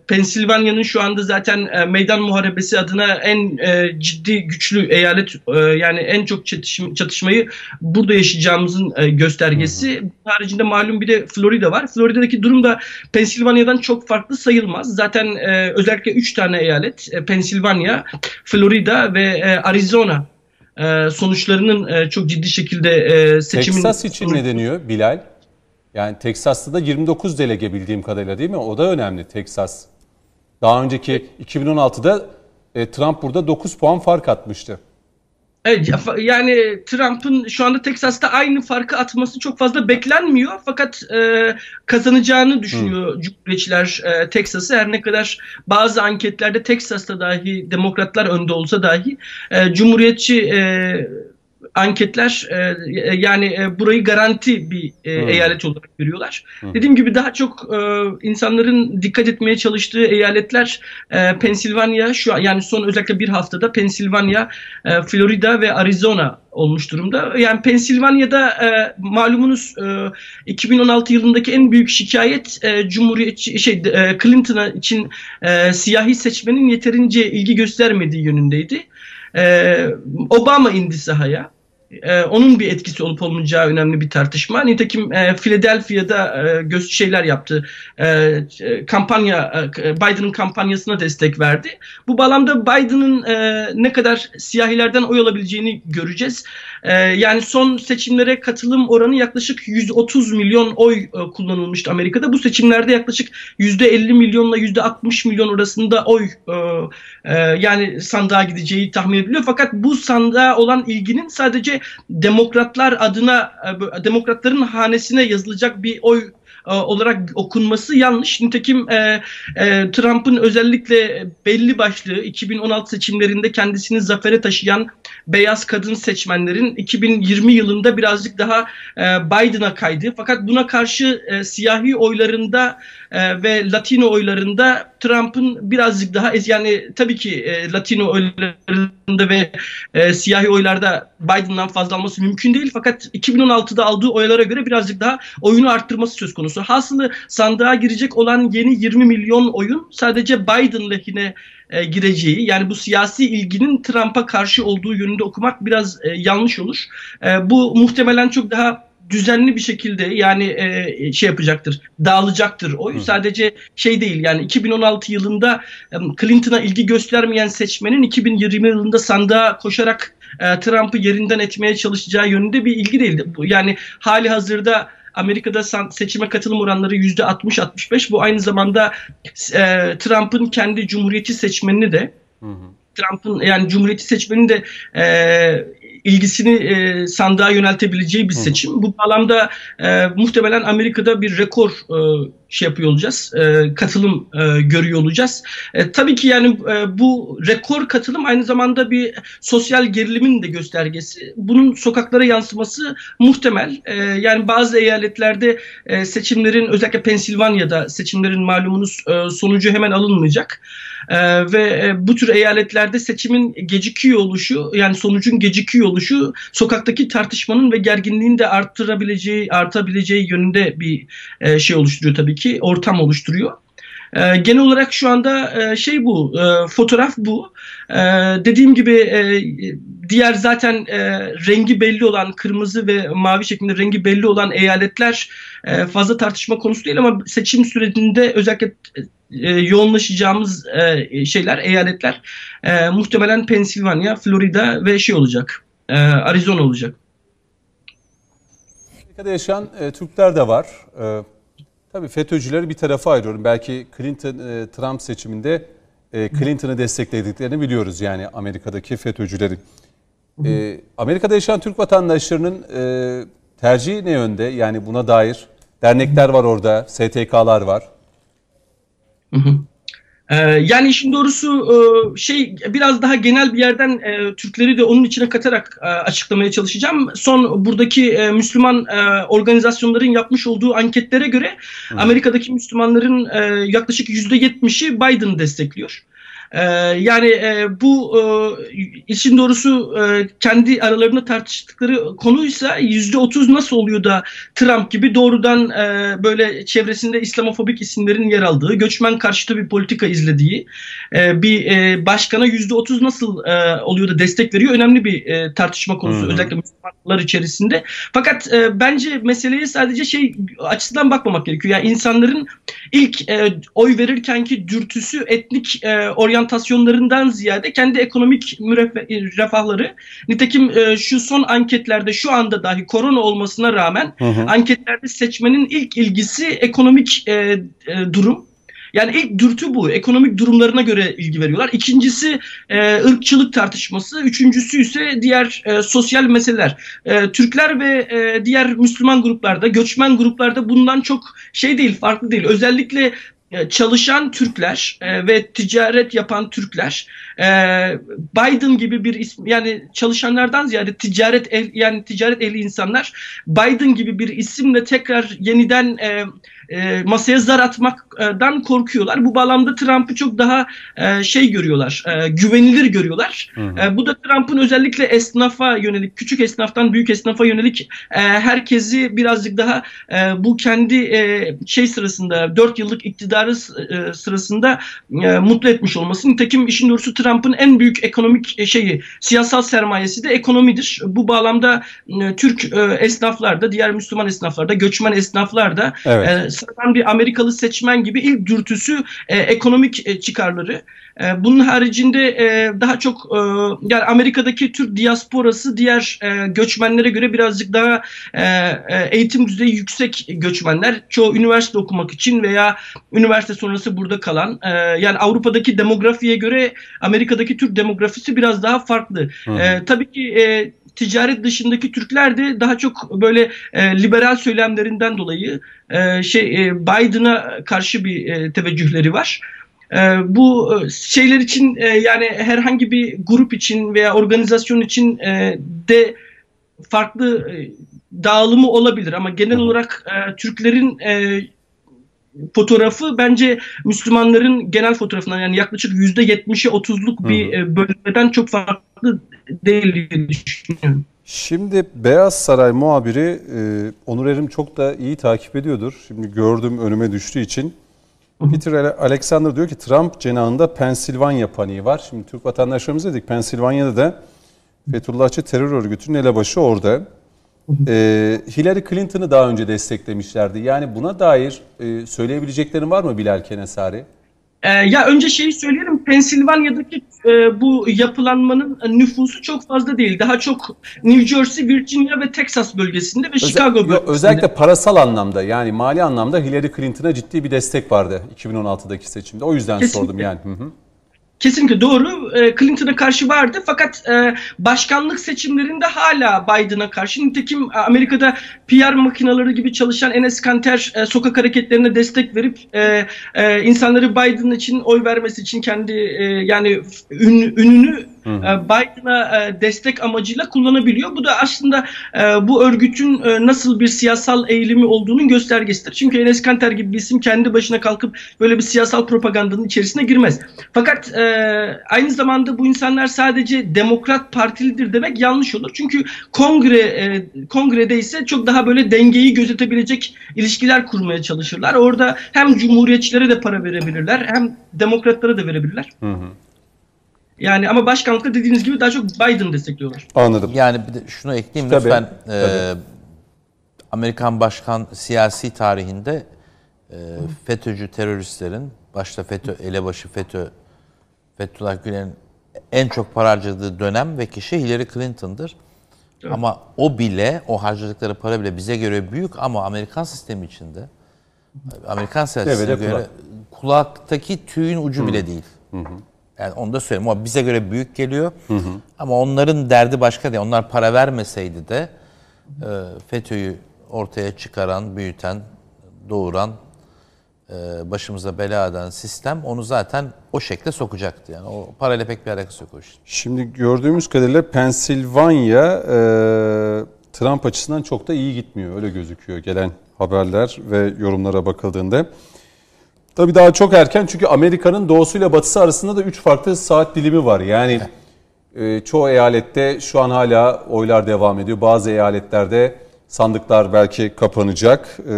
Pensilvanya'nın şu anda zaten e, meydan muharebesi adına en e, ciddi güçlü eyalet e, yani en çok çatışma, çatışmayı burada yaşayacağımızın e, göstergesi. Hı. Haricinde malum bir de Florida var. Florida'daki durum da Pensilvanya'dan çok farklı sayılmaz. Zaten e, özellikle 3 tane eyalet e, Pensilvanya, Florida ve e, Arizona e, sonuçlarının e, çok ciddi şekilde e, seçimin... Texas için sonuç... ne deniyor Bilal? Yani Texas'ta da 29 delege bildiğim kadarıyla değil mi? O da önemli Texas. Daha önceki 2016'da e, Trump burada 9 puan fark atmıştı. Evet, yani Trump'ın şu anda Texas'ta aynı farkı atması çok fazla beklenmiyor. Fakat e, kazanacağını düşünüyor Hı. Cumhuriyetçiler e, Texas'ı. Her ne kadar bazı anketlerde Texas'ta dahi demokratlar önde olsa dahi e, Cumhuriyetçi e, anketler e, e, yani e, burayı garanti bir e, hmm. eyalet olarak görüyorlar. Hmm. Dediğim gibi daha çok e, insanların dikkat etmeye çalıştığı eyaletler e, Pensilvanya şu an yani son özellikle bir haftada Pensilvanya, e, Florida ve Arizona olmuş durumda. Yani Pensilvanya'da e, malumunuz e, 2016 yılındaki en büyük şikayet e, Cumhuriyet şey e, Clinton'a için e, siyahi seçmenin yeterince ilgi göstermediği yönündeydi. E, Obama indi sahaya e, onun bir etkisi olup olmayacağı önemli bir tartışma. Nitekim e, Philadelphia'da e, göz şeyler yaptı. E, e kampanya e, Biden'ın kampanyasına destek verdi. Bu bağlamda Biden'ın e, ne kadar siyahilerden oy alabileceğini göreceğiz. E, yani son seçimlere katılım oranı yaklaşık 130 milyon oy e, kullanılmıştı Amerika'da. Bu seçimlerde yaklaşık %50 milyonla %60 milyon arasında oy e, e, yani sandığa gideceği tahmin ediliyor. Fakat bu sandığa olan ilginin sadece demokratlar adına e, demokratların hanesine yazılacak bir oy e, olarak okunması yanlış. Nitekim e, e, Trump'ın özellikle belli başlı 2016 seçimlerinde kendisini zafere taşıyan beyaz kadın seçmenlerin 2020 yılında birazcık daha e, Biden'a kaydı. Fakat buna karşı e, siyahi oylarında e, ve Latino oylarında Trump'ın birazcık daha yani tabii ki e, Latino oylarında ve e, siyahi oylarda Biden'dan fazla alması mümkün değil. Fakat 2016'da aldığı oylara göre birazcık daha oyunu arttırması söz konusu. Hasılı sandığa girecek olan yeni 20 milyon oyun sadece Biden lehine e, gireceği yani bu siyasi ilginin Trump'a karşı olduğu yönünde okumak biraz e, yanlış olur. E, bu muhtemelen çok daha düzenli bir şekilde yani e, şey yapacaktır, dağılacaktır. O sadece şey değil yani 2016 yılında e, Clinton'a ilgi göstermeyen seçmenin 2020 yılında sandığa koşarak e, Trump'ı yerinden etmeye çalışacağı yönünde bir ilgi değildi. Yani hali hazırda Amerika'da seçime katılım oranları %60-65. Bu aynı zamanda e, Trump'ın kendi cumhuriyetçi seçmenini de Trump'ın yani cumhuriyetçi seçmenini de e, ilgisini e, sandığa yöneltebileceği bir seçim. Hı. Bu bağlamda e, muhtemelen Amerika'da bir rekor e, şey yapıyor olacağız. E, katılım e, görüyor olacağız. E, tabii ki yani e, bu rekor katılım aynı zamanda bir sosyal gerilimin de göstergesi. Bunun sokaklara yansıması muhtemel. E, yani bazı eyaletlerde e, seçimlerin özellikle Pensilvanya'da seçimlerin malumunuz e, sonucu hemen alınmayacak. Ee, ve e, bu tür eyaletlerde seçimin gecikiyor oluşu yani sonucun gecikiyor oluşu sokaktaki tartışmanın ve gerginliğin de arttırabileceği artabileceği yönünde bir e, şey oluşturuyor tabii ki ortam oluşturuyor. E, genel olarak şu anda e, şey bu, fotoğraf bu. E, dediğim gibi diğer zaten rengi belli olan, kırmızı ve mavi şeklinde rengi belli olan eyaletler fazla tartışma konusu değil ama seçim sürecinde özellikle e, yoğunlaşacağımız e, şeyler, eyaletler e, muhtemelen Pensilvanya, Florida ve şey olacak, e, Arizona olacak. Amerika'da yaşayan e, Türkler de var. E, tabii FETÖ'cüleri bir tarafa ayırıyorum. Belki Clinton-Trump e, seçiminde e, Clinton'ı desteklediklerini biliyoruz yani Amerika'daki FETÖ'cüleri. E, Amerika'da yaşayan Türk vatandaşlarının e, tercihi ne yönde? Yani buna dair dernekler var orada, STK'lar var. Hı hı. Ee, yani işin doğrusu e, şey biraz daha genel bir yerden e, Türkleri de onun içine katarak e, açıklamaya çalışacağım. Son buradaki Müslüman organizasyonların yapmış olduğu anketlere göre Amerika'daki Müslümanların yaklaşık %70'i Biden'ı destekliyor. Ee, yani e, bu e, işin doğrusu e, kendi aralarında tartıştıkları konuysa yüzde otuz nasıl oluyor da Trump gibi doğrudan e, böyle çevresinde İslamofobik isimlerin yer aldığı, göçmen karşıtı bir politika izlediği e, bir e, başkana yüzde otuz nasıl e, oluyor da destek veriyor önemli bir e, tartışma konusu hmm. özellikle Müslümanlar içerisinde. Fakat e, bence meseleye sadece şey açısından bakmamak gerekiyor. Yani insanların ilk e, oy verirkenki dürtüsü etnik e, oryan oryantasyonlarından ziyade kendi ekonomik refahları. Nitekim e, şu son anketlerde şu anda dahi korona olmasına rağmen hı hı. anketlerde seçmenin ilk ilgisi ekonomik e, e, durum. Yani ilk dürtü bu. Ekonomik durumlarına göre ilgi veriyorlar. İkincisi e, ırkçılık tartışması. Üçüncüsü ise diğer e, sosyal meseleler. E, Türkler ve e, diğer Müslüman gruplarda, göçmen gruplarda bundan çok şey değil, farklı değil. Özellikle e, çalışan Türkler e, ve ticaret yapan Türkler e, Biden gibi bir isim yani çalışanlardan ziyade ticaret el, yani ticaret ehli insanlar Biden gibi bir isimle tekrar yeniden e, e, masaya zar atmaktan korkuyorlar. Bu bağlamda Trump'ı çok daha e, şey görüyorlar, e, güvenilir görüyorlar. E, bu da Trump'ın özellikle esnafa yönelik, küçük esnaftan büyük esnafa yönelik e, herkesi birazcık daha e, bu kendi e, şey sırasında 4 yıllık iktidarı e, sırasında e, mutlu etmiş olması. Nitekim işin doğrusu Trump'ın en büyük ekonomik e, şeyi, siyasal sermayesi de ekonomidir. Bu bağlamda e, Türk e, esnaflar da, diğer Müslüman esnaflar da, göçmen esnaflar da Evet. e, sıradan bir Amerikalı seçmen gibi ilk dürtüsü e, ekonomik e, çıkarları. E, bunun haricinde e, daha çok e, yani Amerika'daki Türk diasporası diğer e, göçmenlere göre birazcık daha e, e, eğitim düzeyi yüksek göçmenler. Çoğu üniversite okumak için veya üniversite sonrası burada kalan. E, yani Avrupa'daki demografiye göre Amerika'daki Türk demografisi biraz daha farklı. E, tabii ki e, ticaret dışındaki Türkler de daha çok böyle e, liberal söylemlerinden dolayı e, şey e, Biden'a karşı bir e, teveccühleri var. E, bu e, şeyler için e, yani herhangi bir grup için veya organizasyon için e, de farklı e, dağılımı olabilir ama genel olarak e, Türklerin e, fotoğrafı bence Müslümanların genel fotoğrafından yani yaklaşık yüzde 70'e 30'luk bir e, bölmeden çok farklı değil diye düşünüyorum. Şimdi Beyaz Saray muhabiri e, Onur Erim çok da iyi takip ediyordur. Şimdi gördüm önüme düştüğü için. Peter Ale- Alexander diyor ki Trump cenahında Pensilvanya paniği var. Şimdi Türk vatandaşlarımız dedik Pensilvanya'da da Fethullahçı terör örgütünün elebaşı orada. E, Hillary Clinton'ı daha önce desteklemişlerdi. Yani buna dair e, söyleyebileceklerin var mı Bilal Kenesari? Ee, ya önce şeyi söyleyelim. Pensilvanya'daki e, bu yapılanmanın nüfusu çok fazla değil. Daha çok New Jersey, Virginia ve Texas bölgesinde ve Özel- Chicago bölgesinde. özellikle parasal anlamda yani mali anlamda Hillary Clinton'a ciddi bir destek vardı 2016'daki seçimde. O yüzden Kesinlikle. sordum yani. Hı hı. Kesinlikle doğru. E, Clinton'a karşı vardı fakat e, başkanlık seçimlerinde hala Biden'a karşı. Nitekim e, Amerika'da PR makineleri gibi çalışan Enes Kanter e, sokak hareketlerine destek verip e, insanları Biden için oy vermesi için kendi yani ün, ününü Biden'a e, destek amacıyla kullanabiliyor. Bu da aslında e, bu örgütün e, nasıl bir siyasal eğilimi olduğunun göstergesidir. Çünkü Enes Kanter gibi bir isim kendi başına kalkıp böyle bir siyasal propagandanın içerisine girmez. Fakat e, aynı zamanda bu insanlar sadece Demokrat Partilidir demek yanlış olur. Çünkü kongre e, kongrede ise çok daha böyle dengeyi gözetebilecek ilişkiler kurmaya çalışırlar. Orada hem cumhuriyetçilere de para verebilirler hem demokratlara da verebilirler. Yani ama başkanlıkta dediğiniz gibi daha çok Biden destekliyorlar. Anladım. Yani bir de şunu ekleyeyim Tabii, lütfen. Ee, tabii. Amerikan başkan siyasi tarihinde e, FETÖ'cü teröristlerin başta FETÖ elebaşı FETÖ Fethullah Gülen'in en çok para harcadığı dönem ve kişi Hillary Clinton'dır. Ama o bile, o harcadıkları para bile bize göre büyük ama Amerikan sistemi içinde, Amerikan siyasetine göre kulak. kulaktaki tüyün ucu bile değil. Yani onu da söyleyeyim ama bize göre büyük geliyor. Ama onların derdi başka değil. Onlar para vermeseydi de e, FETÖ'yü ortaya çıkaran, büyüten, doğuran, e, başımıza bela eden sistem onu zaten o şekle sokacaktı. Yani o parayla pek bir alakası yok o işin. Şimdi gördüğümüz kadarıyla Pensilvanya e, Trump açısından çok da iyi gitmiyor. Öyle gözüküyor gelen haberler ve yorumlara bakıldığında. Tabii daha çok erken çünkü Amerika'nın doğusuyla batısı arasında da 3 farklı saat dilimi var. Yani e, çoğu eyalette şu an hala oylar devam ediyor. Bazı eyaletlerde sandıklar belki kapanacak. E,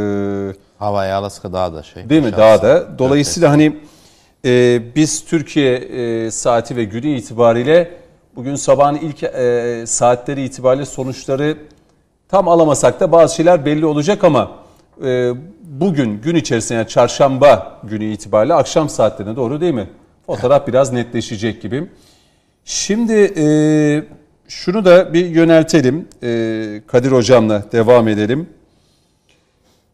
Hawaii, Alaska daha da şey. Değil mi? Daha da. Dolayısıyla hani e, biz Türkiye e, saati ve günü itibariyle bugün sabahın ilk e, saatleri itibariyle sonuçları tam alamasak da bazı şeyler belli olacak ama bugün gün içerisinde yani çarşamba günü itibariyle akşam saatlerine doğru değil mi? Fotoğraf biraz netleşecek gibi. Şimdi e, şunu da bir yöneltelim. E, Kadir Hocam'la devam edelim.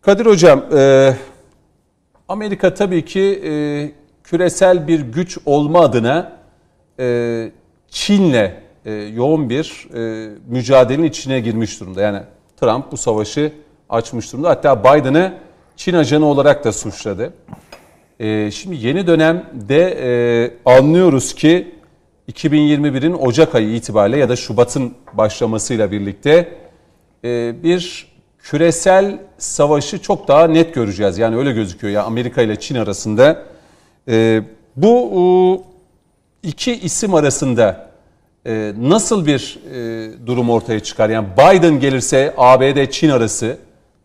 Kadir Hocam, e, Amerika tabii ki e, küresel bir güç olma adına e, Çin'le e, yoğun bir e, mücadelenin içine girmiş durumda. Yani Trump bu savaşı açmış durumda. Hatta Biden'ı Çin ajanı olarak da suçladı. E, şimdi yeni dönemde e, anlıyoruz ki 2021'in Ocak ayı itibariyle ya da Şubat'ın başlamasıyla birlikte e, bir küresel savaşı çok daha net göreceğiz. Yani öyle gözüküyor ya Amerika ile Çin arasında. E, bu e, iki isim arasında e, nasıl bir e, durum ortaya çıkar? Yani Biden gelirse ABD-Çin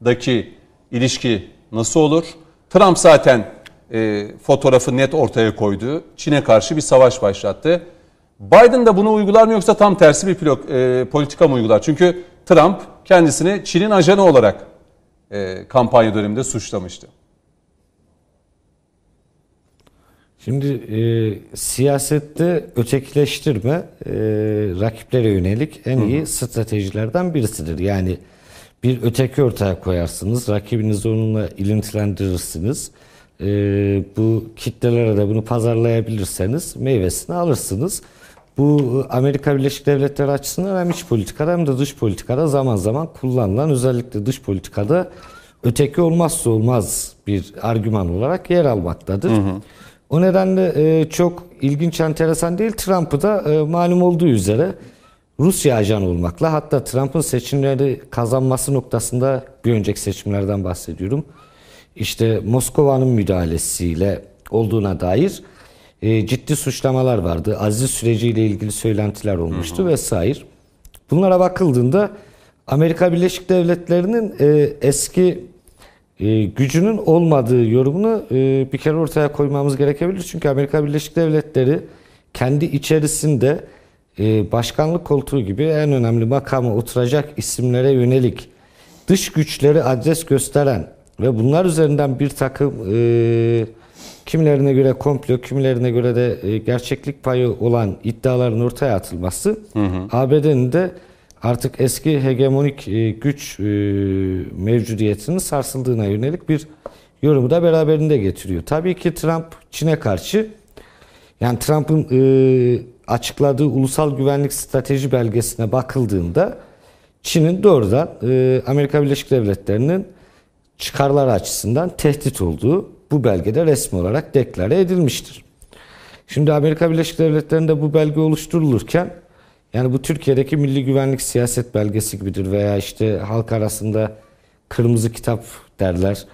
arasındaki ilişki nasıl olur? Trump zaten e, fotoğrafı net ortaya koydu. Çin'e karşı bir savaş başlattı. Biden da bunu uygular mı yoksa tam tersi bir pilot, e, politika mı uygular? Çünkü Trump kendisini Çin'in ajanı olarak e, kampanya döneminde suçlamıştı. Şimdi e, siyasette ötekileştirme e, rakiplere yönelik en iyi stratejilerden birisidir. Yani bir öteki ortaya koyarsınız, rakibinizi onunla ilintilendirirsiniz. E, bu kitlelere de bunu pazarlayabilirseniz meyvesini alırsınız. Bu Amerika Birleşik Devletleri açısından hem iç politikada hem de dış politikada zaman zaman kullanılan özellikle dış politikada öteki olmazsa olmaz bir argüman olarak yer almaktadır. Hı hı. O nedenle e, çok ilginç, enteresan değil. Trump'ı da e, malum olduğu üzere Rusya ajanı olmakla hatta Trump'ın seçimleri kazanması noktasında bir önceki seçimlerden bahsediyorum. İşte Moskova'nın müdahalesiyle olduğuna dair e, ciddi suçlamalar vardı. Aziz süreciyle ilgili söylentiler olmuştu hı hı. vesaire. Bunlara bakıldığında Amerika Birleşik Devletleri'nin e, eski e, gücünün olmadığı yorumunu e, bir kere ortaya koymamız gerekebilir. Çünkü Amerika Birleşik Devletleri kendi içerisinde başkanlık koltuğu gibi en önemli makama oturacak isimlere yönelik dış güçleri adres gösteren ve bunlar üzerinden bir takım e, kimilerine göre komplo, kimilerine göre de e, gerçeklik payı olan iddiaların ortaya atılması ABD'nin de artık eski hegemonik e, güç e, mevcudiyetinin sarsıldığına yönelik bir yorumu da beraberinde getiriyor. Tabii ki Trump Çin'e karşı yani Trump'ın e, açıkladığı ulusal güvenlik strateji belgesine bakıldığında Çin'in doğrudan Amerika Birleşik Devletleri'nin çıkarları açısından tehdit olduğu bu belgede resmi olarak deklare edilmiştir. Şimdi Amerika Birleşik Devletleri'nde bu belge oluşturulurken yani bu Türkiye'deki milli güvenlik siyaset belgesi gibidir veya işte halk arasında kırmızı kitap derler.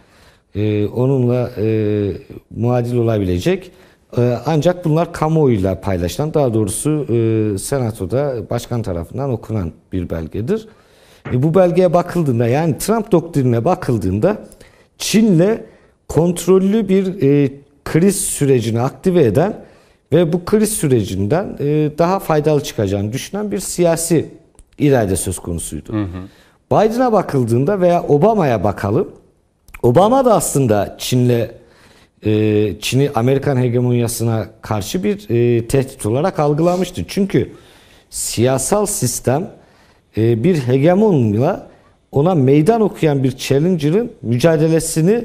Ee, onunla e, muadil olabilecek. E, ancak bunlar kamuoyuyla paylaşılan, daha doğrusu e, senatoda başkan tarafından okunan bir belgedir. E, bu belgeye bakıldığında yani Trump doktrinine bakıldığında Çin'le kontrollü bir e, kriz sürecini aktive eden ve bu kriz sürecinden e, daha faydalı çıkacağını düşünen bir siyasi irade söz konusuydu. Hı hı. Biden'a bakıldığında veya Obama'ya bakalım. Obama da aslında Çin'le e, Çin'i Amerikan hegemonyasına karşı bir e, tehdit olarak algılamıştı. Çünkü siyasal sistem e, bir hegemonla ona meydan okuyan bir challenger'ın mücadelesini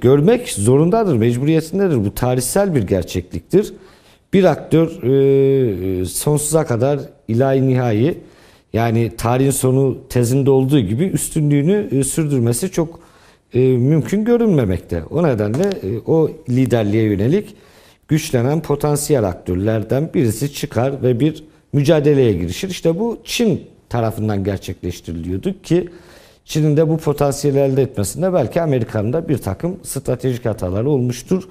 görmek zorundadır, mecburiyetindedir. Bu tarihsel bir gerçekliktir. Bir aktör sonsuza kadar ilahi nihai yani tarihin sonu tezinde olduğu gibi üstünlüğünü sürdürmesi çok e, mümkün görünmemekte. O nedenle e, o liderliğe yönelik güçlenen potansiyel aktörlerden birisi çıkar ve bir mücadeleye girişir. İşte bu Çin tarafından gerçekleştiriliyordu ki Çin'in de bu potansiyeli elde etmesinde belki Amerika'nın da bir takım stratejik hataları olmuştur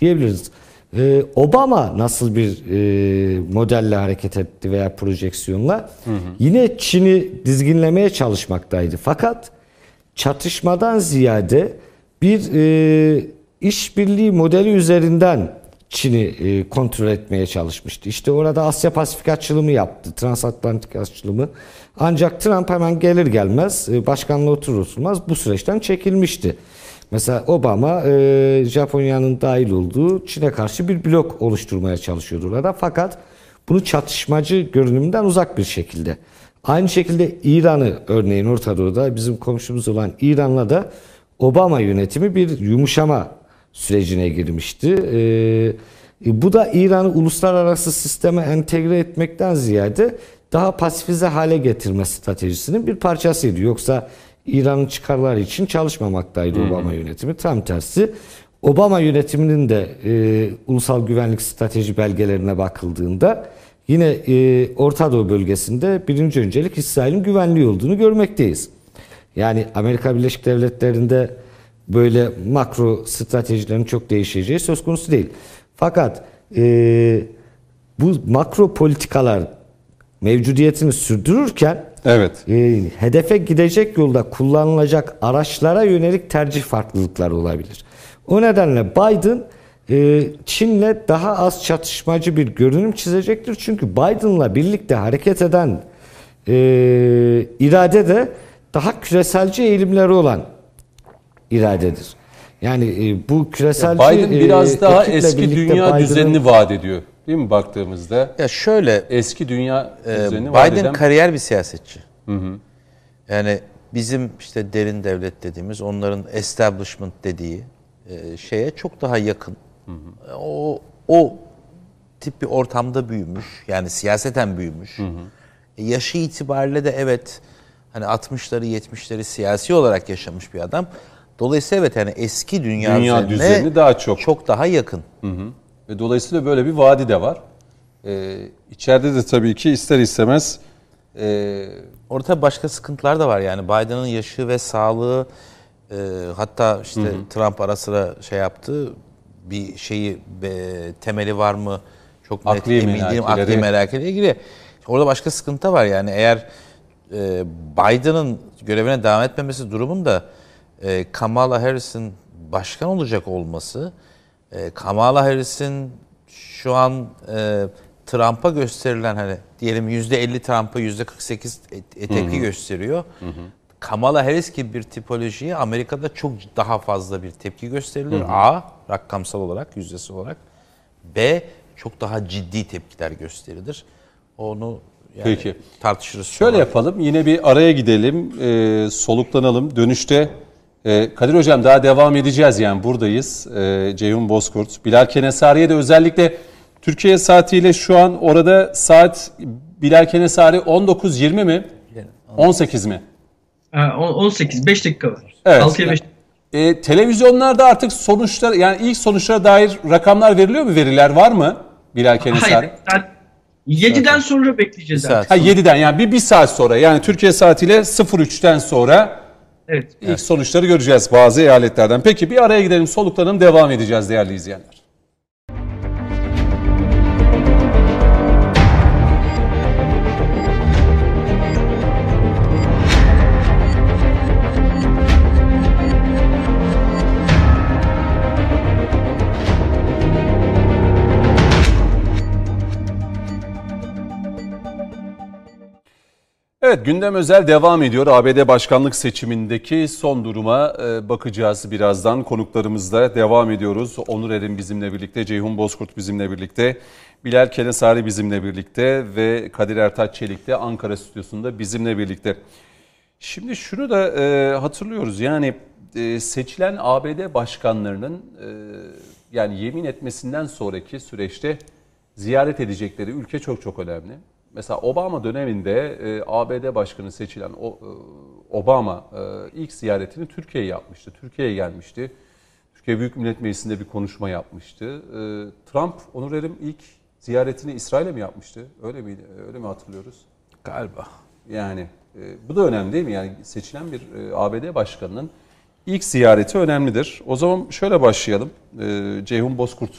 diyebiliriz. Ee, Obama nasıl bir e, modelle hareket etti veya projeksiyonla? Hı hı. Yine Çin'i dizginlemeye çalışmaktaydı. Fakat çatışmadan ziyade bir e, işbirliği modeli üzerinden Çin'i e, kontrol etmeye çalışmıştı. İşte orada Asya Pasifik açılımı yaptı, transatlantik açılımı. Ancak Trump hemen gelir gelmez e, başkanlığı oturur oturmaz bu süreçten çekilmişti. Mesela Obama e, Japonya'nın dahil olduğu Çin'e karşı bir blok oluşturmaya çalışıyordu orada. Fakat bunu çatışmacı görünümden uzak bir şekilde. Aynı şekilde İran'ı örneğin Orta Doğu'da bizim komşumuz olan İran'la da Obama yönetimi bir yumuşama sürecine girmişti. Ee, bu da İran'ı uluslararası sisteme entegre etmekten ziyade daha pasifize hale getirme stratejisinin bir parçasıydı. Yoksa İran'ın çıkarları için çalışmamaktaydı hmm. Obama yönetimi. Tam tersi Obama yönetiminin de e, ulusal güvenlik strateji belgelerine bakıldığında yine e, Orta Doğu bölgesinde birinci öncelik İsrail'in güvenliği olduğunu görmekteyiz. Yani Amerika Birleşik Devletleri'nde böyle makro stratejilerin çok değişeceği söz konusu değil. Fakat e, bu makro politikalar mevcudiyetini sürdürürken Evet. e, hedefe gidecek yolda kullanılacak araçlara yönelik tercih farklılıkları olabilir. O nedenle Biden Çin'le daha az çatışmacı bir görünüm çizecektir. Çünkü Biden'la birlikte hareket eden e, irade de daha küreselci eğilimleri olan iradedir. Yani e, bu küreselci Biden biraz e, daha eski dünya Biden'ın- düzenini vaat ediyor. Değil mi baktığımızda? Ya şöyle Eski dünya Ee, düzenini vaat Biden eden... kariyer bir siyasetçi. Yani bizim işte derin devlet dediğimiz, onların establishment dediği e, şeye çok daha yakın. O o tip bir ortamda büyümüş. Yani siyaseten büyümüş. E, yaşı itibariyle de evet hani 60'ları 70'leri siyasi olarak yaşamış bir adam. Dolayısıyla evet yani eski dünya, Dünya düzenine düzenini daha çok. çok daha yakın. Ve dolayısıyla böyle bir vaadi de var. Ee, içeride de tabii ki ister istemez e, Orada başka sıkıntılar da var yani Biden'ın yaşı ve sağlığı e, hatta işte Trump ara sıra şey yaptı bir şeyi e, temeli var mı çok net Akli emin değilim melakeleri. akli melakeyle ilgili. Orada başka sıkıntı var yani eğer e, Biden'ın görevine devam etmemesi durumunda e, Kamala Harris'in başkan olacak olması e, Kamala Harris'in şu an e, Trump'a gösterilen hani diyelim %50 Trump'a %48 e- e- tepki gösteriyor. Kamala Harris gibi bir tipolojiye Amerika'da çok daha fazla bir tepki gösterilir. A. Rakamsal olarak, yüzdesi olarak. B. Çok daha ciddi tepkiler gösterilir. Onu yani Peki. tartışırız. Şöyle sonra. yapalım. Yine bir araya gidelim. e, soluklanalım. Dönüşte e, Kadir Hocam daha devam edeceğiz yani buradayız. E, Ceyhun Bozkurt. Bilal Kenesari'ye de özellikle Türkiye saatiyle şu an orada saat Bilal Kenesari 19.20 mi? 18 mi? Ha, on- 18 5 dakika var. Evet. 6'ya 5 E, televizyonlarda artık sonuçlar yani ilk sonuçlara dair rakamlar veriliyor mu? Veriler var mı? Bilal Kenesari. Hayır. Yani 7'den sonra bekleyeceğiz Bir saat. Ha 7'den yani bir, bir saat sonra yani Türkiye saatiyle 03'ten sonra Evet. ilk sonuçları göreceğiz bazı eyaletlerden. Peki bir araya gidelim soluklanalım devam edeceğiz değerli izleyenler. Evet gündem özel devam ediyor. ABD başkanlık seçimindeki son duruma e, bakacağız birazdan. Konuklarımızla devam ediyoruz. Onur Erin bizimle birlikte, Ceyhun Bozkurt bizimle birlikte, Bilal Kenesari bizimle birlikte ve Kadir Ertaç Çelik de Ankara stüdyosunda bizimle birlikte. Şimdi şunu da e, hatırlıyoruz yani e, seçilen ABD başkanlarının yani yemin etmesinden sonraki süreçte ziyaret edecekleri ülke çok çok önemli. Mesela Obama döneminde e, ABD başkanı seçilen o, e, Obama e, ilk ziyaretini Türkiye'ye yapmıştı. Türkiye'ye gelmişti. Türkiye Büyük Millet Meclisi'nde bir konuşma yapmıştı. E, Trump, Onur Erim ilk ziyaretini İsrail'e mi yapmıştı? Öyle miydi? Öyle mi hatırlıyoruz? Galiba. Yani e, bu da önemli değil mi? Yani seçilen bir e, ABD başkanının ilk ziyareti önemlidir. O zaman şöyle başlayalım. E, Ceyhun Bozkurt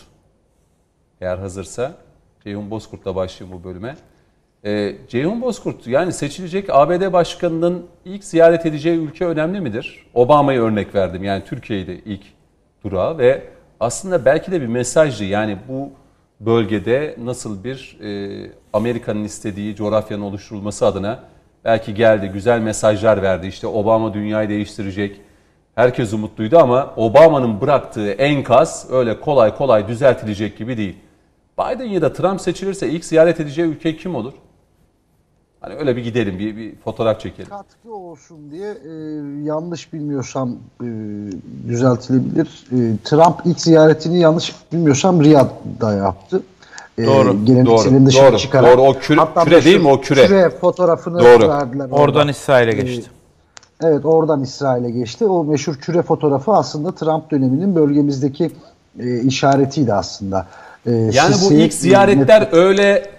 eğer hazırsa Ceyhun Bozkurt'la başlayayım bu bölüme. E, Ceyhun Bozkurt yani seçilecek ABD başkanının ilk ziyaret edeceği ülke önemli midir? Obama'yı örnek verdim yani Türkiye'de ilk durağı ve aslında belki de bir mesajdı yani bu bölgede nasıl bir e, Amerika'nın istediği coğrafyanın oluşturulması adına belki geldi güzel mesajlar verdi işte Obama dünyayı değiştirecek herkes umutluydu ama Obama'nın bıraktığı enkaz öyle kolay kolay düzeltilecek gibi değil. Biden ya da Trump seçilirse ilk ziyaret edeceği ülke kim olur? Hani öyle bir gidelim, bir, bir fotoğraf çekelim. katkı olsun diye e, yanlış bilmiyorsam e, düzeltilebilir. E, Trump ilk ziyaretini yanlış bilmiyorsam Riyad'da yaptı. E, Doğru, doğru, dışına doğru, çıkarak. doğru. O küre- Hatta küre değil mi? O küre. Küre fotoğrafını Doğru. verdiler. Oradan orada. İsrail'e Ee, geçti. Evet oradan İsrail'e geçti. O meşhur küre fotoğrafı aslında Trump döneminin bölgemizdeki e, işaretiydi aslında. E, Yani bu Sisi, ilk ziyaretler öyle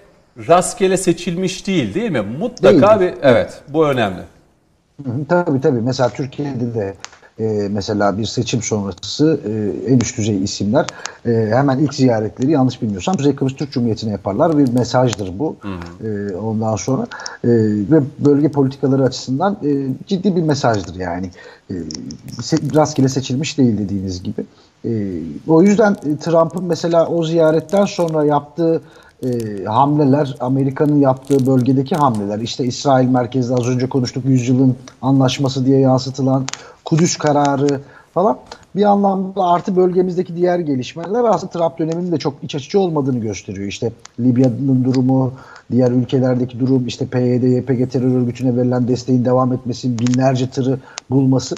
rastgele seçilmiş değil değil mi? Mutlaka Değildir. bir evet bu önemli. Hı hı, Tabii tabii. Mesela Türkiye'de de e, mesela bir seçim sonrası e, en üst düzey isimler e, hemen ilk ziyaretleri yanlış bilmiyorsam Kuzey Kıbrıs Türk Cumhuriyeti'ne yaparlar. Bir mesajdır bu. E, ondan sonra e, ve bölge politikaları açısından e, ciddi bir mesajdır yani. E, se- rastgele seçilmiş değil dediğiniz gibi. E, o yüzden e, Trump'ın mesela o ziyaretten sonra yaptığı e, hamleler, Amerika'nın yaptığı bölgedeki hamleler, işte İsrail merkezli az önce konuştuk yüzyılın anlaşması diye yansıtılan Kudüs kararı falan bir anlamda artı bölgemizdeki diğer gelişmeler aslında Trump döneminin de çok iç açıcı olmadığını gösteriyor. İşte Libya'nın durumu, diğer ülkelerdeki durum, işte PYD, YPG terör örgütüne verilen desteğin devam etmesi, binlerce tırı bulması.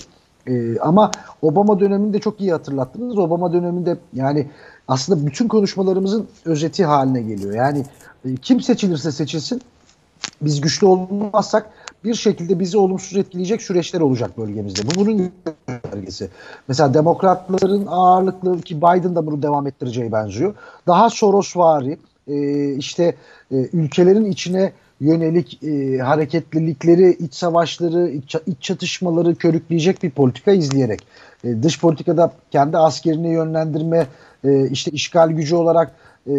Ee, ama Obama döneminde çok iyi hatırlattınız. Obama döneminde yani aslında bütün konuşmalarımızın özeti haline geliyor. Yani e, kim seçilirse seçilsin biz güçlü olmazsak bir şekilde bizi olumsuz etkileyecek süreçler olacak bölgemizde. Bu bunun göstergesi. Mesela demokratların ağırlıklı ki Biden da bunu devam ettireceği benziyor. Daha Sorosvari e, işte e, ülkelerin içine yönelik e, hareketlilikleri, iç savaşları, iç, iç çatışmaları körükleyecek bir politika izleyerek e, dış politikada kendi askerini yönlendirme, e, işte işgal gücü olarak e,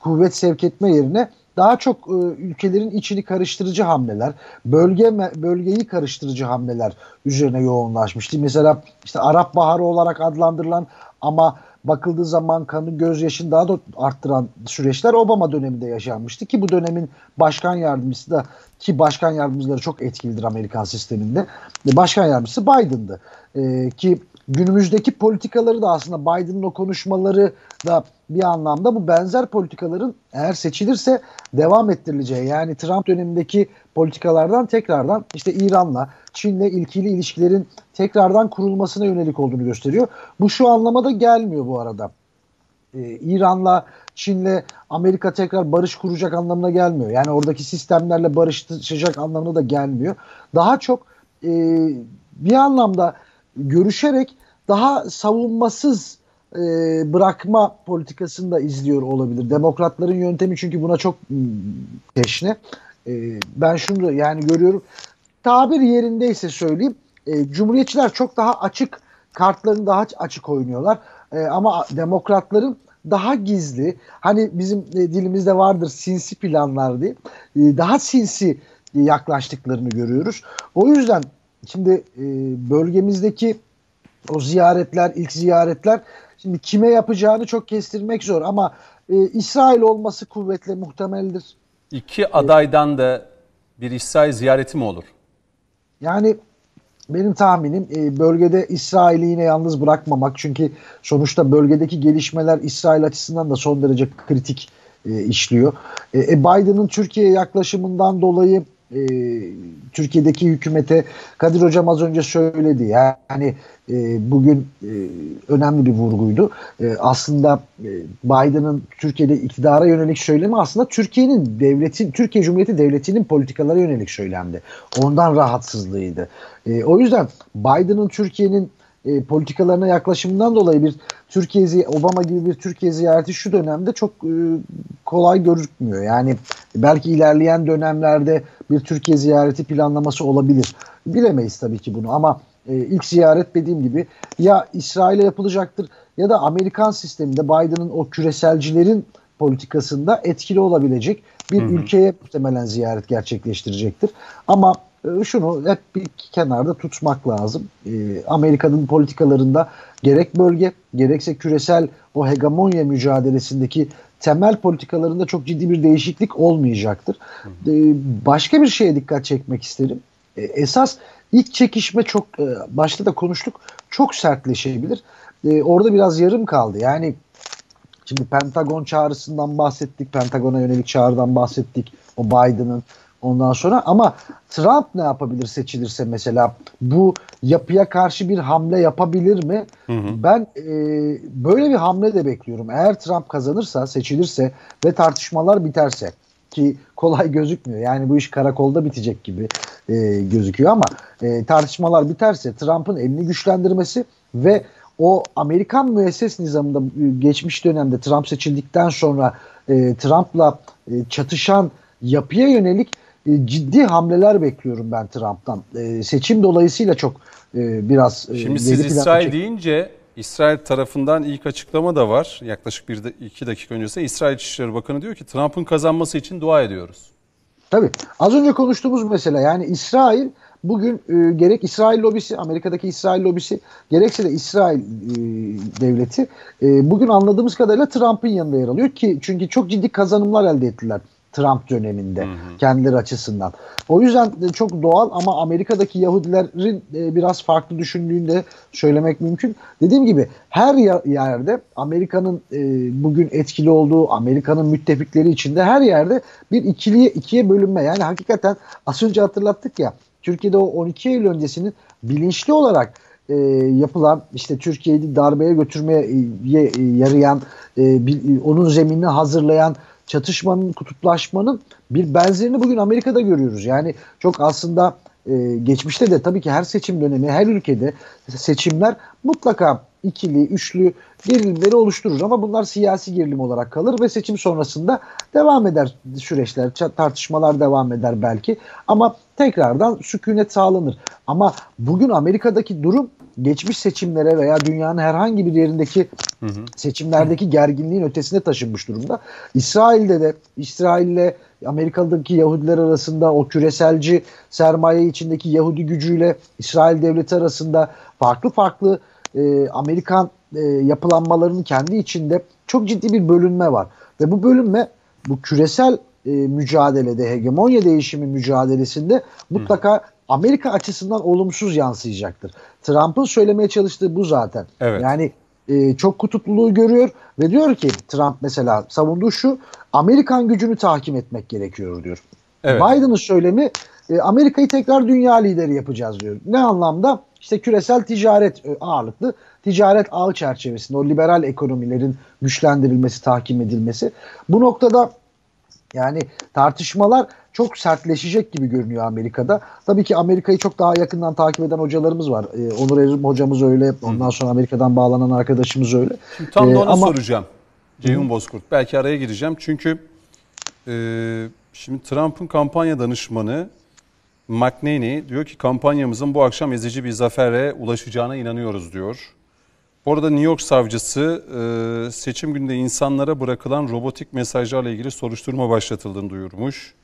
kuvvet sevk etme yerine daha çok e, ülkelerin içini karıştırıcı hamleler, bölge bölgeyi karıştırıcı hamleler üzerine yoğunlaşmıştı. Mesela işte Arap Baharı olarak adlandırılan ama bakıldığı zaman kanı gözyaşını daha da arttıran süreçler Obama döneminde yaşanmıştı ki bu dönemin başkan yardımcısı da ki başkan yardımcıları çok etkilidir Amerikan sisteminde. Başkan yardımcısı Biden'dı. E, ki günümüzdeki politikaları da aslında Biden'ın o konuşmaları da bir anlamda bu benzer politikaların eğer seçilirse devam ettirileceği yani Trump dönemindeki politikalardan tekrardan işte İran'la Çin'le ilkili ilişkilerin tekrardan kurulmasına yönelik olduğunu gösteriyor. Bu şu anlamada gelmiyor bu arada. Ee, İran'la Çin'le Amerika tekrar barış kuracak anlamına gelmiyor. Yani oradaki sistemlerle barışacak anlamına da gelmiyor. Daha çok e, bir anlamda görüşerek daha savunmasız e, bırakma politikasını da izliyor olabilir. Demokratların yöntemi çünkü buna çok teşne. E, ben şunu da yani görüyorum. Tabir yerindeyse söyleyeyim. E, Cumhuriyetçiler çok daha açık kartlarını daha açık oynuyorlar. E, ama demokratların daha gizli hani bizim e, dilimizde vardır sinsi planlar diye e, daha sinsi yaklaştıklarını görüyoruz. O yüzden şimdi e, bölgemizdeki o ziyaretler, ilk ziyaretler şimdi kime yapacağını çok kestirmek zor ama e, İsrail olması kuvvetle muhtemeldir. İki adaydan da bir İsrail ziyareti mi olur? Yani benim tahminim e, bölgede İsrail'i yine yalnız bırakmamak. Çünkü sonuçta bölgedeki gelişmeler İsrail açısından da son derece kritik e, işliyor. E, Biden'ın Türkiye yaklaşımından dolayı e, Türkiye'deki hükümete Kadir Hocam az önce söyledi yani e, bugün e, önemli bir vurguydu. E, aslında e, Biden'ın Türkiye'de iktidara yönelik söylemi aslında Türkiye'nin devletin Türkiye Cumhuriyeti devletinin politikalara yönelik söylemdi. Ondan rahatsızlığıydı. E, o yüzden Biden'ın Türkiye'nin e, politikalarına yaklaşımından dolayı bir Türkiye Obama gibi bir Türkiye ziyareti şu dönemde çok e, kolay gözükmüyor. Yani belki ilerleyen dönemlerde bir Türkiye ziyareti planlaması olabilir. Bilemeyiz tabii ki bunu ama e, ilk ziyaret dediğim gibi ya İsrail'e yapılacaktır ya da Amerikan sisteminde Biden'ın o küreselcilerin politikasında etkili olabilecek bir hı hı. ülkeye muhtemelen ziyaret gerçekleştirecektir. Ama şunu hep bir kenarda tutmak lazım. E, Amerika'nın politikalarında gerek bölge gerekse küresel o hegemonya mücadelesindeki temel politikalarında çok ciddi bir değişiklik olmayacaktır. E, başka bir şeye dikkat çekmek isterim. E, esas ilk çekişme çok e, başta da konuştuk çok sertleşebilir. E, orada biraz yarım kaldı. Yani şimdi Pentagon çağrısından bahsettik. Pentagon'a yönelik çağrıdan bahsettik. O Biden'ın ondan sonra ama Trump ne yapabilir seçilirse mesela bu yapıya karşı bir hamle yapabilir mi? Hı hı. Ben e, böyle bir hamle de bekliyorum. Eğer Trump kazanırsa, seçilirse ve tartışmalar biterse ki kolay [laughs] gözükmüyor. Yani bu iş karakolda bitecek gibi e, gözüküyor ama e, tartışmalar biterse Trump'ın elini güçlendirmesi ve o Amerikan müesses nizamında geçmiş dönemde Trump seçildikten sonra e, Trump'la e, çatışan yapıya yönelik e, ciddi hamleler bekliyorum ben Trump'tan. E, seçim dolayısıyla çok e, biraz e, Şimdi siz İsrail çek- deyince İsrail tarafından ilk açıklama da var. Yaklaşık bir de, iki dakika öncesi İsrail İçişleri Bakanı diyor ki Trump'ın kazanması için dua ediyoruz. Tabii. Az önce konuştuğumuz mesele yani İsrail bugün e, gerek İsrail lobisi, Amerika'daki İsrail lobisi, gerekse de İsrail e, devleti e, bugün anladığımız kadarıyla Trump'ın yanında yer alıyor ki çünkü çok ciddi kazanımlar elde ettiler Trump döneminde hı hı. kendileri açısından. O yüzden çok doğal ama Amerika'daki Yahudilerin e, biraz farklı düşündüğünü de söylemek mümkün. Dediğim gibi her yerde Amerika'nın e, bugün etkili olduğu, Amerika'nın müttefikleri içinde her yerde bir ikiliye ikiye bölünme. Yani hakikaten az önce hatırlattık ya Türkiye'de o 12 Eylül öncesinin bilinçli olarak e, yapılan işte Türkiye'yi darbeye götürmeye e, yarayan, e, bir, onun zeminini hazırlayan çatışmanın, kutuplaşmanın bir benzerini bugün Amerika'da görüyoruz. Yani çok aslında e, geçmişte de tabii ki her seçim dönemi, her ülkede seçimler mutlaka ikili, üçlü gerilimleri oluşturur ama bunlar siyasi gerilim olarak kalır ve seçim sonrasında devam eder süreçler, tartışmalar devam eder belki ama tekrardan sükunet sağlanır. Ama bugün Amerika'daki durum geçmiş seçimlere veya dünyanın herhangi bir yerindeki hı hı. seçimlerdeki gerginliğin ötesine taşınmış durumda. İsrail'de de İsrail'le Amerika'daki Yahudiler arasında o küreselci sermaye içindeki Yahudi gücüyle İsrail devleti arasında farklı farklı e, Amerikan e, yapılanmalarının kendi içinde çok ciddi bir bölünme var. Ve bu bölünme bu küresel e, mücadelede, hegemonya değişimi mücadelesinde mutlaka Amerika açısından olumsuz yansıyacaktır. Trump'ın söylemeye çalıştığı bu zaten. Evet. Yani e, çok kutupluluğu görüyor ve diyor ki Trump mesela savunduğu şu Amerikan gücünü tahkim etmek gerekiyor diyor. Evet. Biden'ın söylemi e, Amerika'yı tekrar dünya lideri yapacağız diyor. Ne anlamda? İşte küresel ticaret e, ağırlıklı ticaret ağ çerçevesinde o liberal ekonomilerin güçlendirilmesi, tahkim edilmesi. Bu noktada yani tartışmalar çok sertleşecek gibi görünüyor Amerika'da. Tabii ki Amerika'yı çok daha yakından takip eden hocalarımız var. Ee, Onur Erim hocamız öyle. Ondan sonra Amerika'dan bağlanan arkadaşımız öyle. Şimdi tam da onu ee, ama... soracağım. Ceyhun Bozkurt. Belki araya gireceğim. Çünkü e, şimdi Trump'ın kampanya danışmanı McNaney diyor ki kampanyamızın bu akşam ezici bir zafere ulaşacağına inanıyoruz diyor. Bu arada New York savcısı e, seçim günde insanlara bırakılan robotik mesajlarla ilgili soruşturma başlatıldığını duyurmuş.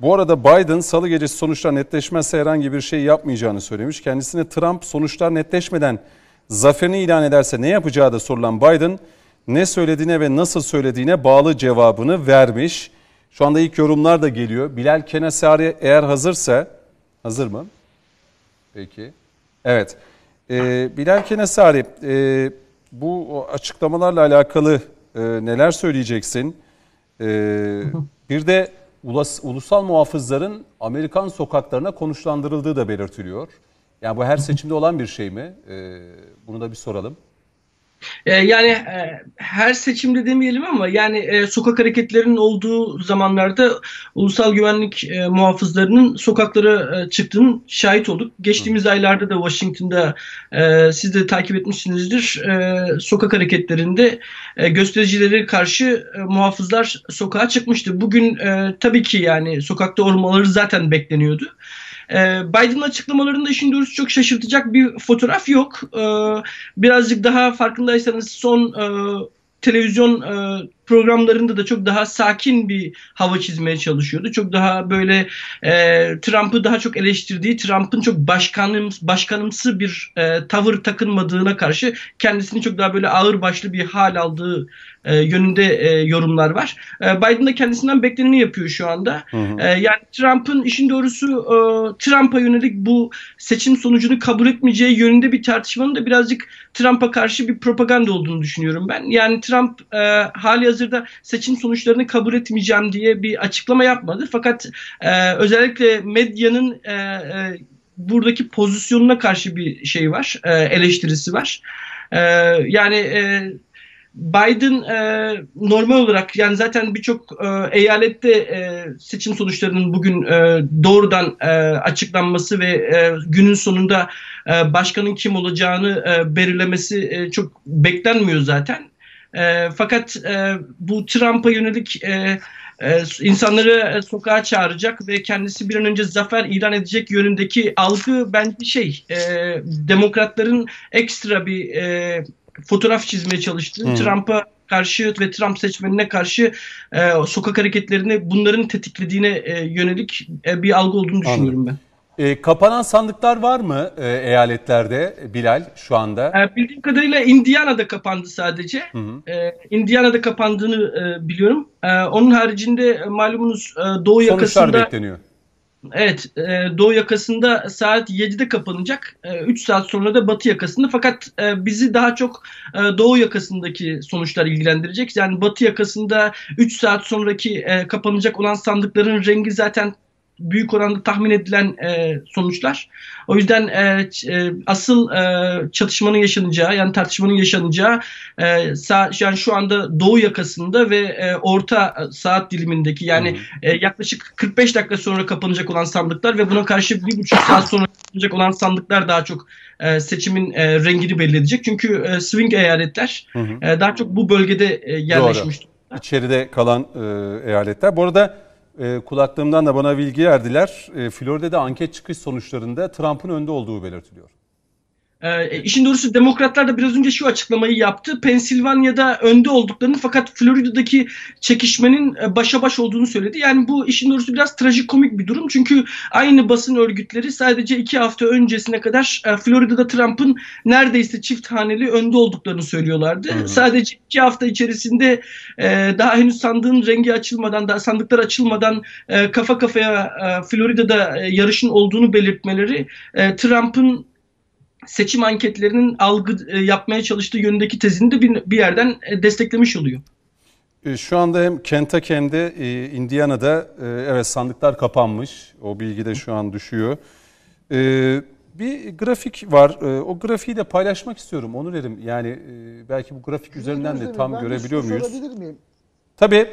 Bu arada Biden salı gecesi sonuçlar netleşmezse herhangi bir şey yapmayacağını söylemiş. Kendisine Trump sonuçlar netleşmeden zaferini ilan ederse ne yapacağı da sorulan Biden ne söylediğine ve nasıl söylediğine bağlı cevabını vermiş. Şu anda ilk yorumlar da geliyor. Bilal Kenasari eğer hazırsa, hazır mı? Peki. Evet. Ee, Bilal Kenasari, e, bu açıklamalarla alakalı e, neler söyleyeceksin? E, [laughs] bir de ulus, ulusal muhafızların Amerikan sokaklarına konuşlandırıldığı da belirtiliyor. Yani bu her seçimde olan bir şey mi? Ee, bunu da bir soralım. E, yani e, her seçimde demeyelim ama yani e, sokak hareketlerinin olduğu zamanlarda ulusal güvenlik e, muhafızlarının sokaklara e, çıktığının şahit olduk. Geçtiğimiz Hı. aylarda da Washington'da e, siz de takip etmişsinizdir. E, sokak hareketlerinde e, göstericileri karşı e, muhafızlar sokağa çıkmıştı. Bugün e, tabii ki yani sokakta olmaları zaten bekleniyordu. E, Biden'ın açıklamalarında işin doğrusu çok şaşırtacak bir fotoğraf yok. E, birazcık daha farkındaysanız son e, televizyon e, programlarında da çok daha sakin bir hava çizmeye çalışıyordu. Çok daha böyle e, Trump'ı daha çok eleştirdiği, Trump'ın çok başkanım, başkanımsı bir e, tavır takınmadığına karşı kendisini çok daha böyle ağır başlı bir hal aldığı e, yönünde e, yorumlar var. E, Biden da kendisinden bekleneni yapıyor şu anda. Hı hı. E, yani Trump'ın işin doğrusu e, Trump'a yönelik bu seçim sonucunu kabul etmeyeceği yönünde bir tartışmanın da birazcık Trump'a karşı bir propaganda olduğunu düşünüyorum ben. Yani Trump e, hali hazırda seçim sonuçlarını kabul etmeyeceğim diye bir açıklama yapmadı. Fakat e, özellikle medyanın e, e, buradaki pozisyonuna karşı bir şey var, e, eleştirisi var. E, yani e, Biden e, normal olarak yani zaten birçok e, eyalette e, seçim sonuçlarının bugün e, doğrudan e, açıklanması ve e, günün sonunda e, başkanın kim olacağını e, belirlemesi e, çok beklenmiyor zaten. E, fakat e, bu Trump'a yönelik e, e, insanları e, sokağa çağıracak ve kendisi bir an önce zafer ilan edecek yönündeki algı bence şey e, demokratların ekstra bir e, fotoğraf çizmeye çalıştığı Trump'a karşı ve Trump seçmenine karşı e, sokak hareketlerini bunların tetiklediğine e, yönelik e, bir algı olduğunu düşünüyorum ben. E, kapanan sandıklar var mı e, eyaletlerde Bilal şu anda? E, bildiğim kadarıyla Indiana'da kapandı sadece. E, Indiana'da kapandığını e, biliyorum. E, onun haricinde e, malumunuz e, Doğu Sonuçlar yakasında bekleniyor. Evet, e, doğu yakasında saat 7'de kapanacak. 3 saat sonra da batı yakasında. Fakat e, bizi daha çok e, doğu yakasındaki sonuçlar ilgilendirecek. Yani batı yakasında 3 saat sonraki e, kapanacak olan sandıkların rengi zaten büyük oranda tahmin edilen e, sonuçlar. O yüzden e, e, asıl e, çatışmanın yaşanacağı yani tartışmanın yaşanacağı e, sağ, yani şu anda doğu yakasında ve e, orta saat dilimindeki yani e, yaklaşık 45 dakika sonra kapanacak olan sandıklar ve buna karşı bir buçuk saat sonra kapanacak olan sandıklar daha çok e, seçimin e, rengini belli edecek. Çünkü e, swing eyaletler e, daha çok bu bölgede e, yerleşmiş. İçeride kalan e, eyaletler. Bu arada e, kulaklığımdan da bana bilgi verdiler. E, Florida'da anket çıkış sonuçlarında Trump'ın önde olduğu belirtiliyor. Ee, işin doğrusu demokratlar da biraz önce şu açıklamayı yaptı. Pensilvanya'da önde olduklarını fakat Florida'daki çekişmenin e, başa baş olduğunu söyledi. Yani bu işin doğrusu biraz trajikomik bir durum. Çünkü aynı basın örgütleri sadece iki hafta öncesine kadar e, Florida'da Trump'ın neredeyse çift haneli önde olduklarını söylüyorlardı. Sadece iki hafta içerisinde e, daha henüz sandığın rengi açılmadan, daha sandıklar açılmadan e, kafa kafaya e, Florida'da e, yarışın olduğunu belirtmeleri e, Trump'ın seçim anketlerinin algı e, yapmaya çalıştığı yönündeki tezini de bir, bir yerden e, desteklemiş oluyor. E, Şu anda hem Kentucky hem de e, Indiana'da e, evet sandıklar kapanmış. O bilgi de şu an düşüyor. E, Bir grafik var. E, O grafiği de paylaşmak istiyorum Onur Erim. Yani e, belki bu grafik üzerinden de tam Ben görebiliyor soru muyuz? miyim? Tabii.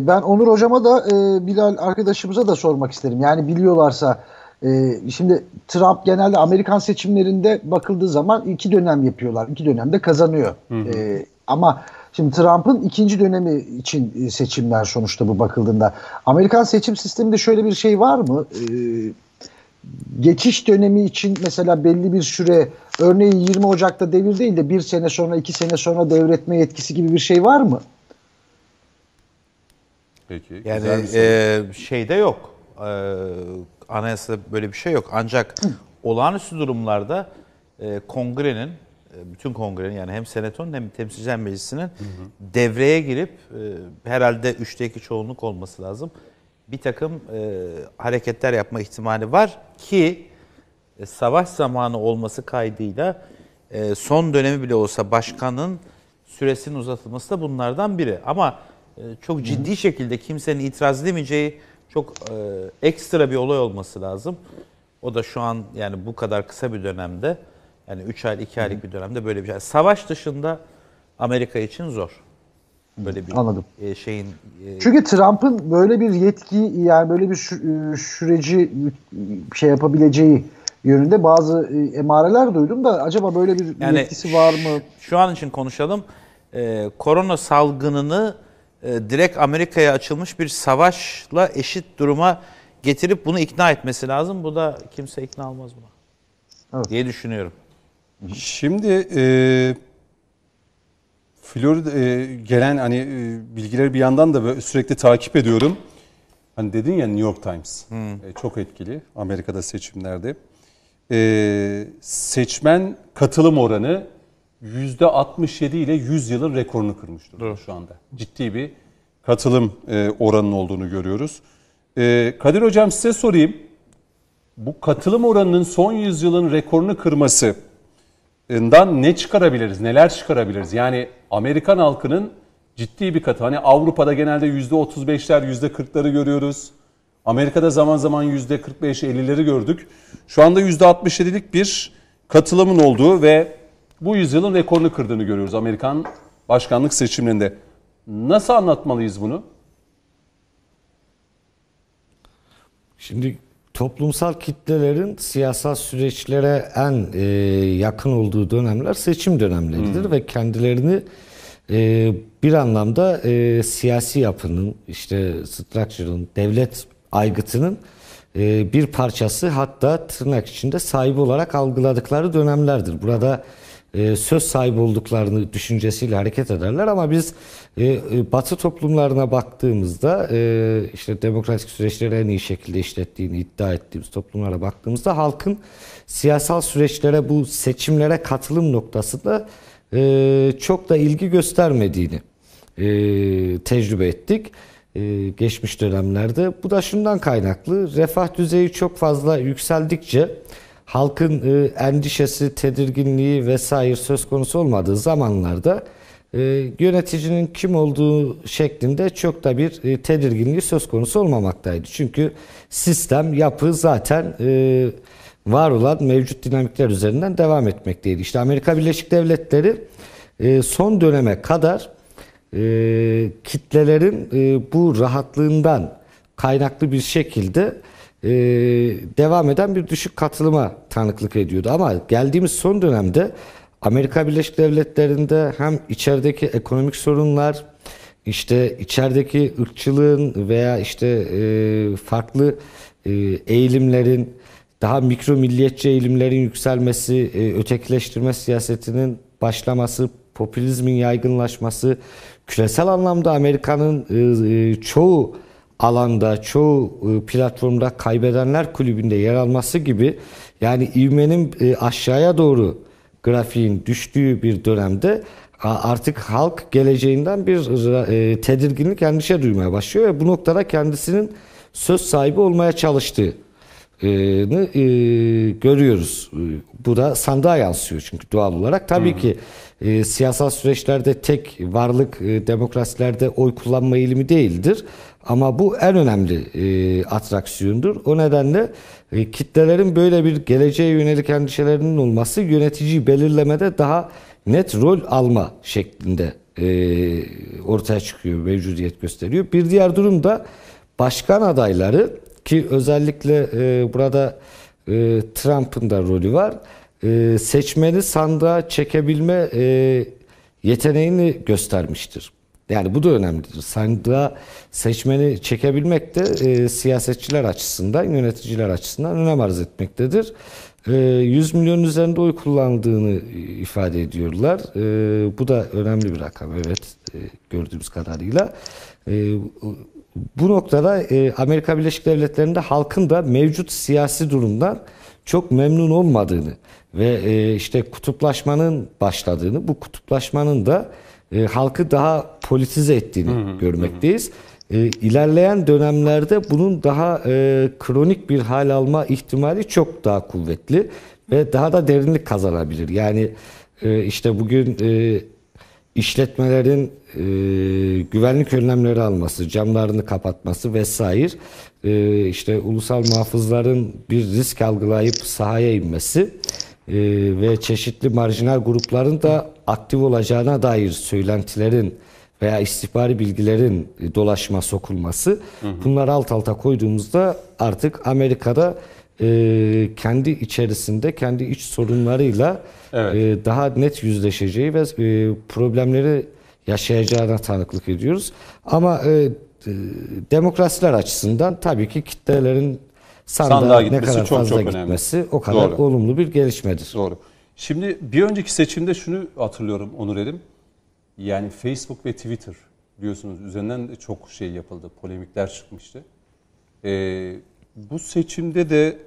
Ben Onur hocama da e, Bilal arkadaşımıza da sormak isterim. Yani biliyorlarsa e, şimdi Trump genelde Amerikan seçimlerinde bakıldığı zaman iki dönem yapıyorlar. İki dönemde kazanıyor. E, ama şimdi Trump'ın ikinci dönemi için e, seçimler sonuçta bu bakıldığında. Amerikan seçim sisteminde şöyle bir şey var mı? E, geçiş dönemi için mesela belli bir süre örneğin 20 Ocak'ta devir değil de bir sene sonra iki sene sonra devretme yetkisi gibi bir şey var mı? Peki. Yani bir soru. e, şeyde yok. E, anayasada böyle bir şey yok. Ancak olağanüstü durumlarda e, kongrenin, e, bütün kongrenin yani hem senatonun hem temsilciler meclisinin devreye girip e, herhalde üçte iki çoğunluk olması lazım. Bir takım e, hareketler yapma ihtimali var ki e, savaş zamanı olması kaydıyla e, son dönemi bile olsa başkanın süresinin uzatılması da bunlardan biri. Ama e, çok ciddi şekilde kimsenin itiraz edemeyeceği çok e, ekstra bir olay olması lazım. O da şu an yani bu kadar kısa bir dönemde yani 3 ay 2 aylık bir dönemde böyle bir şey. Savaş dışında Amerika için zor. Böyle bir Anladım. e, şeyin e, Çünkü Trump'ın böyle bir yetki yani böyle bir sü- e, süreci e, şey yapabileceği yönünde bazı e, emareler duydum da acaba böyle bir Yani yetkisi var mı? Şu an için konuşalım. Ee, korona salgınını e, direkt Amerika'ya açılmış bir savaşla eşit duruma getirip bunu ikna etmesi lazım. Bu da kimse ikna olmaz buna. Evet. Diye düşünüyorum. Şimdi e, Florida e, gelen hani e, bilgileri bir yandan da böyle sürekli takip ediyorum. Hani dedin ya New York Times E, çok etkili Amerika'da seçimlerde. E, seçmen katılım oranı %67 ile 100 yılın rekorunu kırmış durumda şu anda. Ciddi bir katılım e, oranının olduğunu görüyoruz. E, Kadir Hocam size sorayım. Bu katılım oranının son yüzyılın rekorunu kırması dan ne çıkarabiliriz, neler çıkarabiliriz? Yani Amerikan halkının ciddi bir katı. Hani Avrupa'da genelde %35'ler, %40'ları görüyoruz. Amerika'da zaman zaman %45-50'leri gördük. Şu anda %67'lik bir katılımın olduğu ve bu yüzyılın rekorunu kırdığını görüyoruz Amerikan başkanlık seçimlerinde. Nasıl anlatmalıyız bunu? Şimdi toplumsal kitlelerin siyasal süreçlere en e, yakın olduğu dönemler seçim dönemleridir ve kendilerini e, bir anlamda e, siyasi yapının, işte structure'ın, devlet aygıtının e, bir parçası hatta tırnak içinde sahibi olarak algıladıkları dönemlerdir. Burada e, söz sahibi olduklarını düşüncesiyle hareket ederler ama biz e, e, Batı toplumlarına baktığımızda e, işte demokratik süreçleri en iyi şekilde işlettiğini iddia ettiğimiz toplumlara baktığımızda halkın siyasal süreçlere bu seçimlere katılım noktasında e, çok da ilgi göstermediğini e, tecrübe ettik e, geçmiş dönemlerde. Bu da şundan kaynaklı refah düzeyi çok fazla yükseldikçe halkın e, endişesi, tedirginliği vesaire söz konusu olmadığı zamanlarda e, yöneticinin kim olduğu şeklinde çok da bir e, tedirginliği söz konusu olmamaktaydı. Çünkü sistem, yapı zaten e, var olan mevcut dinamikler üzerinden devam etmekteydi. İşte Amerika Birleşik Devletleri e, son döneme kadar e, kitlelerin e, bu rahatlığından kaynaklı bir şekilde e, devam eden bir düşük katılıma tanıklık ediyordu. Ama geldiğimiz son dönemde Amerika Birleşik Devletleri'nde hem içerideki ekonomik sorunlar, işte içerideki ırkçılığın veya işte e, farklı e, eğilimlerin, daha mikro milliyetçi eğilimlerin yükselmesi, e, ötekileştirme siyasetinin başlaması, popülizmin yaygınlaşması, küresel anlamda Amerika'nın e, e, çoğu alanda, çoğu e, platformda kaybedenler kulübünde yer alması gibi yani ivmenin e, aşağıya doğru grafiğin düştüğü bir dönemde artık halk geleceğinden bir e, tedirginlik, endişe duymaya başlıyor ve bu noktada kendisinin söz sahibi olmaya çalıştığı e, görüyoruz. Bu da sandığa yansıyor çünkü doğal olarak. Tabii Hı-hı. ki e, siyasal süreçlerde tek varlık e, demokrasilerde oy kullanma eğilimi değildir. Ama bu en önemli e, atraksiyondur. O nedenle e, kitlelerin böyle bir geleceğe yönelik endişelerinin olması yöneticiyi belirlemede daha net rol alma şeklinde e, ortaya çıkıyor, mevcudiyet gösteriyor. Bir diğer durum da başkan adayları ki özellikle e, burada e, Trump'ın da rolü var. E, seçmeni sandığa çekebilme e, yeteneğini göstermiştir. Yani bu da önemlidir. Sandığa seçmeni çekebilmek de e, siyasetçiler açısından, yöneticiler açısından önem arz etmektedir. E, 100 milyon üzerinde oy kullandığını ifade ediyorlar. E, bu da önemli bir rakam evet e, gördüğümüz kadarıyla. E, bu noktada e, Amerika Birleşik Devletleri'nde halkın da mevcut siyasi durumdan çok memnun olmadığını ve e, işte kutuplaşmanın başladığını, bu kutuplaşmanın da e, halkı daha politize ettiğini hı hı, görmekteyiz. Hı. E, ilerleyen dönemlerde bunun daha e, kronik bir hal alma ihtimali çok daha kuvvetli ve daha da derinlik kazanabilir. Yani e, işte bugün e, işletmelerin e, güvenlik önlemleri alması, camlarını kapatması vesaire e, işte ulusal muhafızların bir risk algılayıp sahaya inmesi e, ve çeşitli marjinal grupların da aktif olacağına dair söylentilerin veya istihbari bilgilerin dolaşma sokulması hı hı. bunları alt alta koyduğumuzda artık Amerika'da e, kendi içerisinde kendi iç sorunlarıyla evet. e, daha net yüzleşeceği ve e, problemleri yaşayacağına tanıklık ediyoruz. Ama e, demokrasiler açısından tabii ki kitlelerin sandığa, sandığa ne kadar çok, fazla çok gitmesi o kadar Doğru. olumlu bir gelişmedir. Doğru. Şimdi bir önceki seçimde şunu hatırlıyorum Onur Erim. Yani Facebook ve Twitter biliyorsunuz üzerinden de çok şey yapıldı, polemikler çıkmıştı. Ee, bu seçimde de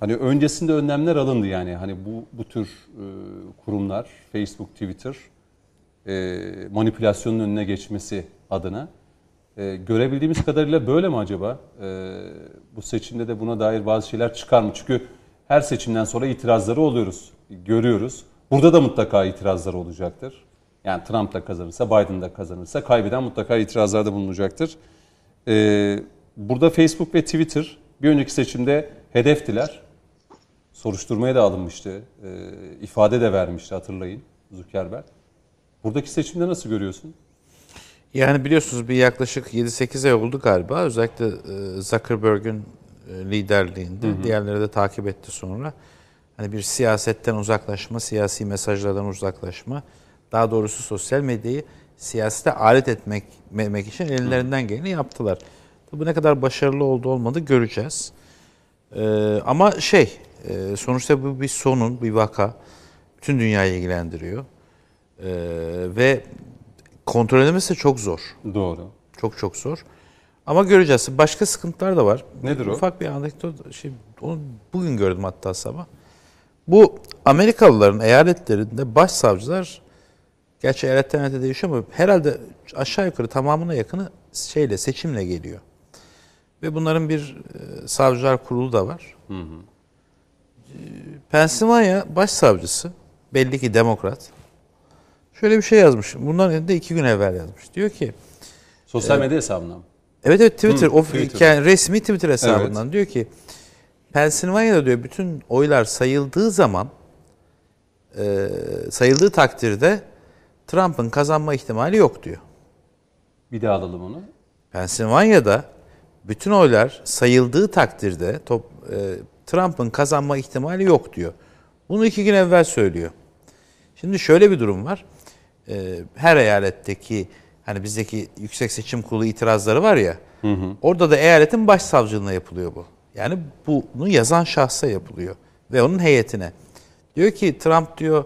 Hani öncesinde önlemler alındı yani hani bu bu tür e, kurumlar Facebook, Twitter e, manipülasyonun önüne geçmesi adına e, görebildiğimiz kadarıyla böyle mi acaba? E, bu seçimde de buna dair bazı şeyler çıkar mı? Çünkü her seçimden sonra itirazları oluyoruz, görüyoruz. Burada da mutlaka itirazlar olacaktır. Yani Trump da kazanırsa, Biden da kazanırsa kaybeden mutlaka itirazlarda bulunacaktır. E, burada Facebook ve Twitter bir önceki seçimde hedeftiler soruşturmaya da alınmıştı. E, ifade de vermişti hatırlayın Zuckerberg. Buradaki seçimde nasıl görüyorsun? Yani biliyorsunuz bir yaklaşık 7-8 ay oldu galiba. Özellikle e, Zuckerberg'ün e, liderliğinde. Hı hı. Diğerleri de takip etti sonra. Hani bir siyasetten uzaklaşma, siyasi mesajlardan uzaklaşma. Daha doğrusu sosyal medyayı siyasete alet etmek, etmek için ellerinden geleni yaptılar. Bu ne kadar başarılı oldu olmadı göreceğiz. Ee, ama şey, e, sonuçta bu bir sonun, bir vaka. Bütün dünyayı ilgilendiriyor. Ee, ve kontrol edilmesi çok zor. Doğru. Çok çok zor. Ama göreceğiz. Başka sıkıntılar da var. Nedir o? Ufak bir anekdot. Şey, onu bugün gördüm hatta sabah. Bu Amerikalıların eyaletlerinde başsavcılar gerçi eyaletten eyalete değişiyor ama herhalde aşağı yukarı tamamına yakını şeyle seçimle geliyor. Ve bunların bir e, savcılar kurulu da var. E, Pennsylvania başsavcısı belli ki demokrat. Şöyle bir şey yazmış. Bundan önce iki gün evvel yazmış. Diyor ki Sosyal medya hesabına mı? Evet evet Twitter, Hı, o Twitter. yani resmi Twitter hesabından diyor ki Pennsylvania'da diyor bütün oylar sayıldığı zaman e, sayıldığı takdirde Trump'ın kazanma ihtimali yok diyor. Bir daha alalım onu. Pennsylvania'da bütün oylar sayıldığı takdirde top, e, Trump'ın kazanma ihtimali yok diyor. Bunu iki gün evvel söylüyor. Şimdi şöyle bir durum var. E, her eyaletteki hani bizdeki Yüksek Seçim Kurulu itirazları var ya. Orada da eyaletin başsavcılığına yapılıyor bu. Yani bunu yazan şahsa yapılıyor ve onun heyetine. Diyor ki Trump diyor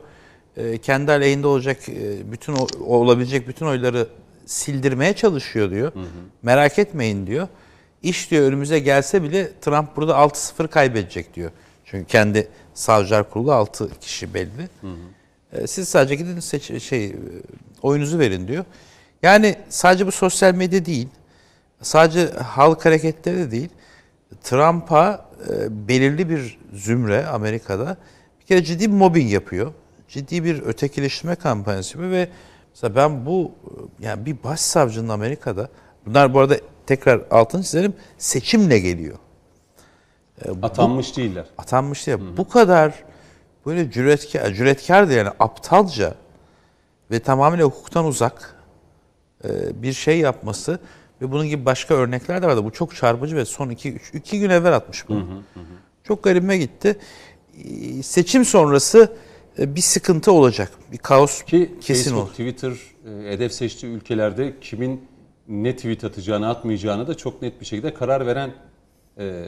e, kendi aleyhinde olacak e, bütün olabilecek bütün oyları sildirmeye çalışıyor diyor. Merak etmeyin diyor. İş diyor önümüze gelse bile Trump burada 6-0 kaybedecek diyor. Çünkü kendi savcılar kurulu 6 kişi belli. E, Siz sadece gidin seç, şey e, oyunuzu verin diyor. Yani sadece bu sosyal medya değil. Sadece halk hareketleri de değil. Trump'a e, belirli bir zümre Amerika'da bir kere ciddi bir mobbing yapıyor. Ciddi bir ötekileştirme kampanyası yapıyor ve mesela ben bu e, yani bir başsavcının Amerika'da bunlar bu arada tekrar altını çizelim seçimle geliyor. Atanmış değiller. Atanmış ya bu kadar böyle cüretkar, cüretkar da yani aptalca ve tamamıyla hukuktan uzak e, bir şey yapması ve bunun gibi başka örnekler de vardı. Bu çok çarpıcı ve son iki, üç, iki gün evvel atmış bunu. Çok garibime gitti. E, Seçim sonrası e, bir sıkıntı olacak. Bir kaos Ki kesin Facebook, olur. Twitter e, hedef seçtiği ülkelerde kimin ne tweet atacağını atmayacağını da çok net bir şekilde karar veren e,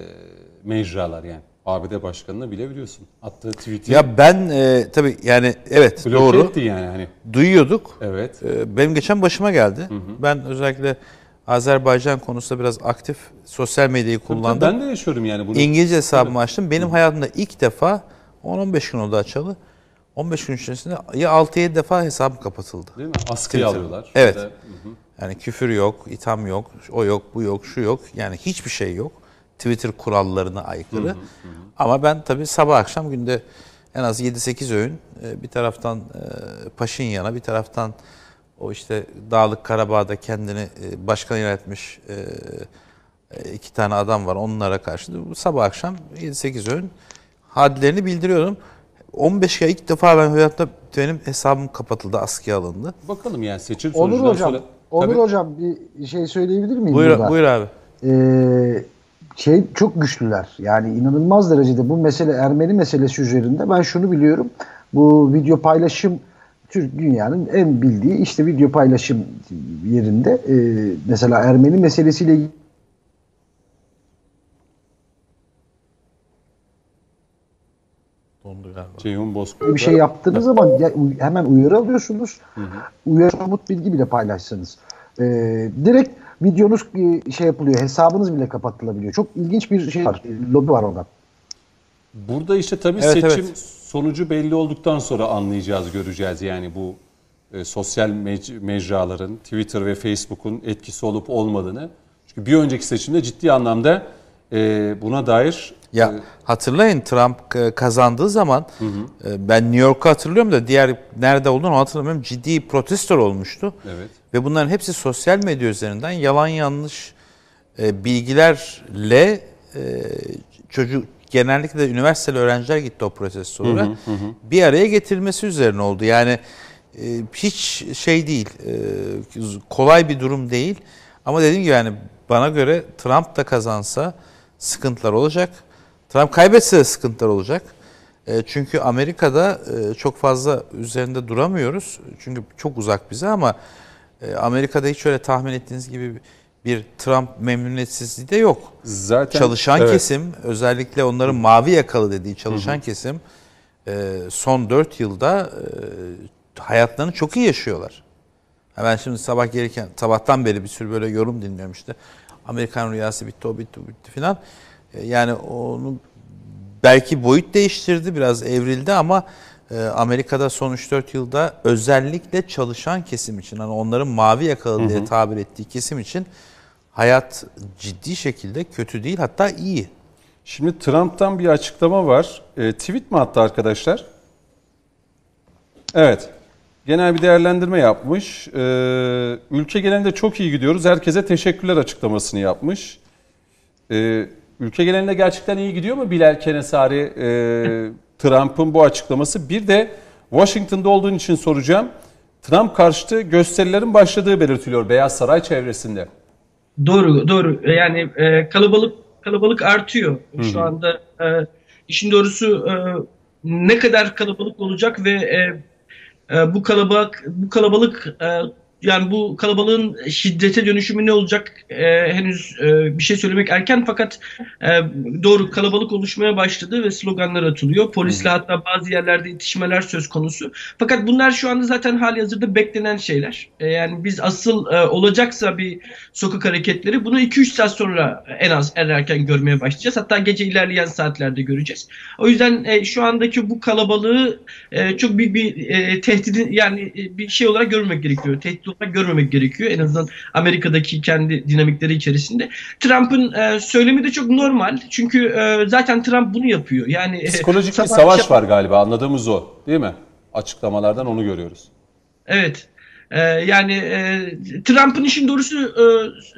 mecralar yani. ABD başkanını bile biliyorsun. Attığı tweet'i Ya ben e, tabii yani evet bloke doğru etti yani hani. duyuyorduk. Evet. Ee, Benim geçen başıma geldi. Ben özellikle Azerbaycan konusunda biraz aktif sosyal medyayı kullandım. Ben de yaşıyorum yani bunu. İngilizce hesabımı açtım. Benim hayatımda ilk defa 10-15 gün oldu açalı. 15 gün içerisinde ya 6-7 defa hesabım kapatıldı. Değil mi? Askıya alıyorlar. Evet. Ya da- Yani küfür yok, itham yok, o yok, bu yok, şu yok. Yani hiçbir şey yok. Twitter kurallarına aykırı. Ama ben tabii sabah akşam günde en az 7-8 öğün e, bir taraftan e, Paşinyan'a bir taraftan o işte Dağlık Karabağ'da kendini e, başkan ilan etmiş iki tane adam var onlara karşı sabah akşam 7-8 öğün hadlerini bildiriyorum. 15 kere ilk defa ben hayatta benim hesabım kapatıldı, askıya alındı. Bakalım yani seçim Onur sonucundan hocam, sonra. Onur Tabii. hocam bir şey söyleyebilir miyim Buyur, burada? buyur abi. Ee, şey çok güçlüler. Yani inanılmaz derecede bu mesele Ermeni meselesi üzerinde ben şunu biliyorum. Bu video paylaşım Türk dünyanın en bildiği işte video paylaşım yerinde e, mesela Ermeni meselesiyle ilgili Dondu galiba. Ceyhun Bozkurt. bir şey yaptığınız zaman hemen uyarı alıyorsunuz. Uyarı somut bilgi bile paylaşsanız. Ee, direkt videonuz e, şey yapılıyor. Hesabınız bile kapatılabiliyor. Çok ilginç bir şey var. Lobi var orada. Burada işte tabii Evet, seçim evet. sonucu belli olduktan sonra anlayacağız, göreceğiz. Yani bu e, sosyal mec- mecraların, Twitter ve Facebook'un etkisi olup olmadığını. Çünkü bir önceki seçimde ciddi anlamda e, buna dair Ya hatırlayın Trump e, kazandığı zaman e, ben New York'u hatırlıyorum da diğer nerede olduğunu hatırlamıyorum. Ciddi protestolar olmuştu. Evet. Ve bunların hepsi sosyal medya üzerinden yalan yanlış e, bilgilerle çocuk genellikle de üniversiteli öğrenciler gitti o protestolara. Bir araya getirilmesi üzerine oldu. Yani hiç şey değil, kolay bir durum değil. Ama dediğim gibi yani bana göre Trump da kazansa sıkıntılar olacak. Trump kaybetse de sıkıntılar olacak. E, çünkü Amerika'da e, çok fazla üzerinde duramıyoruz. Çünkü çok uzak bize ama e, Amerika'da hiç öyle tahmin ettiğiniz gibi bir Trump memnuniyetsizliği de yok. Zaten Çalışan evet. kesim özellikle onların mavi yakalı dediği çalışan kesim e, son 4 yılda e, hayatlarını çok iyi yaşıyorlar. Ben şimdi sabah gelirken sabahtan beri bir sürü böyle yorum dinliyorum işte. Amerikan rüyası bitti o bitti o bitti filan. E, Yani onu belki boyut değiştirdi biraz evrildi ama e, Amerika'da son 3-4 yılda özellikle çalışan kesim için hani onların mavi yakalı diye tabir ettiği kesim için hayat ciddi şekilde kötü değil hatta iyi. Şimdi Trump'tan bir açıklama var. E, tweet mi attı arkadaşlar? Evet. Genel bir değerlendirme yapmış. E, ülke genelinde çok iyi gidiyoruz. Herkese teşekkürler açıklamasını yapmış. E, ülke genelinde gerçekten iyi gidiyor mu Bilal Kenesari e, Trump'ın bu açıklaması? Bir de Washington'da olduğun için soracağım. Trump karşıtı gösterilerin başladığı belirtiliyor Beyaz Saray çevresinde. Doğru, doğru. Yani e, kalabalık kalabalık artıyor şu anda. E, işin doğrusu e, ne kadar kalabalık olacak ve e, e, bu kalabalık bu kalabalık e, yani bu kalabalığın şiddete dönüşümü ne olacak e, henüz e, bir şey söylemek erken fakat e, doğru kalabalık oluşmaya başladı ve sloganlar atılıyor. Polisle hatta bazı yerlerde itişmeler söz konusu. Fakat bunlar şu anda zaten hali hazırda beklenen şeyler. E, yani biz asıl e, olacaksa bir sokak hareketleri bunu 2-3 saat sonra en az en erken görmeye başlayacağız. Hatta gece ilerleyen saatlerde göreceğiz. O yüzden e, şu andaki bu kalabalığı e, çok büyük bir e, tehdidin yani e, bir şey olarak görmemek gerekiyor. Tehdit olarak görmemek gerekiyor. En azından Amerika'daki kendi dinamikleri içerisinde. Trump'ın e, söylemi de çok normal. Çünkü e, zaten Trump bunu yapıyor. Yani e, Psikolojik bir sabah savaş akşam- var galiba anladığımız o değil mi? Açıklamalardan onu görüyoruz. Evet. Ee, yani e, Trump'ın işin doğrusu e,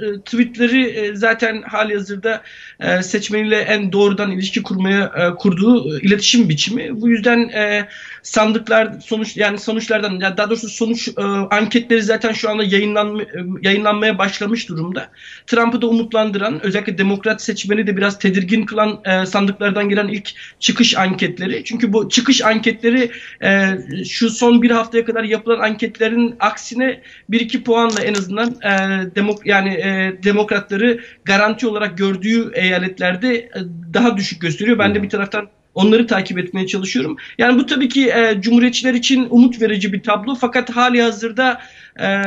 e, tweetleri e, zaten hali hazırda e, seçmeniyle en doğrudan ilişki kurmaya e, kurduğu e, iletişim biçimi. Bu yüzden e, sandıklar sonuç yani sonuçlardan ya daha doğrusu sonuç e, anketleri zaten şu anda yayınlanma, e, yayınlanmaya başlamış durumda. Trump'ı da umutlandıran özellikle demokrat seçmeni de biraz tedirgin kılan e, sandıklardan gelen ilk çıkış anketleri. Çünkü bu çıkış anketleri e, şu son bir haftaya kadar yapılan anketlerin aksine bir iki puanla en azından e, demok yani e, demokratları garanti olarak gördüğü eyaletlerde e, daha düşük gösteriyor. Ben de bir taraftan onları takip etmeye çalışıyorum. Yani bu tabii ki e, cumhuriyetçiler için umut verici bir tablo fakat hali hazırda e,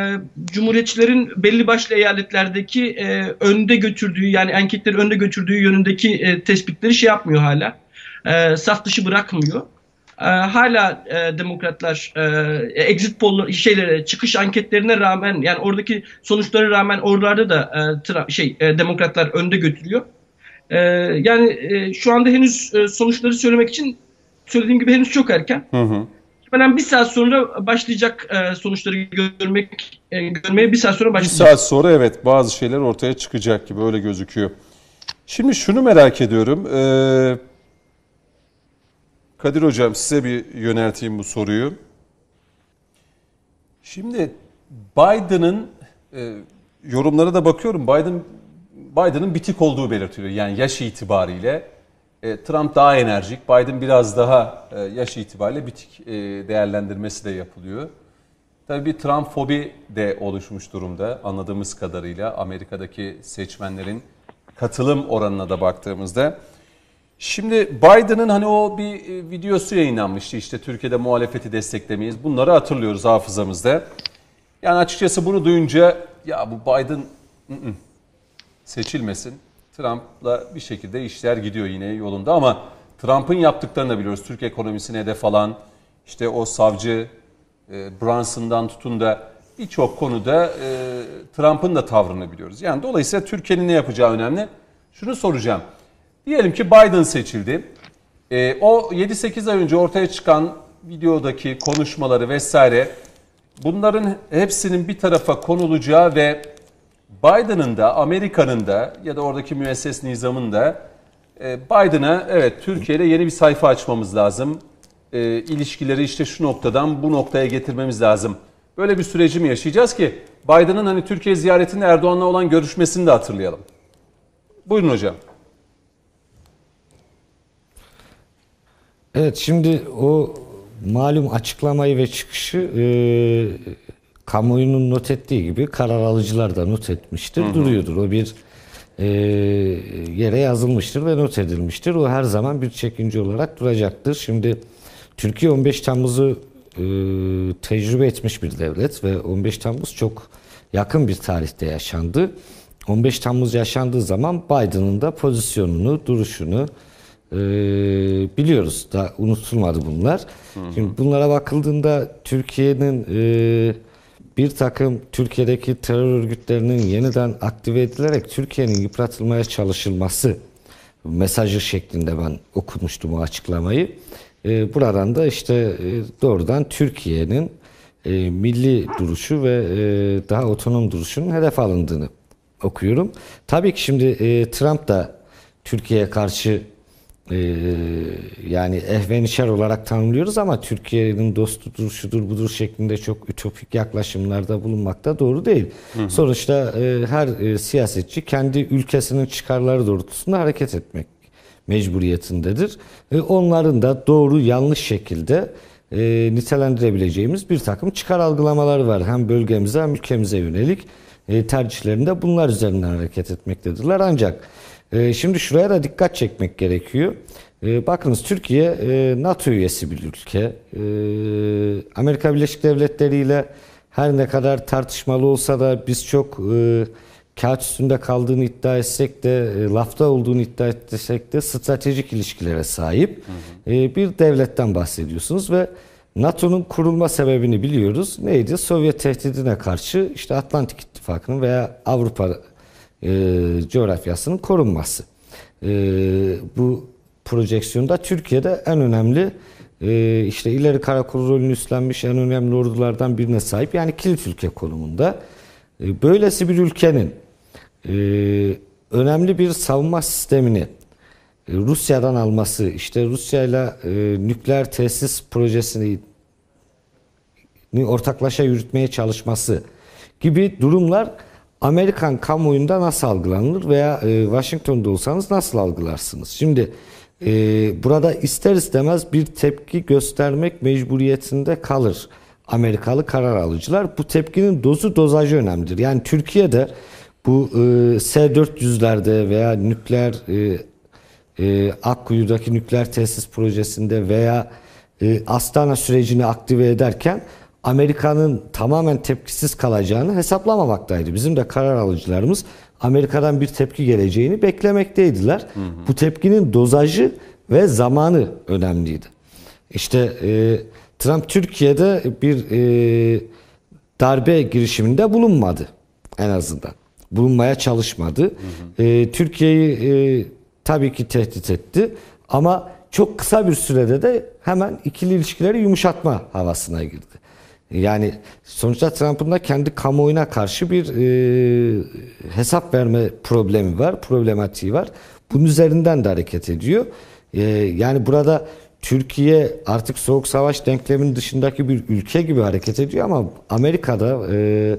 cumhuriyetçilerin belli başlı eyaletlerdeki e, önde götürdüğü yani anketleri önde götürdüğü yönündeki e, tespitleri şey yapmıyor hala. E, saf dışı bırakmıyor. E, hala e, demokratlar e, exit poll şeylere çıkış anketlerine rağmen yani oradaki sonuçlara rağmen oralarda da e, şey e, demokratlar önde götürüyor. E, yani e, şu anda henüz e, sonuçları söylemek için söylediğim gibi henüz çok erken. Hı hı. Bir saat sonra başlayacak e, sonuçları görmek e, görmeye bir saat sonra Bir başlayacak. saat sonra evet bazı şeyler ortaya çıkacak gibi öyle gözüküyor. Şimdi şunu merak ediyorum. Ee, Kadir Hocam size bir yönelteyim bu soruyu. Şimdi Biden'ın e, yorumlara da bakıyorum. Biden Biden'ın bitik olduğu belirtiliyor. Yani yaş itibariyle E, Trump daha enerjik, Biden biraz daha e, yaş itibariyle bitik e, değerlendirmesi de yapılıyor. Tabii bir Trump fobi de oluşmuş durumda anladığımız kadarıyla Amerika'daki seçmenlerin katılım oranına da baktığımızda. Şimdi Biden'ın hani o bir e, videosu yayınlanmıştı işte Türkiye'de muhalefeti desteklemeyiz. Bunları hatırlıyoruz hafızamızda. Yani açıkçası bunu duyunca ya bu Biden ı-ı, seçilmesin. Trump'la bir şekilde işler gidiyor yine yolunda ama Trump'ın yaptıklarını da biliyoruz. Türk ekonomisine hedef alan işte o savcı e, Brunson'dan tutun da birçok konuda e, Trump'ın da tavrını biliyoruz. Yani dolayısıyla Türkiye'nin ne yapacağı önemli. Şunu soracağım. Diyelim ki Biden seçildi. E, o 7-8 ay önce ortaya çıkan videodaki konuşmaları vesaire bunların hepsinin bir tarafa konulacağı ve Biden'ın da Amerika'nın da ya da oradaki müesses nizamın da e, Biden'a evet Türkiye ile yeni bir sayfa açmamız lazım. E, ilişkileri işte şu noktadan bu noktaya getirmemiz lazım. Böyle bir süreci mi yaşayacağız ki Biden'ın hani Türkiye ziyaretinde Erdoğan'la olan görüşmesini de hatırlayalım. Buyurun hocam. Evet şimdi o malum açıklamayı ve çıkışı e, kamuoyunun not ettiği gibi karar alıcılar da not etmiştir, duruyordur. O bir e, yere yazılmıştır ve not edilmiştir. O her zaman bir çekince olarak duracaktır. Şimdi Türkiye 15 Temmuz'u e, tecrübe etmiş bir devlet ve 15 Temmuz çok yakın bir tarihte yaşandı. 15 Temmuz yaşandığı zaman Biden'ın da pozisyonunu, duruşunu e, biliyoruz. Da unutulmadı bunlar. Şimdi bunlara bakıldığında Türkiye'nin e, bir takım Türkiye'deki terör örgütlerinin yeniden aktive edilerek Türkiye'nin yıpratılmaya çalışılması mesajı şeklinde ben okumuştum o açıklamayı. E, buradan da işte e, doğrudan Türkiye'nin e, milli duruşu ve e, daha otonom duruşunun hedef alındığını okuyorum. Tabii ki şimdi Trump da Türkiye'ye karşı e, yani ehvenişer olarak tanımlıyoruz ama Türkiye'nin dostudur, şudur budur şeklinde çok ütopik yaklaşımlarda bulunmak da doğru değil. Sonuçta e, her e, siyasetçi kendi ülkesinin çıkarları doğrultusunda hareket etmek mecburiyetindedir. E, onların da doğru yanlış şekilde e, nitelendirebileceğimiz bir takım çıkar algılamaları var. Hem bölgemize hem ülkemize yönelik e, tercihlerinde bunlar üzerinden hareket etmektedirler. Ancak şimdi şuraya da dikkat çekmek gerekiyor. E, bakınız Türkiye e, NATO üyesi bir ülke. E, Amerika Birleşik Devletleri ile her ne kadar tartışmalı olsa da biz çok e, kağıt üstünde kaldığını iddia etsek de, e, lafta olduğunu iddia etsek de stratejik ilişkilere sahip bir devletten bahsediyorsunuz ve NATO'nun kurulma sebebini biliyoruz. Neydi? Sovyet tehdidine karşı işte Atlantik İttifakı'nın veya Avrupa e, coğrafyasının korunması. E, bu projeksiyonda Türkiye'de en önemli e, işte ileri karakol rolünü üstlenmiş en önemli ordulardan birine sahip yani kilit ülke konumunda. E, böylesi bir ülkenin e, önemli bir savunma sistemini e, Rusya'dan alması, işte Rusya ile e, nükleer tesis projesini ortaklaşa yürütmeye çalışması gibi durumlar Amerikan kamuoyunda nasıl algılanır veya e, Washington'da olsanız nasıl algılarsınız? Şimdi e, burada ister istemez bir tepki göstermek mecburiyetinde kalır Amerikalı karar alıcılar. Bu tepkinin dozu dozajı önemlidir. Yani Türkiye'de bu e, S-400'lerde veya nükleer e, e, Akkuyu'daki nükleer tesis projesinde veya e, Astana sürecini aktive ederken Amerika'nın tamamen tepkisiz kalacağını hesaplamaktaydı. Bizim de karar alıcılarımız Amerika'dan bir tepki geleceğini beklemekteydiler. Hı hı. Bu tepkinin dozajı ve zamanı önemliydi. İşte e, Trump Türkiye'de bir e, darbe girişiminde bulunmadı en azından. Bulunmaya çalışmadı. Hı hı. E, Türkiye'yi e, tabii ki tehdit etti ama çok kısa bir sürede de hemen ikili ilişkileri yumuşatma havasına girdi. Yani sonuçta Trump'ın da kendi kamuoyuna karşı bir e, hesap verme problemi var, problematiği var. Bunun üzerinden de hareket ediyor. E, yani burada Türkiye artık soğuk savaş denkleminin dışındaki bir ülke gibi hareket ediyor ama Amerika'da e,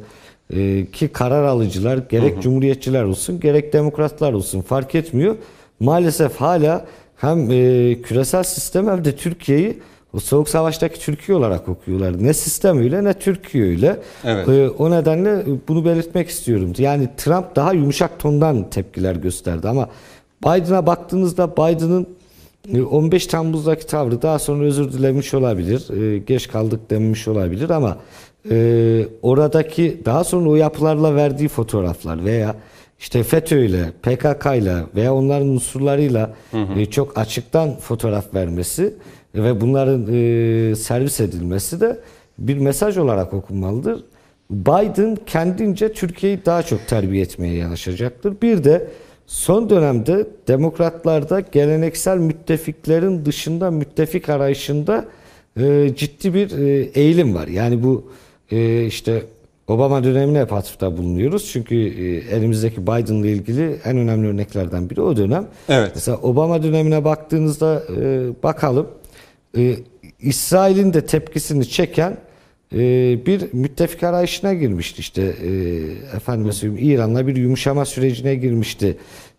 e, ki karar alıcılar gerek hı hı. cumhuriyetçiler olsun gerek demokratlar olsun fark etmiyor. Maalesef hala hem e, küresel sistem hem de Türkiye'yi o soğuk savaştaki Türkiye olarak okuyorlar. Ne sistemiyle ne Türkiye ile. Evet. Ee, o nedenle bunu belirtmek istiyorum. Yani Trump daha yumuşak tondan tepkiler gösterdi ama Biden'a baktığınızda Biden'ın 15 e, Temmuz'daki tavrı daha sonra özür dilemiş olabilir. E, geç kaldık demiş olabilir ama e, oradaki daha sonra o yapılarla verdiği fotoğraflar veya işte FETÖ ile PKK ile veya onların unsurlarıyla hı hı. çok açıktan fotoğraf vermesi ve bunların e, servis edilmesi de bir mesaj olarak okunmalıdır. Biden kendince Türkiye'yi daha çok terbiye etmeye yanaşacaktır. Bir de son dönemde demokratlarda geleneksel müttefiklerin dışında müttefik arayışında e, ciddi bir e, eğilim var. Yani bu e, işte Obama dönemine hep atıfta bulunuyoruz. Çünkü e, elimizdeki Biden'la ilgili en önemli örneklerden biri o dönem. Evet. Mesela Obama dönemine baktığınızda e, bakalım e, İsrail'in de tepkisini çeken e, bir müttefik arayışına girmişti. İşte e, efendim söyleyeyim İran'la bir yumuşama sürecine girmişti.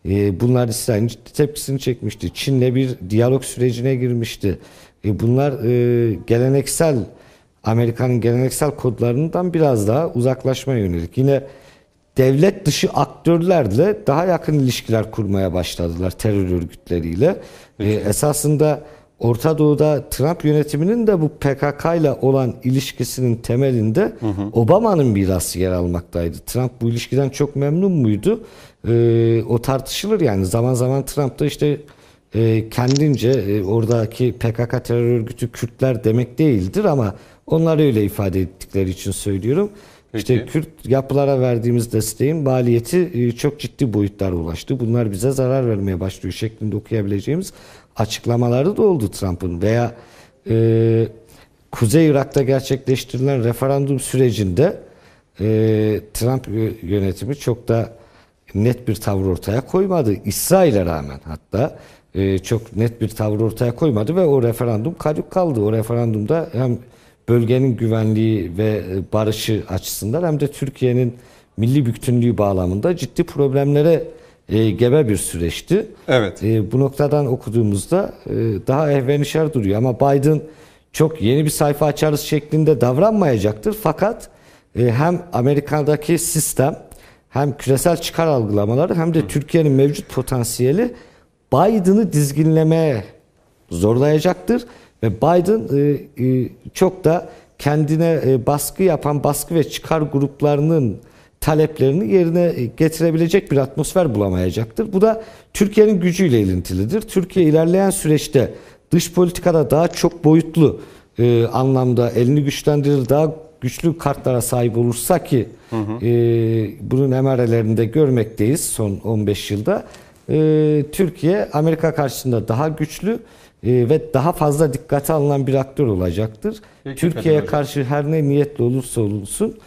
E, bunlar İsrail'in tepkisini çekmişti. Çin'le bir diyalog sürecine girmişti. E, bunlar e, geleneksel Amerika'nın geleneksel kodlarından biraz daha uzaklaşmaya yönelik. Yine devlet dışı aktörlerle daha yakın ilişkiler kurmaya başladılar terör örgütleriyle. E, esasında Orta Doğu'da Trump yönetiminin de bu PKK ile olan ilişkisinin temelinde Obama'nın mirası yer almaktaydı. Trump bu ilişkiden çok memnun muydu? E, o tartışılır yani. Zaman zaman Trump da işte e, kendince e, oradaki PKK terör örgütü Kürtler demek değildir ama onlar öyle ifade ettikleri için söylüyorum. İşte Peki. Kürt yapılara verdiğimiz desteğin maliyeti e, çok ciddi boyutlara ulaştı. Bunlar bize zarar vermeye başlıyor şeklinde okuyabileceğimiz açıklamaları da oldu Trump'ın veya e, Kuzey Irak'ta gerçekleştirilen referandum sürecinde e, Trump yö- yönetimi çok da net bir tavır ortaya koymadı. İsrail'e rağmen hatta e, çok net bir tavır ortaya koymadı ve o referandum kalıp kaldı. O referandumda hem bölgenin güvenliği ve e, barışı açısından hem de Türkiye'nin milli bütünlüğü bağlamında ciddi problemlere e, gebe bir süreçti. Evet. E, bu noktadan okuduğumuzda e, daha ehvenişer duruyor ama Biden çok yeni bir sayfa açarız şeklinde davranmayacaktır. Fakat e, hem Amerika'daki sistem hem küresel çıkar algılamaları hem de Türkiye'nin mevcut potansiyeli Biden'ı dizginlemeye zorlayacaktır ve Biden e, e, çok da kendine e, baskı yapan baskı ve çıkar gruplarının taleplerini yerine e, getirebilecek bir atmosfer bulamayacaktır. Bu da Türkiye'nin gücüyle ilintilidir. Türkiye ilerleyen süreçte dış politikada daha çok boyutlu e, anlamda elini güçlendirir, daha güçlü kartlara sahip olursa ki e, bunun emarelerini de görmekteyiz son 15 yılda. E, Türkiye Amerika karşısında daha güçlü e, ve daha fazla dikkate alınan bir aktör olacaktır. Türkiye'ye karşı her ne niyetli olursa olsun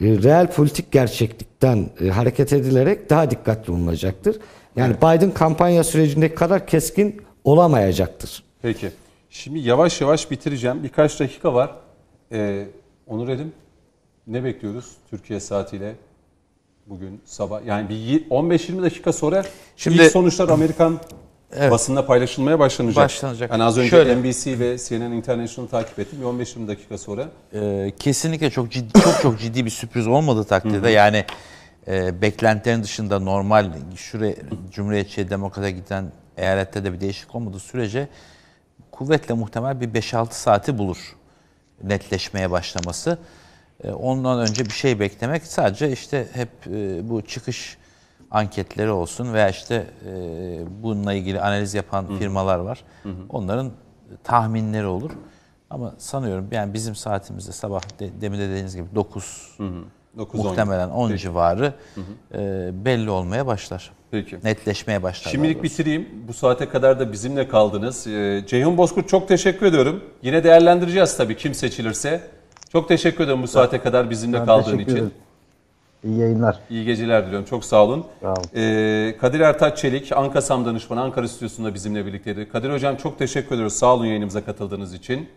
reel politik gerçeklikten e, hareket edilerek daha dikkatli olunacaktır. Yani Biden kampanya sürecindeki kadar keskin olamayacaktır. Peki. Şimdi yavaş yavaş bitireceğim. Birkaç dakika var. Ee, Onur Edim, ne bekliyoruz Türkiye saatiyle bugün sabah? Yani bir yi- 15-20 dakika sonra Şimdi- ilk sonuçlar Amerikan basında paylaşılmaya başlanacak. Başlanacak. Yani az önce Şöyle. NBC ve CNN International'ı takip ettim. Bir 15-20 dakika sonra. Ee, kesinlikle çok ciddi çok çok ciddi bir sürpriz olmadığı takdirde yani e, beklentilerin dışında normal şuraya Cumhuriyetçiye Demokrat'a giden eyalette de bir değişiklik olmadığı sürece kuvvetle muhtemel bir 5-6 saati bulur netleşmeye başlaması. E, ondan önce bir şey beklemek sadece işte hep e, bu çıkış anketleri olsun veya işte e, bununla ilgili analiz yapan firmalar var. Onların tahminleri olur. Ama sanıyorum yani bizim saatimizde sabah de, demin de dediğiniz gibi 9 9-10. muhtemelen 10 Peki. civarı e, belli olmaya başlar. Peki. Netleşmeye başlar. Şimdilik bitireyim. Bu saate kadar da bizimle kaldınız. Ee, Ceyhun Bozkurt çok teşekkür ediyorum. Yine değerlendireceğiz tabii kim seçilirse. Çok teşekkür ederim bu saate kadar bizimle Ben kaldığın için. ederim. İyi yayınlar. İyi geceler diliyorum. Çok sağ olun. Sağ olun. Ee, Kadir Ertaç Çelik, Ankasam danışmanı Ankara Stüdyosu'nda bizimle birlikteydi. Kadir Hocam çok teşekkür ediyoruz. Sağ olun yayınımıza katıldığınız için.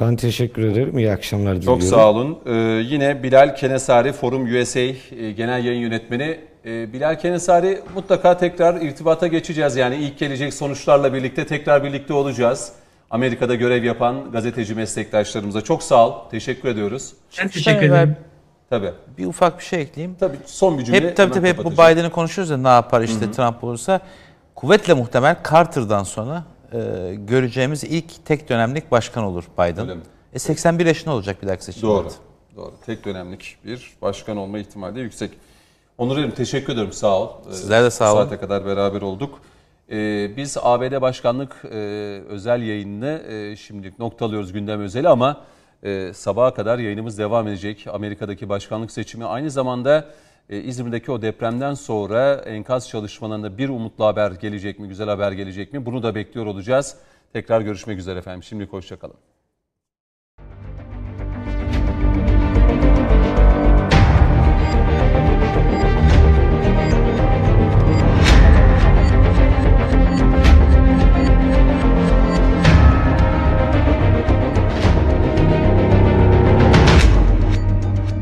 Ben teşekkür ederim. İyi akşamlar diliyorum. Çok sağ olun. Ee, yine Bilal Kenesari, Forum USA e, Genel Yayın Yönetmeni. Ee, Bilal Kenesari mutlaka tekrar irtibata geçeceğiz. Yani ilk gelecek sonuçlarla birlikte tekrar birlikte olacağız. Amerika'da görev yapan gazeteci meslektaşlarımıza çok sağ ol. Teşekkür ediyoruz. Ben Bir teşekkür ederim. Tabii. Bir ufak bir şey ekleyeyim. Tabii son bir cümle Hep tabii tabii hep bu. Biden'ı konuşuyoruz ya ne yapar işte Trump olursa. Kuvvetle muhtemel Carter'dan sonra e, göreceğimiz ilk tek dönemlik başkan olur Biden. Öyle mi? E 81 yaşında olacak bir dahaki seçimde. Doğru. Doğru. Tek dönemlik bir başkan olma ihtimali de yüksek. Onur Erim teşekkür ederim. Sağ ol. Ee, Sizler de sağ bu olun. saate kadar beraber olduk. Ee, biz ABD Başkanlık e, özel yayınını e, şimdilik noktalıyoruz gündem özeli ama e, sabaha kadar yayınımız devam edecek. Amerika'daki başkanlık seçimi aynı zamanda e, İzmir'deki o depremden sonra enkaz çalışmalarında bir umutlu haber gelecek mi, güzel haber gelecek mi? Bunu da bekliyor olacağız. Tekrar görüşmek üzere efendim. Şimdilik hoşçakalın.